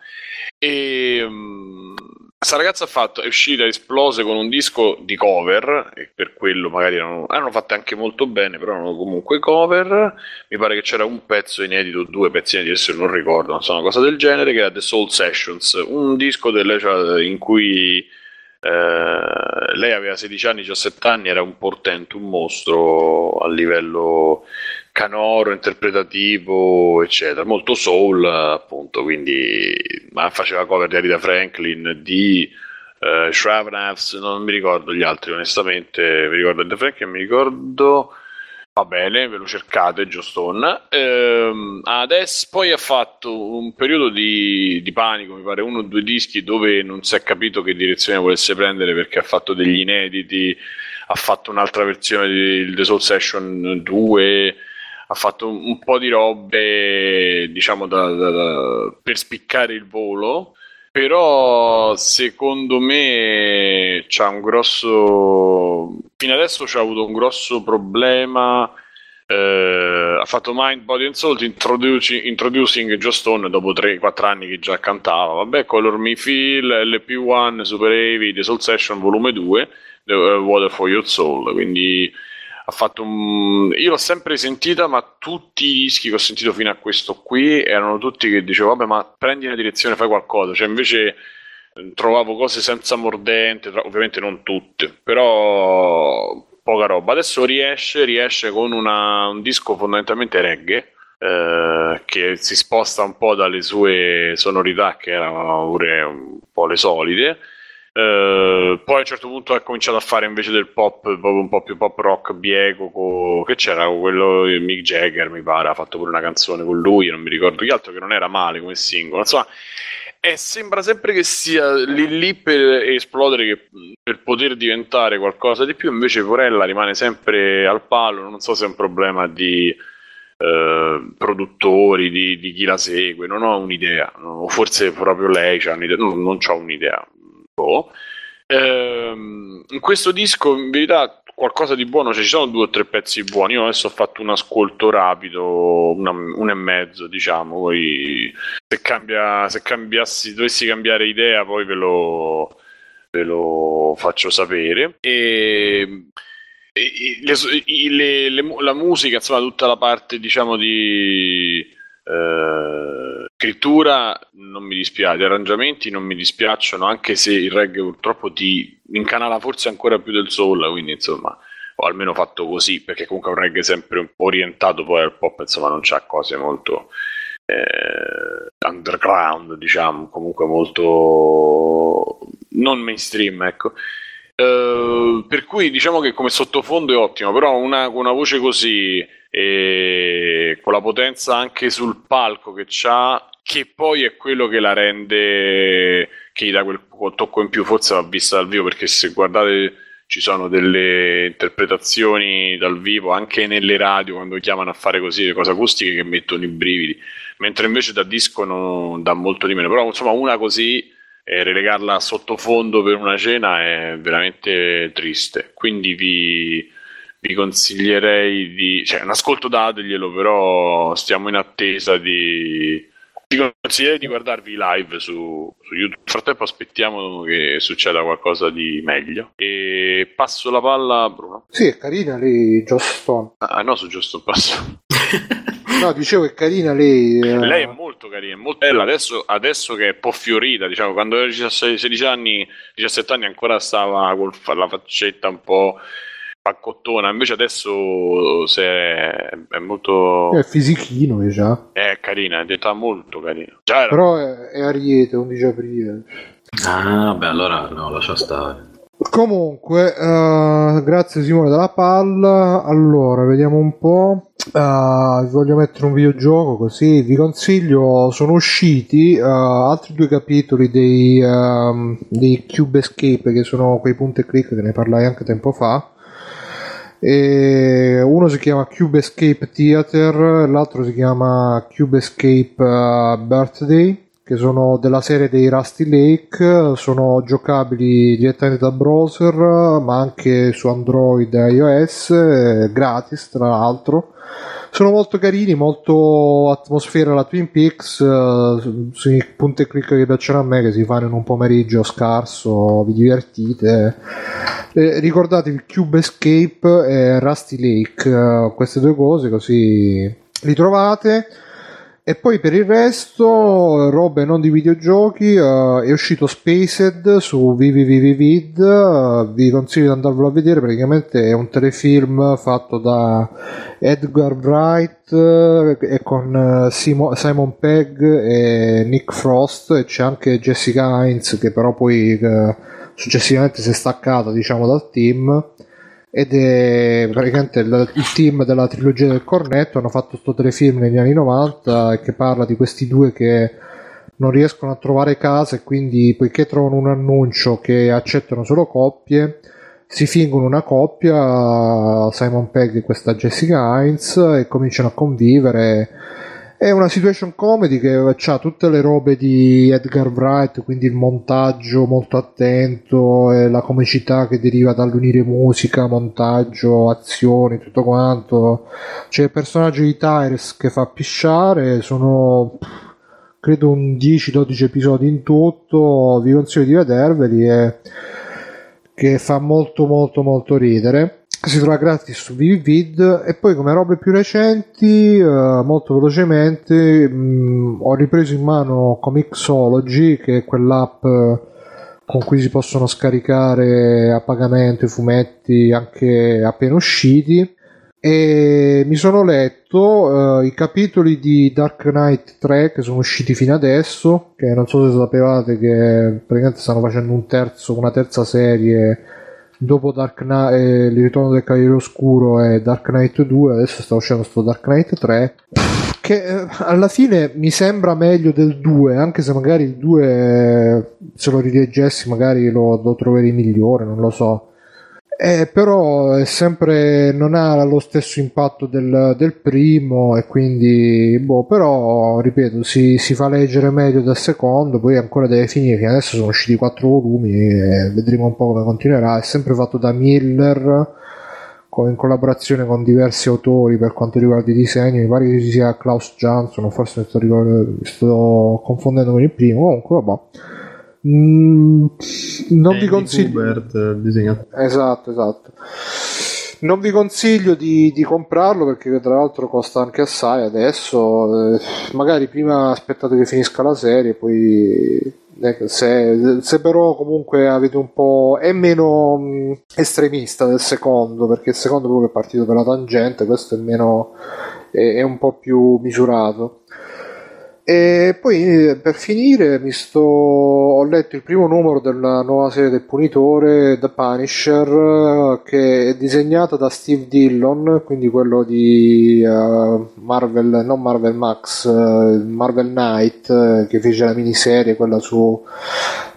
E mm, questa ragazza ha fatto, è uscita esplose con un disco di cover, e per quello magari erano, erano fatte anche molto bene, però erano comunque cover. Mi pare che c'era un pezzo inedito, due pezzi inediti, adesso non ricordo, non so, una cosa del genere, che era The Soul Sessions, un disco delle- cioè, in cui eh, lei aveva 16 anni, 17 anni, era un portento, un mostro a livello canoro, interpretativo, eccetera. Molto soul, appunto, quindi ma faceva cover di Arita Franklin, di eh, Shravnavs, non mi ricordo gli altri, onestamente. Mi ricordo Arita Franklin, mi ricordo. Va bene, ve lo cercate, Joe Stone. Ehm, adesso poi ha fatto un periodo di, di panico, mi pare uno o due dischi dove non si è capito che direzione volesse prendere perché ha fatto degli inediti, ha fatto un'altra versione di The Soul Session 2, ha fatto un, po' di robe, diciamo, da- da- da- per spiccare il volo. Però secondo me c'ha un grosso. Fino adesso c'ha avuto un grosso problema. eh, ha fatto Mind, Body and Soul introduci- Introducing Joe Stone dopo 3-4 anni che già cantava. Vabbè, Color Me Feel, LP1, Super Heavy, The Soul Session volume 2, The eh, Water for Your Soul. Quindi ha fatto un... Io l'ho sempre sentita, ma tutti i dischi che ho sentito fino a questo qui erano tutti che dicevo, vabbè, ma prendi una direzione, fai qualcosa. Cioè, invece eh, trovavo cose senza mordente, ovviamente non tutte, però poca roba. Adesso riesce, riesce con una- un disco fondamentalmente reggae. eh, che si sposta un po' dalle sue sonorità che erano pure un po' le solite eh, poi a un certo punto ha cominciato a fare invece del pop, proprio un po' più pop rock bieco. co- che c'era quello Mick Jagger, mi pare, ha fatto pure una canzone con lui, non mi ricordo che altro, che non era male come singolo. Insomma, e sembra sempre che sia lì lì per esplodere, che, per poter diventare qualcosa di più. Invece, Porella rimane sempre al palo. Non so se è un problema di eh, produttori, di, di chi la segue, non ho un'idea, o forse proprio lei c'ha un'idea, non, non ho un'idea. Ehm, in questo disco, in verità, qualcosa di buono, cioè ci sono due o tre pezzi buoni. Io adesso ho fatto un ascolto rapido, una, uno e mezzo, diciamo. Poi se, cambia, se cambiassi, dovessi cambiare idea, poi ve lo, ve lo faccio sapere. E, e- le- le- le- la musica, insomma, tutta la parte, diciamo, di eh, scrittura non mi dispiace, gli arrangiamenti non mi dispiacciono, anche se il reggae purtroppo ti incanala forse ancora più del soul, quindi insomma, o almeno fatto così, perché comunque è un reggae sempre un po' orientato poi al pop, insomma, non c'ha cose molto eh, underground, diciamo, comunque molto non mainstream, ecco. Eh, per cui diciamo che come sottofondo è ottimo, però una, una voce così e con la potenza anche sul palco che c'ha, che poi è quello che la rende, che gli dà quel, tocco in più, forse va vista dal vivo, perché se guardate ci sono delle interpretazioni dal vivo anche nelle radio quando chiamano a fare così le cose acustiche che mettono i brividi, mentre invece da disco non dà molto di meno, però insomma una così e relegarla sottofondo per una cena è veramente triste. Quindi vi, vi consiglierei di. cioè, un ascolto dateglielo, però stiamo in attesa di. Vi consiglierei di guardarvi live su, su YouTube. Nel frattempo aspettiamo che succeda qualcosa di meglio. E passo la palla a Bruno. Sì, è carina lei, Joss Stone. Ah, no, su giusto passo. No, dicevo è carina lei. eh, Lei è molto carina, è molto bella. Adesso, adesso che è un po' fiorita, diciamo, quando aveva 16, 16 anni, 17 anni ancora stava con la faccetta un po' paccottona, invece adesso se è, è molto... È fisichino diciamo. È carina, è diventata molto carina. Già era... Però è, è Ariete, 11 aprile. Ah, beh, allora no, lascia stare. Comunque, eh, grazie Simone della palla. Allora, vediamo un po'. Eh, vi voglio mettere un videogioco così vi consiglio. Sono usciti eh, altri due capitoli dei, ehm, dei Cube Escape, che sono quei punti e click che ne parlai anche tempo fa. E uno si chiama Cube Escape Theater, l'altro si chiama Cube Escape eh, Birthday, che sono della serie dei Rusty Lake, sono giocabili direttamente da browser, ma anche su Android e iOS, eh, gratis tra l'altro. Sono molto carini, molto atmosfera la Twin Peaks, eh, punti e clic che piacciono a me, che si fanno in un pomeriggio scarso, vi divertite. Eh, ricordatevi Cube Escape e Rusty Lake, eh, queste due cose così li trovate. E poi per il resto, robe non di videogiochi, uh, è uscito Spaced su www.vid, uh, vi consiglio di andarvelo a vedere, praticamente è un telefilm fatto da Edgar Wright uh, con Simo- Simon Pegg e Nick Frost e c'è anche Jessica Hines che però poi successivamente si è staccata diciamo dal team ed è praticamente il, il, team della trilogia del cornetto. Hanno fatto questo telefilm negli anni 90 e che parla di questi due che non riescono a trovare casa e quindi poiché trovano un annuncio che accettano solo coppie si fingono una coppia Simon Pegg e questa Jessica Hines e cominciano a convivere è una situation comedy che ha tutte le robe di Edgar Wright, quindi il montaggio molto attento e la comicità che deriva dall'unire musica, montaggio, azioni, tutto quanto. C'è il personaggio di Tyrus che fa pisciare, sono credo un 10-12 episodi in tutto, vi consiglio di vederveli e che fa molto molto molto ridere si trova gratis su Vivid e poi come robe più recenti uh, molto velocemente mh, ho ripreso in mano Comixology che è quell'app con cui si possono scaricare a pagamento i fumetti anche appena usciti. E mi sono letto uh, i capitoli di Dark Knight 3 che sono usciti fino adesso che non so se sapevate che praticamente stanno facendo un terzo, una terza serie dopo Dark Knight, eh, il ritorno del Cavaliere Oscuro e Dark Knight 2, adesso sta uscendo sto Dark Knight 3, che eh, alla fine mi sembra meglio del 2, anche se magari il 2, se lo rileggessi, magari lo, lo troverei migliore, non lo so. Eh, però è sempre non ha lo stesso impatto del, del primo e quindi boh, però ripeto si, si, fa leggere meglio del secondo poi ancora deve finire adesso sono usciti quattro volumi e vedremo un po' come continuerà. È sempre fatto da Miller in collaborazione con diversi autori per quanto riguarda i disegni. Mi pare che ci sia Klaus Jansson forse mi sto, mi sto confondendo con il primo. Comunque vabbè Mm, non vi consiglio. Hubert, esatto, esatto. Non vi consiglio di, di, comprarlo perché tra l'altro costa anche assai adesso. Eh, magari prima aspettate che finisca la serie, poi eh, se, se, però comunque avete un po'. è meno mh, mm, estremista del secondo, perché il secondo proprio è partito per la tangente, questo è meno. è, è un po' più misurato. E poi per finire sto... ho letto il primo numero della nuova serie del Punitore, The Punisher, che è disegnata da Steve Dillon, quindi quello di uh, Marvel, non Marvel Max, uh, Marvel Knight, uh, che fece la miniserie, quella su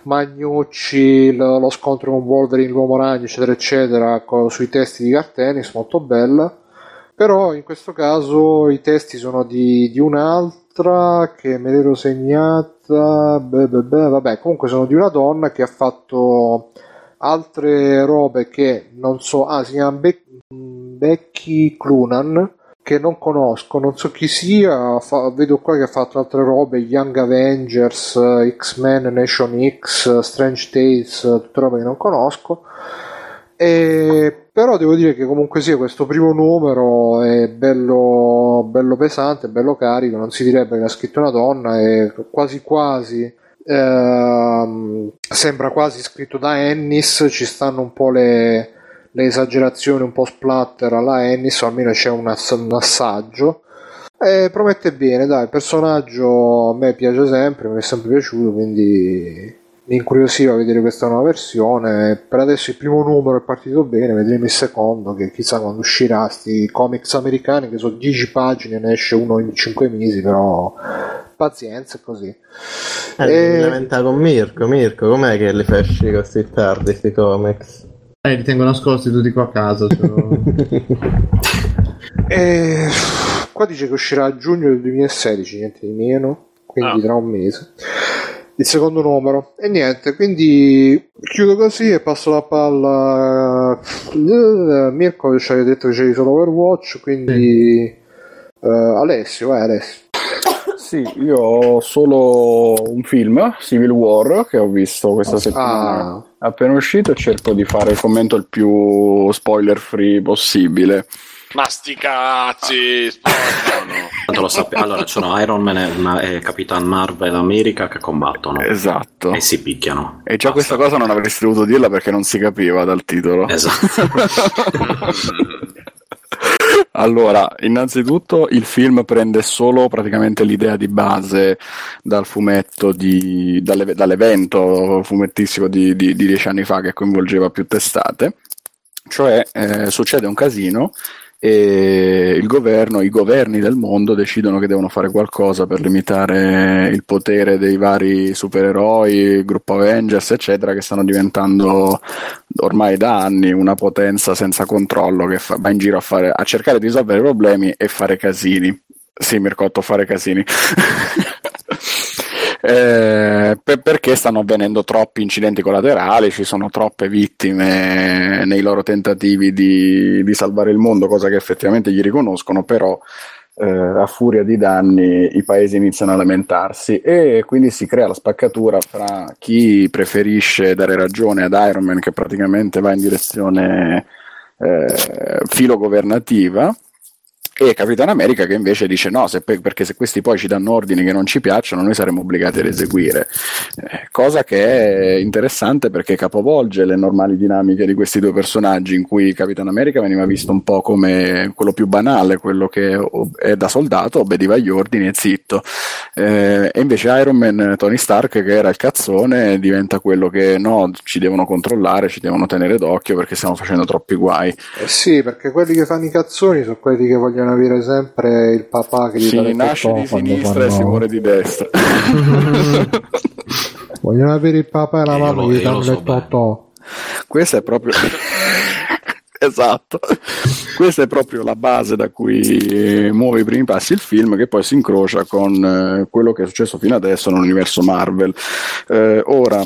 Magnucci, lo, lo scontro con Wolverine, l'uomo ragno, eccetera, eccetera, con, sui testi di Cartenis, molto bella. Però in questo caso i testi sono di, di un altro un'altra che me l'ero segnata. Beh, beh, beh, vabbè, comunque sono di una donna che ha fatto altre robe che non so. Ah, si chiama Be- Becky Clunan. Che non conosco, non so chi sia. Fa, vedo qua che ha fatto altre robe: Young Avengers, X-Men, Nation X, Strange Tales, tutte robe che non conosco. E però devo dire che comunque sia questo primo numero è bello, bello pesante, bello carico, non si direbbe che ha scritto una donna, è quasi quasi ehm, sembra quasi scritto da Ennis, ci stanno un po' le, le esagerazioni un po' splatter alla Ennis, o almeno c'è un, ass- un assaggio. E promette bene, dai, il personaggio a me piace sempre, mi è sempre piaciuto, quindi mi incuriosiva vedere questa nuova versione. Per adesso il primo numero è partito bene, vedremo il secondo, che chissà quando uscirà. Sti comics americani che sono 10 pagine, ne esce uno in 5 mesi, però pazienza così. Eh, e... lamenta con Mirko, Mirko, com'è che li fai uscire così tardi questi comics? Eh, li tengo nascosti tutti qua a casa. e... Qua dice che uscirà a giugno del 2016, niente di meno, quindi ah. tra un mese. Il secondo numero. E niente, quindi chiudo così e passo la palla. Mirko ci hai detto che c'è solo Overwatch, quindi eh, Alessio, vai Alessio. Sì, io ho solo un film, Civil War, che ho visto questa settimana appena uscito cerco di fare il commento il più spoiler free possibile. Ma sti cazzi. Tanto lo sappia- Allora, ci sono Iron Man e, Ma- e Capitan Marvel America che combattono. Esatto. E si picchiano. E già questa cosa non avresti dovuto dirla perché non si capiva dal titolo. Esatto. Allora, innanzitutto il film prende solo praticamente l'idea di base dal fumetto di, dalle- dall'evento fumettistico di, di- di dieci anni fa che coinvolgeva più testate, cioè eh, succede un casino e il governo, i governi del mondo decidono che devono fare qualcosa per limitare il potere dei vari supereroi, gruppo Avengers, eccetera, che stanno diventando ormai da anni una potenza senza controllo che fa- va in giro a, fare, a cercare di risolvere problemi e fare casini. Sì, Mircotto, fare casini. Eh, per- perché stanno avvenendo troppi incidenti collaterali, ci sono troppe vittime nei loro tentativi di, di salvare il mondo, cosa che effettivamente gli riconoscono, però eh, a furia di danni i paesi iniziano a lamentarsi e quindi si crea la spaccatura fra chi preferisce dare ragione ad Iron Man che praticamente va in direzione eh, filogovernativa e Capitan America che invece dice no, se pe- perché se questi poi ci danno ordini che non ci piacciono noi saremo obbligati ad eseguire. Eh, cosa che è interessante perché capovolge le normali dinamiche di questi due personaggi in cui Capitan America veniva visto un po' come quello più banale, quello che è da soldato, obbediva agli ordini e zitto. Eh, e invece Iron Man, Tony Stark che era il cazzone, diventa quello che no, ci devono controllare, ci devono tenere d'occhio perché stiamo facendo troppi guai. Eh sì, perché quelli che fanno i cazzoni sono quelli che vogliono avere sempre il papà che gli Si dà le nasce di sinistra e si fanno- muore di destra. Vogliono avere il papà e la Eh, mamma che gli danno le totò. Questa è proprio esatto. Questa è proprio la base da cui eh, muove i primi passi il film, che poi si incrocia con eh, quello che è successo fino adesso nell'universo Marvel. Eh, ora,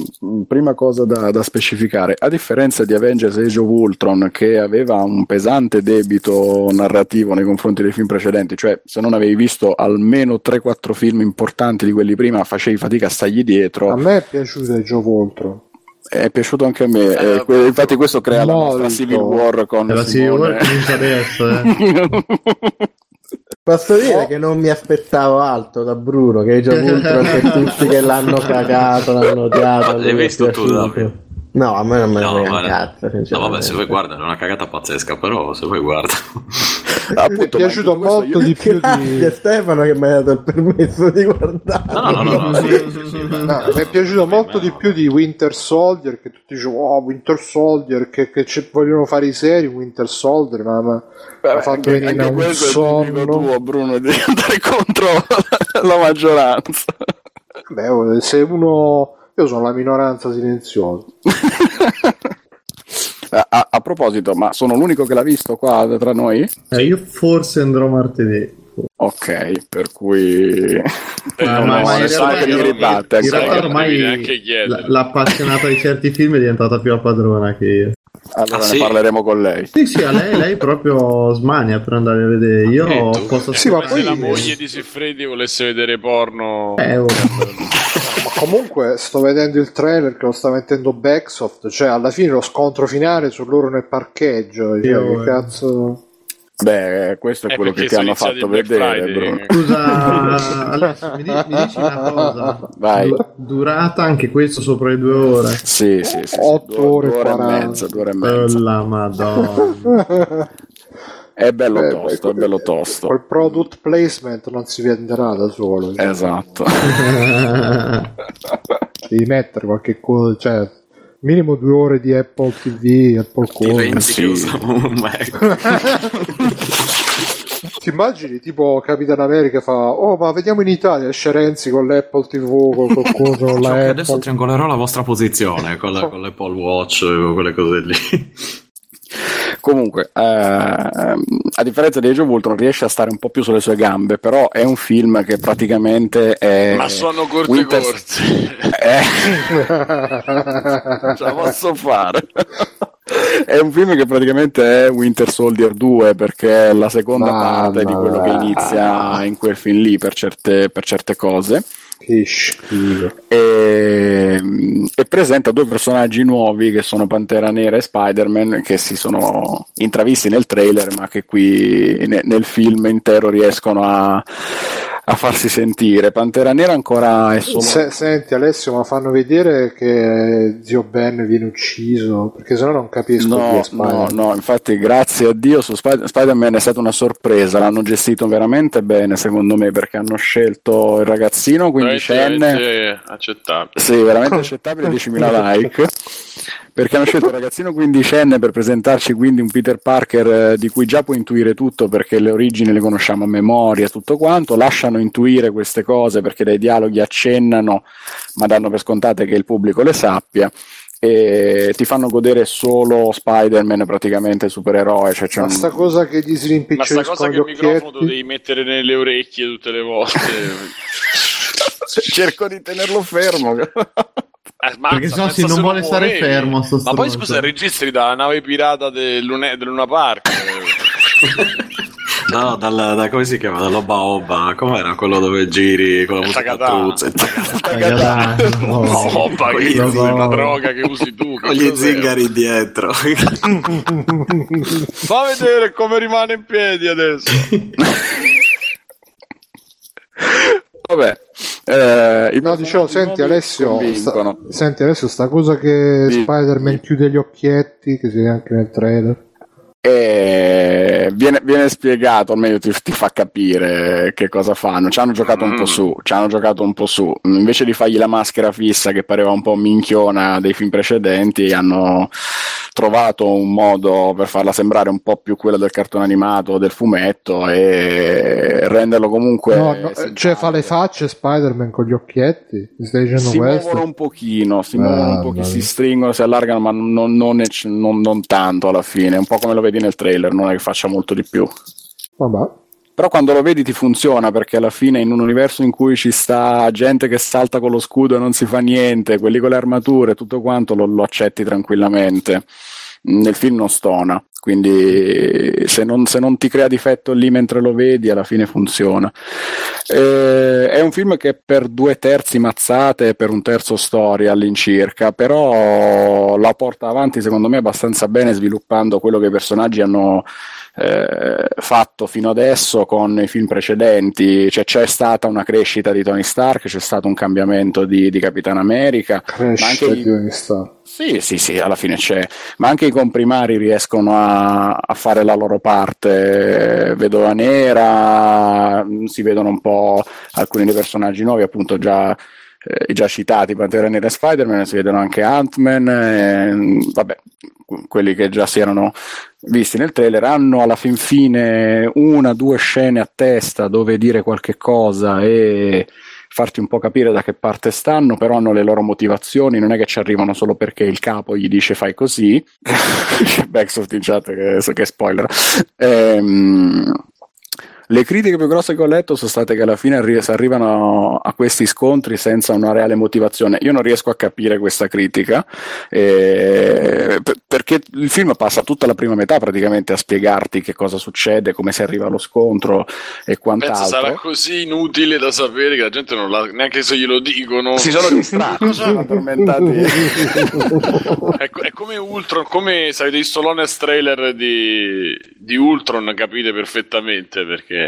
prima cosa da, da specificare: a differenza di Avengers Age of Ultron, che aveva un pesante debito narrativo nei confronti dei film precedenti, cioè se non avevi visto almeno 3-4 film importanti di quelli prima, facevi fatica a stargli dietro. A me è piaciuto il Joe Voltron. È piaciuto anche a me, eh, que- infatti questo crea la nostra Molto. Civil War con Eh, la Civil. War comincia adesso, eh. Posso dire che non mi aspettavo altro da Bruno, che è già Ultron che tutti che l'hanno cagato, l'hanno odiato. L'hai visto tu. Davide? No, a me non me ne No, frega guarda. cazzo. No, vabbè, se vuoi guardare è una cagata pazzesca, però se vuoi guarda. mi è piaciuto molto di più di... Stefano che mi ha dato il permesso di guardare. No, no, no, no, mi è piaciuto molto di più di Winter Soldier che tutti dicevano oh Winter Soldier che, che ci vogliono fare i seri Winter Soldier ma, ma Beh, ha fatto anche, venire anche un questo è il tipico sonno tuo, Bruno, di andare contro la maggioranza. Beh, se uno io sono la minoranza silenziosa A, a- proposito, ma sono l'unico che l'ha visto qua tra noi? Eh, io forse andrò martedì. Ok, per cui Ma- non ma- ma in realtà- che mi ribatte. in realtà ormai la- l'appassionata di certi film è diventata più la padrona che io. Allora Ah, ne sì? parleremo con lei. Sì, sì, a lei, lei proprio smania per andare a vedere. Io Eh, posso Sì, ma se poi- la moglie di Siffredi volesse vedere porno Eh, oh. Comunque sto vedendo il trailer che lo sta mettendo Backsoft cioè alla fine lo scontro finale su loro nel parcheggio Io- che cazzo Beh, questo è Eh, quello che ti hanno fatto vedere. Scusa, Alessio, mi, di- mi dici una cosa? Vai. Du- durata anche questo sopra le due ore. Sì, sì, sì. 8 due, ore due ore e 40. mezza, due ore e Oh, mezza. la madonna. È bello Beh, tosto, poi- è bello tosto. col product placement non si venderà da solo cioè, Esatto. devi mettere qualche cosa cioè minimo due ore di Apple TV Apple rendi sì. un Mac. Ti immagini tipo Capitan America fa Oh ma vediamo in Italia esce Renzi con l'Apple TV con qualcosa con la Apple adesso triangolerò la vostra posizione con, la, con l'Apple Watch con quelle cose lì. Comunque, eh, a differenza di Age of Ultron, riesce a stare un po' più sulle sue gambe, però è un film che praticamente è. Ma sono corte Winter- corte. Eh, ce la posso fare. È un film che praticamente è Winter Soldier 2 perché è la seconda Mamma parte di quello che inizia in quel film lì per certe, per certe cose. E, e presenta due personaggi nuovi che sono Pantera Nera e Spider-Man che si sono intravisti nel trailer ma che qui ne- nel film intero riescono a, a farsi sentire. Pantera Nera ancora è solo... Se- senti Alessio, ma fanno vedere che zio Ben viene ucciso? Perché sennò non capisco chi No, no, no, infatti grazie a Dio su Spi- Spider-Man è stata una sorpresa, l'hanno gestito veramente bene secondo me perché hanno scelto il ragazzino quindicenne, Veramente accettabile. sì, veramente accettabile, 10.000 like, perché hanno scelto il ragazzino quindicenne per presentarci quindi un Peter Parker eh, di cui già puoi intuire tutto perché le origini le conosciamo a memoria tutto quanto, lasciano intuire queste cose perché dai dialoghi accennano ma danno per scontate che il pubblico le sappia. E ti fanno godere solo Spider-Man praticamente supereroe cioè c'è Ma un- sta cosa che gli si Ma sta cosa rimpiccioliscono che il microfono lo occhietti devi mettere nelle orecchie tutte le volte. cerco di tenerlo fermo Eh, mazza, Perché sennò pensa se non vuole stare muovevi. fermo, sto Ma poi scusa, registri dalla nave pirata del, Lune- del Luna Park. No, dal, da come si chiama? Dall'Oba Oba, com'era quello dove giri con la musica. Tuzze? Ragazzi, no. Oh, ma che Con gli è una zingari. droga che usi tu. Con gli zingari dietro. Fa vedere come rimane in piedi adesso. vabbè eh, No, dicevo, senti Alessio, sta, senti Alessio, sta cosa che Sì. Spider-Man chiude gli occhietti, che si vede anche nel trailer. Viene, viene spiegato, almeno ti, ti fa capire che cosa fanno. Ci hanno giocato un po' su, ci hanno giocato un po' su. Invece di fargli la maschera fissa che pareva un po' minchiona dei film precedenti, hanno trovato un modo per farla sembrare un po' più quella del cartone animato o del fumetto e renderlo comunque No, no, eh, cioè fa le facce Spider-Man con gli occhietti? Mi stai dicendo si questo? muovono un pochino, si muovono un Ah, pochino, si stringono, si allargano, ma non, non non- non tanto alla fine, un po' come lo vedi nel trailer, non è che faccia molto di più. Vabbè. Però quando lo vedi ti funziona perché alla fine in un universo in cui ci sta gente che salta con lo scudo e non si fa niente, quelli con le armature, tutto quanto lo, lo accetti tranquillamente. Nel film non stona, quindi se non, se non ti crea difetto lì mentre lo vedi, alla fine funziona. Eh, è un film che per due terzi mazzate e per un terzo storia all'incirca, però la porta avanti secondo me abbastanza bene sviluppando quello che i personaggi hanno eh, fatto fino adesso con i film precedenti, cioè c'è stata una crescita di Tony Stark, c'è stato un cambiamento di, di Capitan America, Crescita anche di Tony Stark. Sì, sì, sì, alla fine c'è, ma anche i comprimari riescono a, a fare la loro parte. Vedova Nera, mh, si vedono un po' alcuni dei personaggi nuovi, appunto già, eh, già citati, Pantera Nera e Spider-Man, si vedono anche Ant-Man, e, mh, vabbè, quelli che già si erano visti nel trailer, hanno alla fin fine una, due scene a testa dove dire qualche cosa e farti un po' capire da che parte stanno, però hanno le loro motivazioni, non è che ci arrivano solo perché il capo gli dice fai così. Backsoft in chat che, che spoiler. Ehm, le critiche più grosse che ho letto sono state che alla fine arri- si arrivano a questi scontri senza una reale motivazione. Io non riesco a capire questa critica eh, per- perché il film passa tutta la prima metà praticamente a spiegarti che cosa succede, come si arriva allo scontro e quant'altro. Penso sarà così inutile da sapere che la gente non l'ha neanche se glielo dicono. Si sono distratti, sono addormentati. è, è come Ultron, come se avete visto l'honest trailer di, di Ultron, capite perfettamente perché,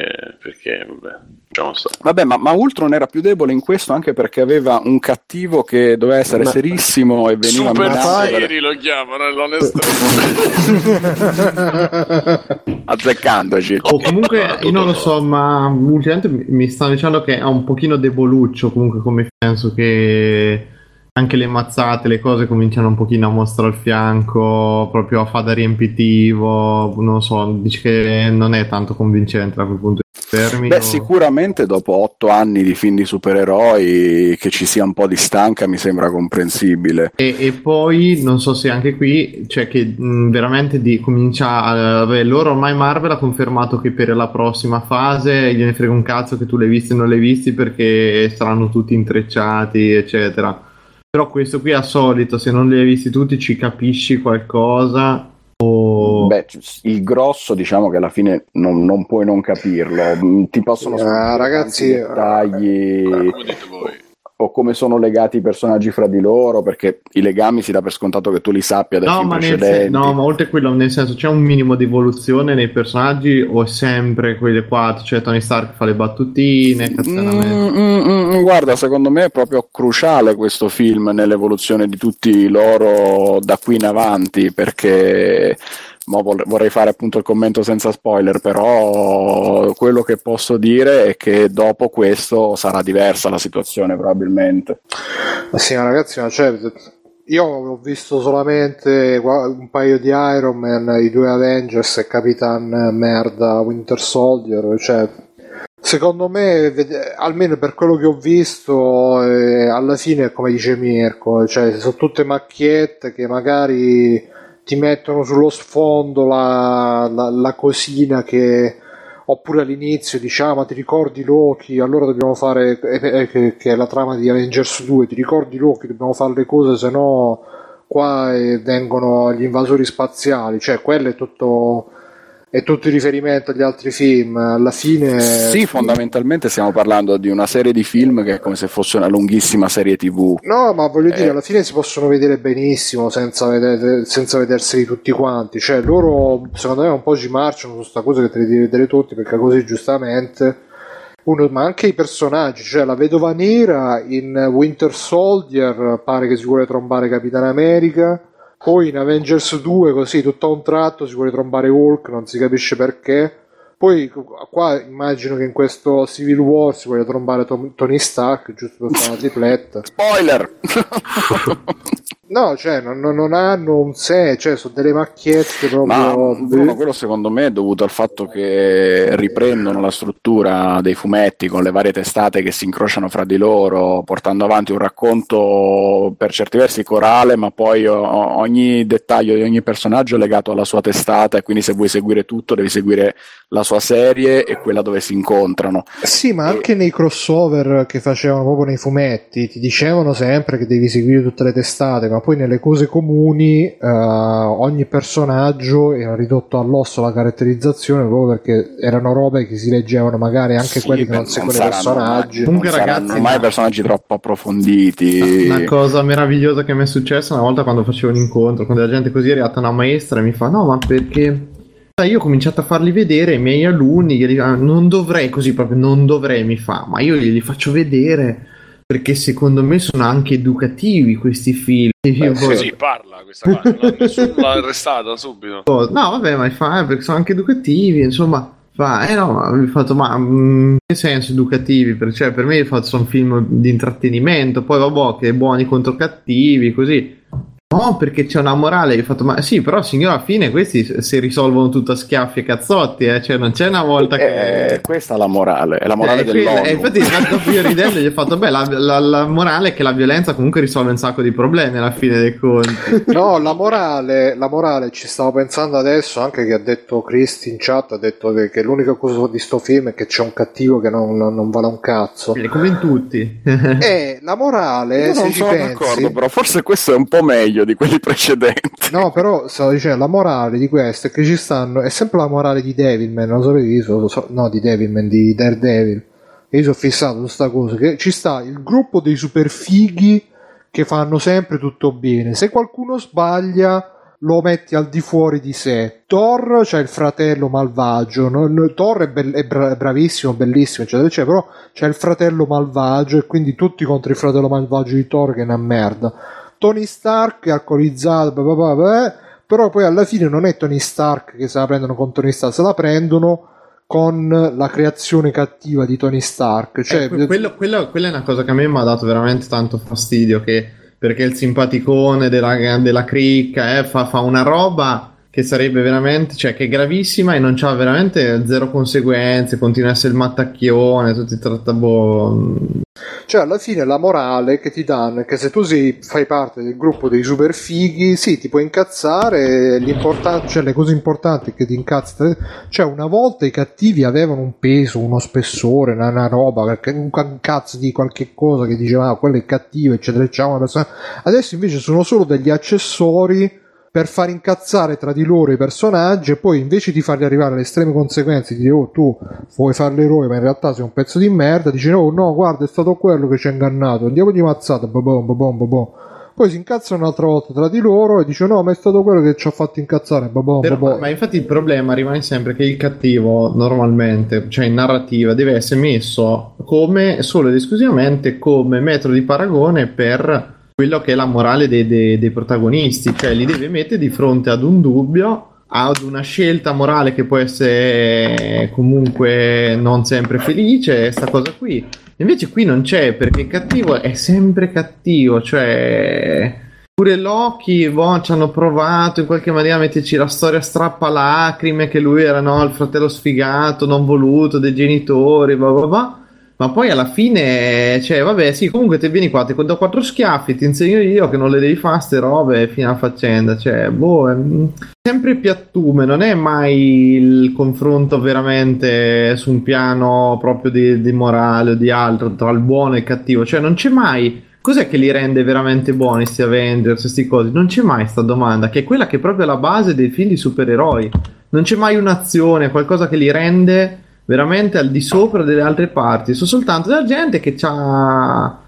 perché vabbè, diciamo. Vabbè, ma, ma Ultron era più debole in questo anche perché aveva un cattivo che doveva essere Ma- serissimo e veniva Super seri lo chiamano, è l'honest azzeccandoci. O comunque, io non lo so, ma ultimamente mi- mi stanno dicendo che è un pochino deboluccio comunque come penso che anche le mazzate, le cose cominciano un pochino a mostrare al fianco, proprio a fare da riempitivo, non so, dice che non è tanto convincente da quel punto di vista. Fermi Beh, sicuramente dopo otto anni di film di supereroi che ci sia un po' di stanca mi sembra comprensibile. E, e poi non so se anche qui, cioè che mh, veramente di, comincia a. Vabbè, loro ormai Marvel ha confermato che per la prossima fase gliene frega un cazzo che tu l'hai visti o non l'hai visti perché saranno tutti intrecciati, eccetera. Però questo qui al solito, se non li hai visti tutti, ci capisci qualcosa. O... Beh, il grosso diciamo che alla fine non, non puoi non capirlo, ti possono Ah, sfuggire ragazzi, dettagli Come dite voi? O come sono legati i personaggi fra di loro, perché i legami si dà per scontato che tu li sappia dai No film ma, nel sen- precedenti. no, ma oltre a quello, nel senso, c'è un minimo di evoluzione nei personaggi o è sempre quelle quattro? Cioè, Tony Stark fa le battutine, cazzanamente. Mm, mm, mm, guarda, secondo me è proprio cruciale questo film nell'evoluzione di tutti loro da qui in avanti, perché mo vorrei fare appunto il commento senza spoiler, però quello che posso dire è che dopo questo sarà diversa la situazione probabilmente. Ma sì, ragazzi, ma cioè, io ho visto solamente un paio di Iron Man, i due Avengers e Capitan Merda Winter Soldier, cioè secondo me, almeno per quello che ho visto, eh, alla fine è come dice Mirko, cioè sono tutte macchiette che magari ti mettono sullo sfondo la, la- la cosina che oppure all'inizio diciamo ti ricordi Loki? Allora dobbiamo fare eh, che, che è la trama di Avengers 2 ti ricordi Loki? Dobbiamo fare le cose se no qua eh, vengono gli invasori spaziali. Cioè quello è tutto è tutto il riferimento agli altri film alla fine Sì, fondamentalmente stiamo parlando di una serie di film che è come se fosse una lunghissima serie TV. No, ma voglio dire, Eh. alla fine si possono vedere benissimo senza, vedere, senza vederseli tutti quanti. Cioè, loro secondo me un po' ci marciano su sta cosa che te li devi vedere tutti, perché così giustamente. Uno, ma anche i personaggi, cioè la vedova nera in Winter Soldier pare che si vuole trombare Capitan America. Poi in Avengers 2, così tutto a un tratto si vuole trombare Hulk, non si capisce perché. Poi qua immagino che in questo Civil War si voglia trombare Tom- Tony Stark, giusto per fare una tripletta. Spoiler! No, cioè, non, non- hanno un sé, cioè, sono delle macchiette Ma proprio. Bruno, quello secondo me è dovuto al fatto che riprendono la struttura dei fumetti con le varie testate che si incrociano fra di loro, portando avanti un racconto per certi versi corale, ma poi ogni dettaglio di ogni personaggio è legato alla sua testata e quindi se vuoi seguire tutto devi seguire la sua serie e quella dove si incontrano. Sì, ma anche nei crossover che facevano proprio nei fumetti ti dicevano sempre che devi seguire tutte le testate, ma poi nelle cose comuni eh, ogni personaggio era ridotto all'osso la caratterizzazione proprio perché erano robe che si leggevano magari anche Sì, quelli che non seguono i personaggi. Comunque, non saranno ragazzi, mai personaggi troppo approfonditi. Una cosa meravigliosa che mi è successa una volta quando facevo un incontro con della gente così è arrivata una maestra e mi fa no ma perché io ho cominciato a farli vedere ai miei alunni glieli- ah, non dovrei così proprio non dovrei mi fa ma io glieli faccio vedere perché secondo me sono anche educativi questi film io Sì, sì, parla questa qua, l'ha, nessuno l'ha arrestata subito. Oh, No, vabbè, ma fa, perché sono anche educativi, insomma. Fa, eh no, ma mi fatto, ma mm, in che senso educativi? Per, cioè, per me fatto sono film di intrattenimento, poi vabbè, che buoni contro cattivi, così. No, perché c'è una morale. Io ho fatto, ma sì, però signora, alla fine questi si risolvono tutto a schiaffi e cazzotti, eh? Cioè, non c'è una volta che... Eh, questa è la morale, è la morale Eh, dell'ONU. e infatti dopo io ridendo gli ho fatto beh la, la- la morale è che la violenza comunque risolve un sacco di problemi alla fine dei conti No, la morale, la morale ci stavo pensando adesso anche che ha detto Cristi in chat, ha detto che, che l'unica cosa di sto film è che c'è un cattivo che non, non- non vale un cazzo. come in tutti E la morale, Io se non ci sono pensi, d'accordo, però forse questo è un po' meglio di quelli precedenti. No, però stavo dicendo la morale di questo è che ci stanno. È sempre la morale di Devilman, non lo sapevi? So- so- no, di Devilman, di Daredevil. E io sono fissato su sta cosa. Che ci sta il gruppo dei super fighi che fanno sempre tutto bene. Se qualcuno sbaglia, lo metti al di fuori di sé. Thor c'è il fratello malvagio. non- Thor è, bell- è bra- bravissimo, bellissimo, eccetera, eccetera. Però c'è il fratello malvagio e quindi tutti contro il fratello malvagio di Thor che è una merda. Tony Stark è alcolizzato, bla bla bla bla, però poi alla fine non è Tony Stark che se la prendono con Tony Stark, se la prendono con la creazione cattiva di Tony Stark. Cioè, Eh, que- quello- quello- quella è una cosa che a me mi ha dato veramente tanto fastidio. Che, perché il simpaticone della, della cricca eh, fa, fa una roba che sarebbe veramente, cioè che è gravissima e non c'ha veramente zero conseguenze, continua a essere il mattacchione, tutti tratta boh. Cioè, alla fine la morale che ti danno è che se tu sei, fai parte del gruppo dei super fighi, sì, ti puoi incazzare, cioè le cose importanti che ti incazzi. Cioè, una volta i cattivi avevano un peso, uno spessore, una, una roba, un ca- cazzo di qualche cosa che diceva, ah, quello è cattivo, eccetera, eccetera. una persona- Adesso invece sono solo degli accessori per far incazzare tra di loro i personaggi e poi invece di farli arrivare alle estreme conseguenze di dire oh tu vuoi fare l'eroe ma in realtà sei un pezzo di merda dice oh no guarda è stato quello che ci ha ingannato andiamo di mazzata babom, babom, babom. poi si incazzano un'altra volta tra di loro e dice no ma è stato quello che ci ha fatto incazzare babom, Però- babom. ma infatti il problema rimane sempre che il cattivo normalmente, cioè in narrativa, deve essere messo come solo ed esclusivamente come metro di paragone per quello che è la morale dei, dei- dei protagonisti, cioè li deve mettere di fronte ad un dubbio, ad una scelta morale che può essere comunque non sempre felice, sta cosa qui. Invece qui non c'è perché cattivo è sempre cattivo, cioè Pure Loki, boh, ci hanno provato in qualche maniera a metterci la storia strappa lacrime che lui era no, il fratello sfigato, non voluto dei genitori, bla bla bla. Ma poi alla fine, cioè, vabbè, sì, comunque te vieni qua, ti do quattro schiaffi, ti insegno io che non le devi fare ste robe fino alla faccenda. Cioè, boh, è sempre piattume, non è mai il confronto veramente su un piano proprio di, di morale o di altro tra il buono e il cattivo. Cioè, non c'è mai. Cos'è che li rende veramente buoni sti Avengers, questi cosi? Non c'è mai sta domanda, che è quella che è proprio la base dei film di supereroi. Non c'è mai un'azione, qualcosa che li rende veramente al di sopra delle altre parti. Sono soltanto della gente che ha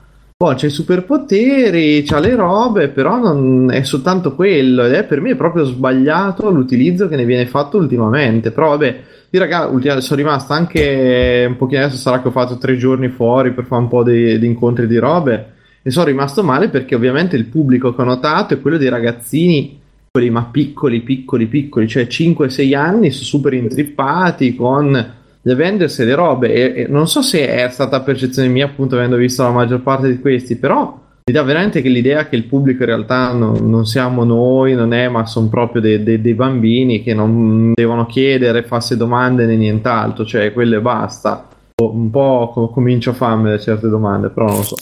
c'ha i superpoteri, c'ha le robe, però non è soltanto quello. Ed è per me proprio sbagliato l'utilizzo che ne viene fatto ultimamente. Però vabbè, io raga, ultima- sono rimasto anche un pochino adesso sarà che ho fatto tre giorni fuori per fare un po' di, di incontri di robe. E sono rimasto male perché ovviamente il pubblico che ho notato è quello dei ragazzini, quelli ma piccoli, piccoli, piccoli, cioè 5-6 anni, super intrippati con gli Avengers e le robe. E, e non so se è stata percezione mia, appunto, avendo visto la maggior parte di questi, però mi dà veramente che l'idea che il pubblico in realtà non, non siamo noi, non è, ma sono proprio dei, dei- dei bambini che non devono chiedere, farsi domande né nient'altro, cioè quelle basta. Un po' co- comincio a farmi certe domande, però non lo so.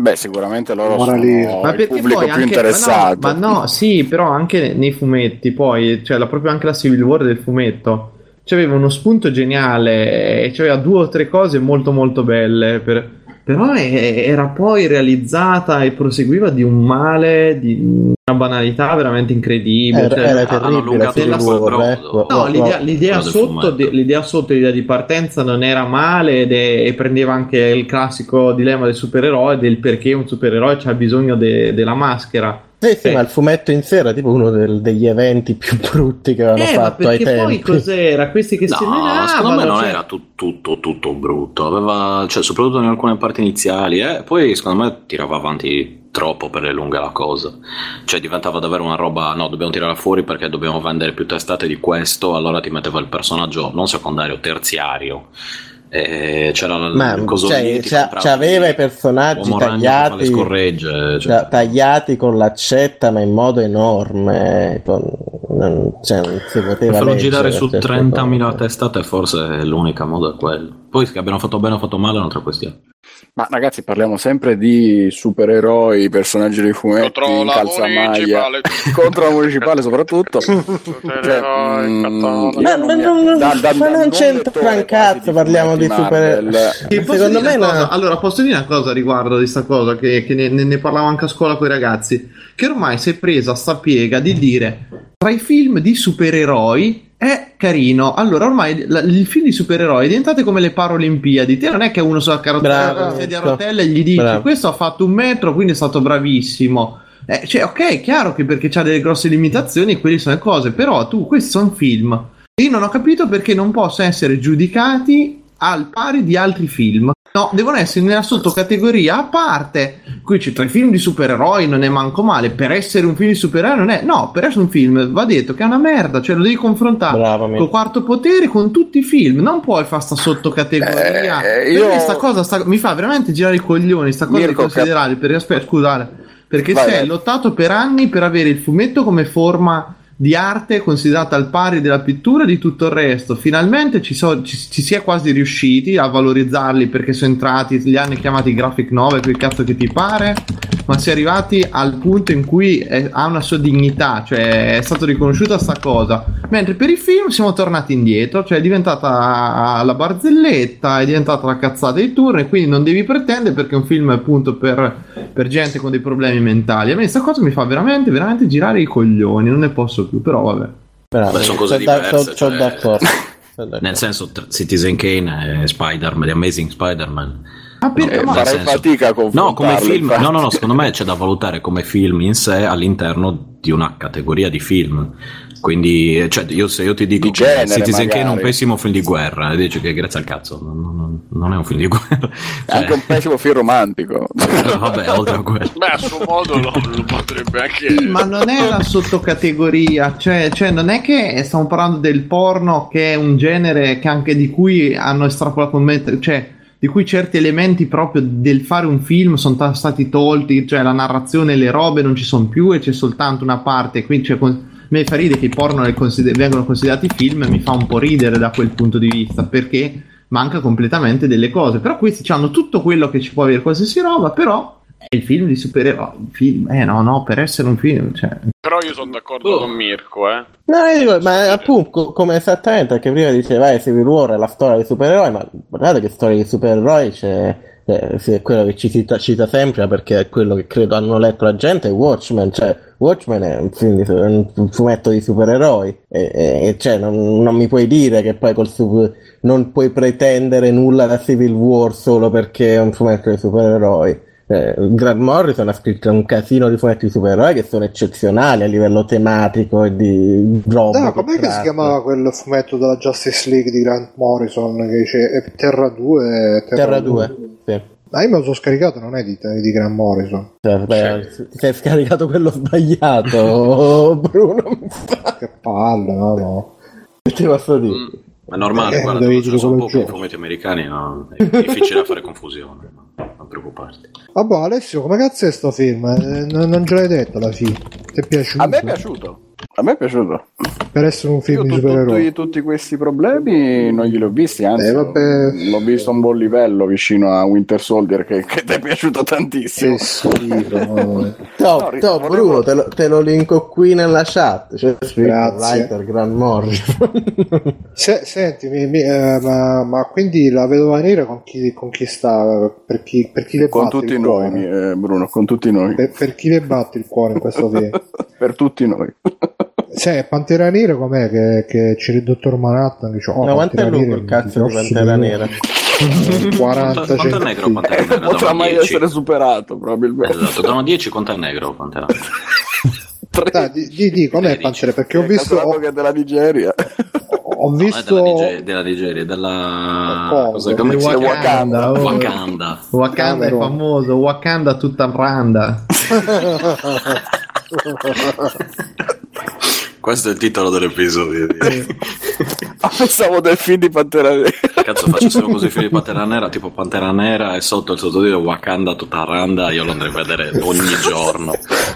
Beh, sicuramente loro Moralismo. sono Ma il perché pubblico poi più anche, interessato. Ma no, ma no, sì, però anche nei fumetti, poi, cioè la, proprio anche la Civil War del fumetto, c'aveva uno spunto geniale e c'aveva due o tre cose molto molto belle, per- però è- era poi realizzata e proseguiva di un male, di una banalità veramente incredibile. Era, cioè, era terribile la allungato Civil la- War, ecco. No, l'idea, l'idea sotto, l'idea sotto, l'idea di partenza non era male ed è- e prendeva anche il classico dilemma del supereroe del perché un supereroe ha bisogno de- della maschera. Sì, sì, Eh. ma il fumetto in sé era tipo uno del- degli eventi più brutti che avevano Eh, fatto ai perché poi tempi. cos'era? Questi che si No, menavano, secondo me non cioè- era tu- tutto, tutto brutto, aveva, cioè, soprattutto in alcune parti iniziali, eh, poi secondo me tirava avanti troppo per le lunghe la cosa, cioè diventava davvero una roba, no, dobbiamo tirarla fuori perché dobbiamo vendere più testate di questo, allora ti metteva il personaggio non secondario, terziario, e c'era il Ma cioè, c'ha- c'aveva i personaggi tagliati, scorregge, cioè. ta- tagliati con l'accetta, ma in modo enorme. non, cioè, non si poteva farlo girare su certe 30.000 cose. testate forse è l'unica modo è quello. Poi che abbiano fatto bene o fatto male è un'altra questione. Ma ragazzi, parliamo sempre di supereroi, personaggi dei fumetti, Contro in la calzamaglia, municipale. contro la municipale soprattutto. Cioè, Supereroi, mm, io Ma, non ma non, da- da- ma non c'entra un cazzo, parliamo di fumetti super... Marvel. Ti posso Secondo me una. Allora, posso dire una cosa riguardo di sta cosa che, che ne, ne- ne parlavo anche a scuola con i ragazzi, che ormai si è presa sta piega di dire tra i film di supereroi è carino. Allora, ormai la- il film di supereroi è diventato come le Paralimpiadi. Te non è che uno sulla la sedia a rotelle e gli dici Bravo. questo ha fatto un metro, quindi è stato bravissimo. Eh, cioè, ok, è chiaro che perché c'ha delle grosse limitazioni, quelle sono le cose, però tu, questi sono film. E io non ho capito perché non possono essere giudicati al pari di altri film. No, devono essere nella sottocategoria a parte. Qui c'è tra i film di supereroi, non è manco male. Per essere un film di supereroi non è. No, per essere un film va detto che è una merda, cioè lo devi confrontare Bravo, amico. col quarto potere con tutti i film. Non puoi fare sta sottocategoria. Eh, Per io- me sta cosa sta- mi fa veramente girare i coglioni, sta cosa Mirko, di considerare. Per, aspetta, scusate, perché Vai, si è lottato per anni per avere il fumetto come forma di arte considerata al pari della pittura e di tutto il resto. Finalmente ci, so- ci, ci si è quasi riusciti a valorizzarli perché sono entrati, li hanno chiamati graphic novel, quel cazzo che ti pare, ma si è arrivati al punto in cui è- ha una sua dignità, cioè è stato riconosciuta sta cosa. Mentre per i film siamo tornati indietro, cioè è diventata la barzelletta, è diventata la cazzata di turno e quindi non devi pretendere perché è un film appunto per, per gente con dei problemi mentali. A me questa cosa mi fa veramente, veramente girare i coglioni, non ne posso più, però vabbè. Beh, sono cose Sono da- diverse. sono- cioè, d'accordo. Nel senso, Citizen Kane e Spider-Man, The Amazing Spider-Man. Ma perché? Eh, ma- farei senso- fatica a No, come film, no, no, no, secondo me c'è da valutare come film in sé all'interno di una categoria di film. Quindi, cioè, io, se io ti dico Di genere, Citizen Kane è un magari. pessimo film di guerra, e dici che grazie al cazzo, non, non- non è un film di guerra. È anche un pessimo film romantico. Cioè, vabbè, oltre a quello. Beh, a suo modo lo, lo potrebbe anche. Sì, ma non è una sottocategoria, cioè, cioè non è che stiamo parlando del porno che è un genere che anche di cui hanno estrapolato un met- cioè di cui certi elementi proprio del fare un film sono ta- stati tolti, cioè la narrazione e le robe non ci sono più e c'è soltanto una parte, quindi cioè, con- mi fa ridere che i porno consider- vengono considerati film mi fa un po' ridere da quel punto di vista perché manca completamente delle cose, però questi hanno tutto quello che ci può avere qualsiasi roba, però è il film di supereroi, il film, eh no no, per essere un film, cioè Però io sono d'accordo Oh. con Mirko, eh. No, io dico, ma appunto, co- come esattamente, perché prima diceva, eh, Civil War è la storia dei supereroi, ma guardate che storia dei supereroi c'è, eh, sì, è quello che ci cita, cita sempre, perché è quello che credo hanno letto la gente, Watchmen, cioè, Watchmen è un, film di un- fumetto di supereroi, e- e, cioè, non, non mi puoi dire che poi col super- non puoi pretendere nulla da Civil War solo perché è un fumetto di supereroi. Eh, Grant Morrison ha scritto un casino di fumetti di supereroi che sono eccezionali a livello tematico e di roba. No, com'è che si chiamava quel fumetto della Justice League di Grant Morrison che dice eh, Terra 2? Terra 2. Sì. Ma io me lo sono scaricato, non è di, di Grant Morrison. Cioè, beh, ti sei scaricato quello sbagliato, Bruno. Che palle, no, no. Che ti posso dire? Mm, Ma è normale, Eh, guarda, sono pochi fumetti americani, no? è difficile da fare confusione, no? Non preoccuparti. Vabbè, Alessio, come cazzo è sto film? Eh, non, non ce l'hai detto alla fine. Ti è piaciuto? A me è piaciuto. A me è piaciuto. Per essere un film Io di supereroi. tutti, tutti questi problemi non glieli ho visti, anzi Eh, vabbè. l'ho visto a un buon livello vicino a Winter Soldier che, che ti è piaciuto tantissimo. Che schifo. no. Top, No, ri- volevo- Bruno, te lo, te lo linko qui nella chat. C'è scritto Grazie. writer Grant Morrison. Se- senti, mi- mi- eh, ma, ma quindi la vedova nera con chi, con chi sta? Per chi, per chi le Con batte tutti il noi, cuore? eh, Bruno, con tutti noi. Per, per chi le batte il cuore in questo film? per tutti noi. Sai, Pantera Nera com'è che, che c'è il dottor Manhattan che dice, oh, No, quanto è Pantera lungo Nera il cazzo di Pantera Nera? 40 Quanto è negro. Pantera Nera? Potrà mai 10. essere superato, probabilmente. Esatto, da 10 quanto è negro Pantera Nera? Dai, di, di, di, com'è. Pantera? Perché ho visto, ho, che è della Nigeria. ho visto della Nigeria, della Nigeria, della... Cosa? Come si chiama? Wakanda, oh. Wakanda. Wakanda è famoso, Wakanda tutta randa. Questo è il titolo dell'episodio. Ah, Pensavo del film di Pantera Nera. Cazzo, facessero così film di Pantera Nera, tipo Pantera Nera e sotto il sottotitolo Wakanda tutta randa, io lo andrei a vedere ogni giorno.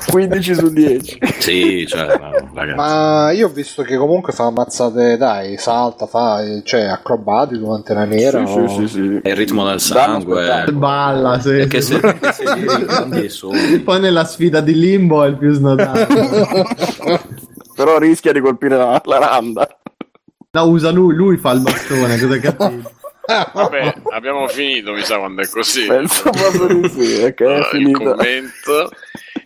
15 su 10. Sì, cioè, no, ragazzi. Ma io ho visto che comunque fa ammazzate, dai, salta, fa, cioè, acrobatico, Pantera Nera. Sì, o- sì, sì, sì. È il ritmo del sangue. Balla, sì. E che se, se giri grandi e. Poi nella sfida di Limbo è il più snodato. Però rischia di colpire la, la randa. No, usa lui, lui fa il bastone, cosa capito? Vabbè, abbiamo finito, mi sa, quando è così. Penso proprio di sì, è che è il commento.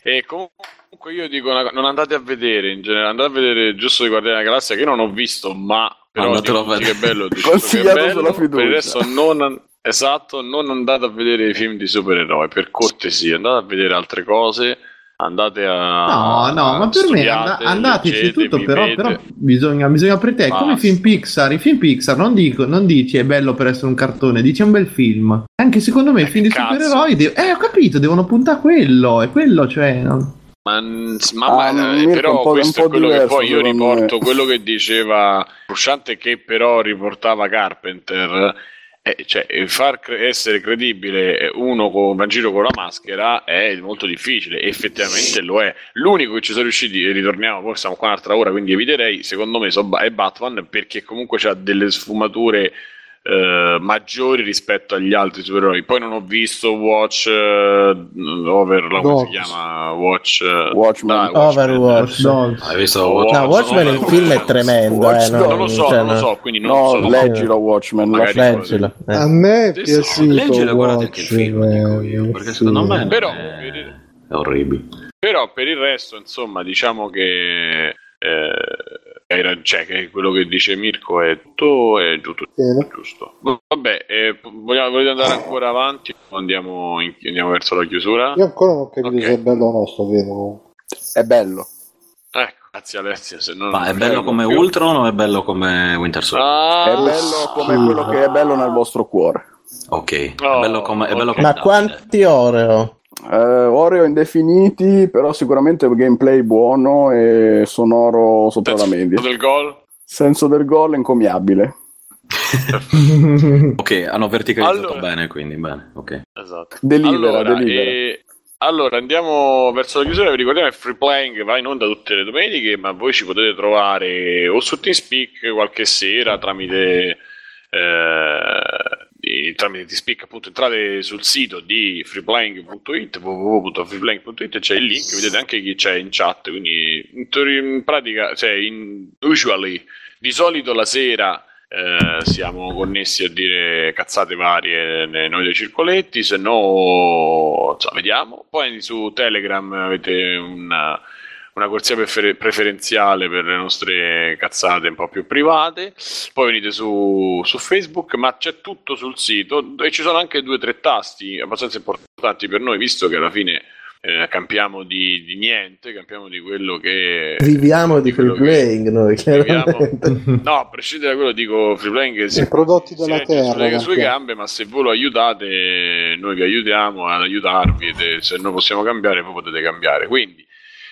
E comunque io dico, una non andate a vedere in generale, andate a vedere giusto di Guardiani della Galassia che io non ho visto, ma però Andatelo dico a che bello, dico tutti che Consigliato bello. sulla fiducia. Per il resto non esatto, non andate a vedere i film di supereroi, per cortesia, andate a vedere altre cose. Andate a No, no, ma per me and- andateci leggete, tutto, però, però bisogna, bisogna pretendere. Come i film Pixar, i film Pixar non, dico, non dici è bello per essere un cartone, dici è un bel film. Anche secondo me i Eh, film di cazzo. supereroi, de- eh ho capito, devono puntare a quello, e quello cioè... no? Ma, ma, Ah, ma- Mirko, però questo è quello che diverso, poi io me. riporto quello che diceva Frusciante che però riportava Carpenter Eh, cioè, far cre- essere credibile uno con, in giro con la maschera è molto difficile, effettivamente lo è. L'unico che ci sono riusciti, e ritorniamo, poi siamo qua un'altra ora, quindi eviterei, secondo me, so- è Batman perché comunque ha delle sfumature eh, maggiori rispetto agli altri supereroi. Poi non ho visto Watch eh, Over, come Dogs. si chiama? Watch eh, dai, Watchmen. Overwatch. Dogs. Hai visto No, Watch- No, Watchmen il film è tremendo, eh, no. Non lo so, cioè, non lo no. so, quindi non No, so. leggilo lascia- Leggilo. eh. A me è piaciuto Leggilo e guardati anche il film, dico io, perché sì. secondo me Però- è, orribile. Però per il resto, insomma, diciamo che, eh, cioè, che quello che dice Mirko è tutto, è tutto Bene. giusto. Vabbè, eh, vogliamo, volete andare ancora avanti o andiamo, in- andiamo verso la chiusura? Io ancora non ho capito Ok. se è bello o no sto film. È bello. Ecco, grazie Alessia. Se non Ma è bello come più. Ultron o è bello come Winter Soldier? Ah, È bello come quello che è bello nel vostro cuore. ok, Oh, è bello come, è bello come Ma Davide. quanti Oreo? Eh, Oreo indefiniti, però sicuramente gameplay buono e sonoro sopra la media. del gol? Senso del gol encomiabile. Ok, hanno verticalizzato Allora- bene, quindi bene, ok. Esatto. Delibera, allora, delibera. e- allora, andiamo verso la chiusura. Vi ricordiamo che Free Playing va in onda tutte le domeniche, ma voi ci potete trovare o su TeamSpeak qualche sera tramite. Eh, di- tramite TeamSpeak appunto entrate sul sito di freeplaying.it www.freeplaying.it c'è il link vedete anche chi c'è in chat quindi in, teoria- in pratica cioè in usually di solito la sera eh, siamo connessi a dire cazzate varie noi dei circoletti, se no, insomma, vediamo. Poi su Telegram avete una, una corsia prefer- preferenziale per le nostre cazzate un po' più private. Poi venite su, su Facebook, ma c'è tutto sul sito e ci sono anche due o tre tasti abbastanza importanti per noi, visto che alla fine eh, campiamo di, di niente, campiamo di quello che Viviamo di free che- playing noi, chiaramente. No, a prescindere da quello, dico free playing che si, I prodotti della terra. sulle, sulle campiamo. gambe, ma se voi lo aiutate, noi vi aiutiamo ad aiutarvi. se noi possiamo cambiare, voi potete cambiare. Quindi,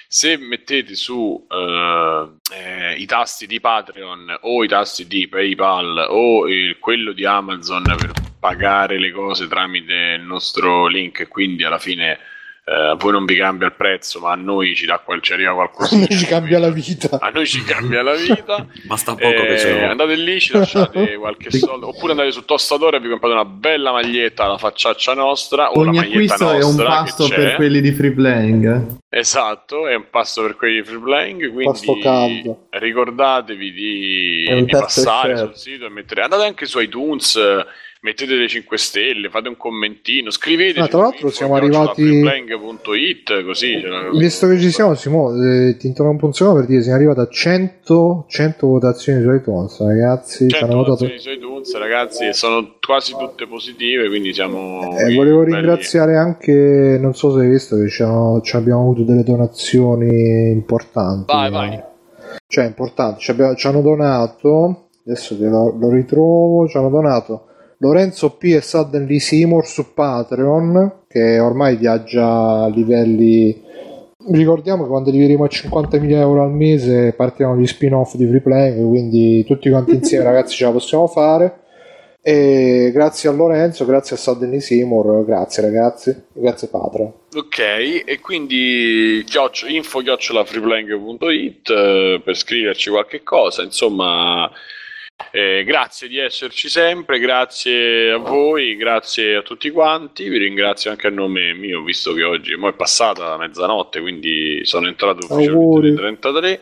se mettete su eh, eh, i tasti di Patreon o i tasti di PayPal o il- quello di Amazon per pagare le cose tramite il nostro link, quindi alla fine. Eh, a voi non vi cambia il prezzo, ma a noi ci dà qual- ci arriva A qualcosa. noi ci cambia la vita. A noi ci cambia la vita. Basta poco Eh, che c'è. andate lì, ci lasciate qualche soldo, oppure andate su Tostatore e vi comprate una bella maglietta alla facciaccia nostra o Ogni acquisto è un pasto per quelli di free playing. Esatto, è un passo per quelli di free playing, Pasto quindi caldo. ricordatevi di, di passare sul sito e mettere andate anche su iTunes, eh, mettete le 5 stelle, fate un commentino, scrivete Ah, tra l'altro siamo arrivati- freeplaying.it così la- Visto che ci siamo, Simone, eh, ti interrompo un secondo per dire siamo arrivati a 100, 100 votazioni su iTunes, ragazzi. Ci 100 hanno votato. votazioni su iTunes, ragazzi, sono quasi tutte positive, quindi siamo... Eh, volevo belli. ringraziare anche, non so se hai visto, che ci, abbiamo avuto delle donazioni importanti. Vai, vai. Cioè, importanti. Ci, abbiamo- ci hanno donato, adesso te lo, lo ritrovo, ci hanno donato Lorenzo P. e Suddenly Seymour su Patreon, che ormai viaggia a livelli... Ricordiamo che quando arriveremo a 50.000 euro al mese partiranno gli spin-off di Free Playing, quindi tutti quanti insieme ragazzi ce la possiamo fare. E grazie a Lorenzo, grazie a Suddenly Seymour, grazie ragazzi, grazie Patreon. Ok, e quindi chioccio, info freeplaying.it eh, per scriverci qualche cosa, insomma... eh, grazie di esserci sempre, grazie a voi, grazie a tutti quanti, vi ringrazio anche a nome mio, visto che oggi mo è passata la mezzanotte, quindi sono entrato ufficialmente alle 33.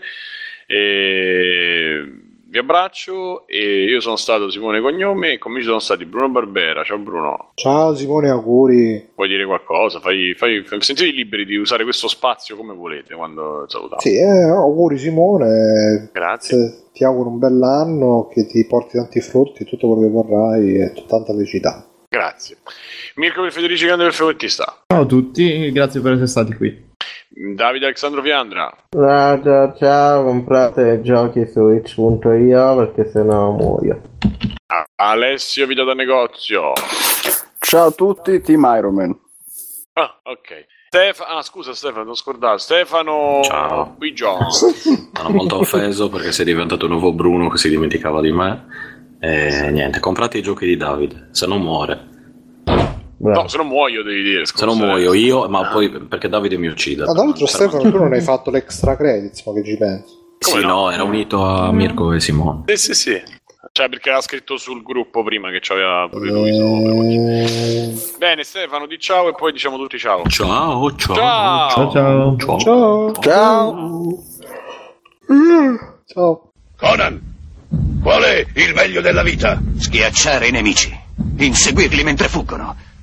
E vi abbraccio e io sono stato Simone Cognome e con me ci sono stati Bruno Barbera. Ciao Bruno, Ciao Simone, auguri. vuoi dire qualcosa? Fai, fai, sentite liberi di usare questo spazio come volete quando salutate. Sì, eh, auguri Simone, Grazie. Eh, ti auguro un bell'anno, che ti porti tanti frutti, tutto quello che vorrai e tanta felicità. Grazie. Mirko per Federici Grande per Fumettista. Ciao a tutti, grazie per essere stati qui. Davide Alessandro Fiandra. Raga, ciao, comprate giochi su itch.io perché sennò muoio. Alessio Vita da Negozio. Ciao a tutti, Team Iron Man. Ah, ok. Stef- ah, scusa Stefano, non scordavo. Stefano Ciao. Sono molto offeso perché sei diventato un nuovo Bruno che si dimenticava di me. E niente, comprate i giochi di Davide, se non muore. No, se non muoio devi dire. Se non muoio io, ma poi perché Davide mi uccide. Ma tra l'altro, Stefano, tu non hai fatto l'extra credits, ma che ci pensi? Sì, no? era unito a Mirko e Simone. Sì, sì, sì. Cioè, perché aveva scritto sul gruppo prima che c'aveva pure lui. Eh, Bene, Stefano, di ciao e poi diciamo tutti ciao. Ciao, ciao. Ciao. ciao. Ciao. Ciao. Ciao. Conan, qual è il meglio della vita? Schiacciare i nemici, inseguirli mentre fuggono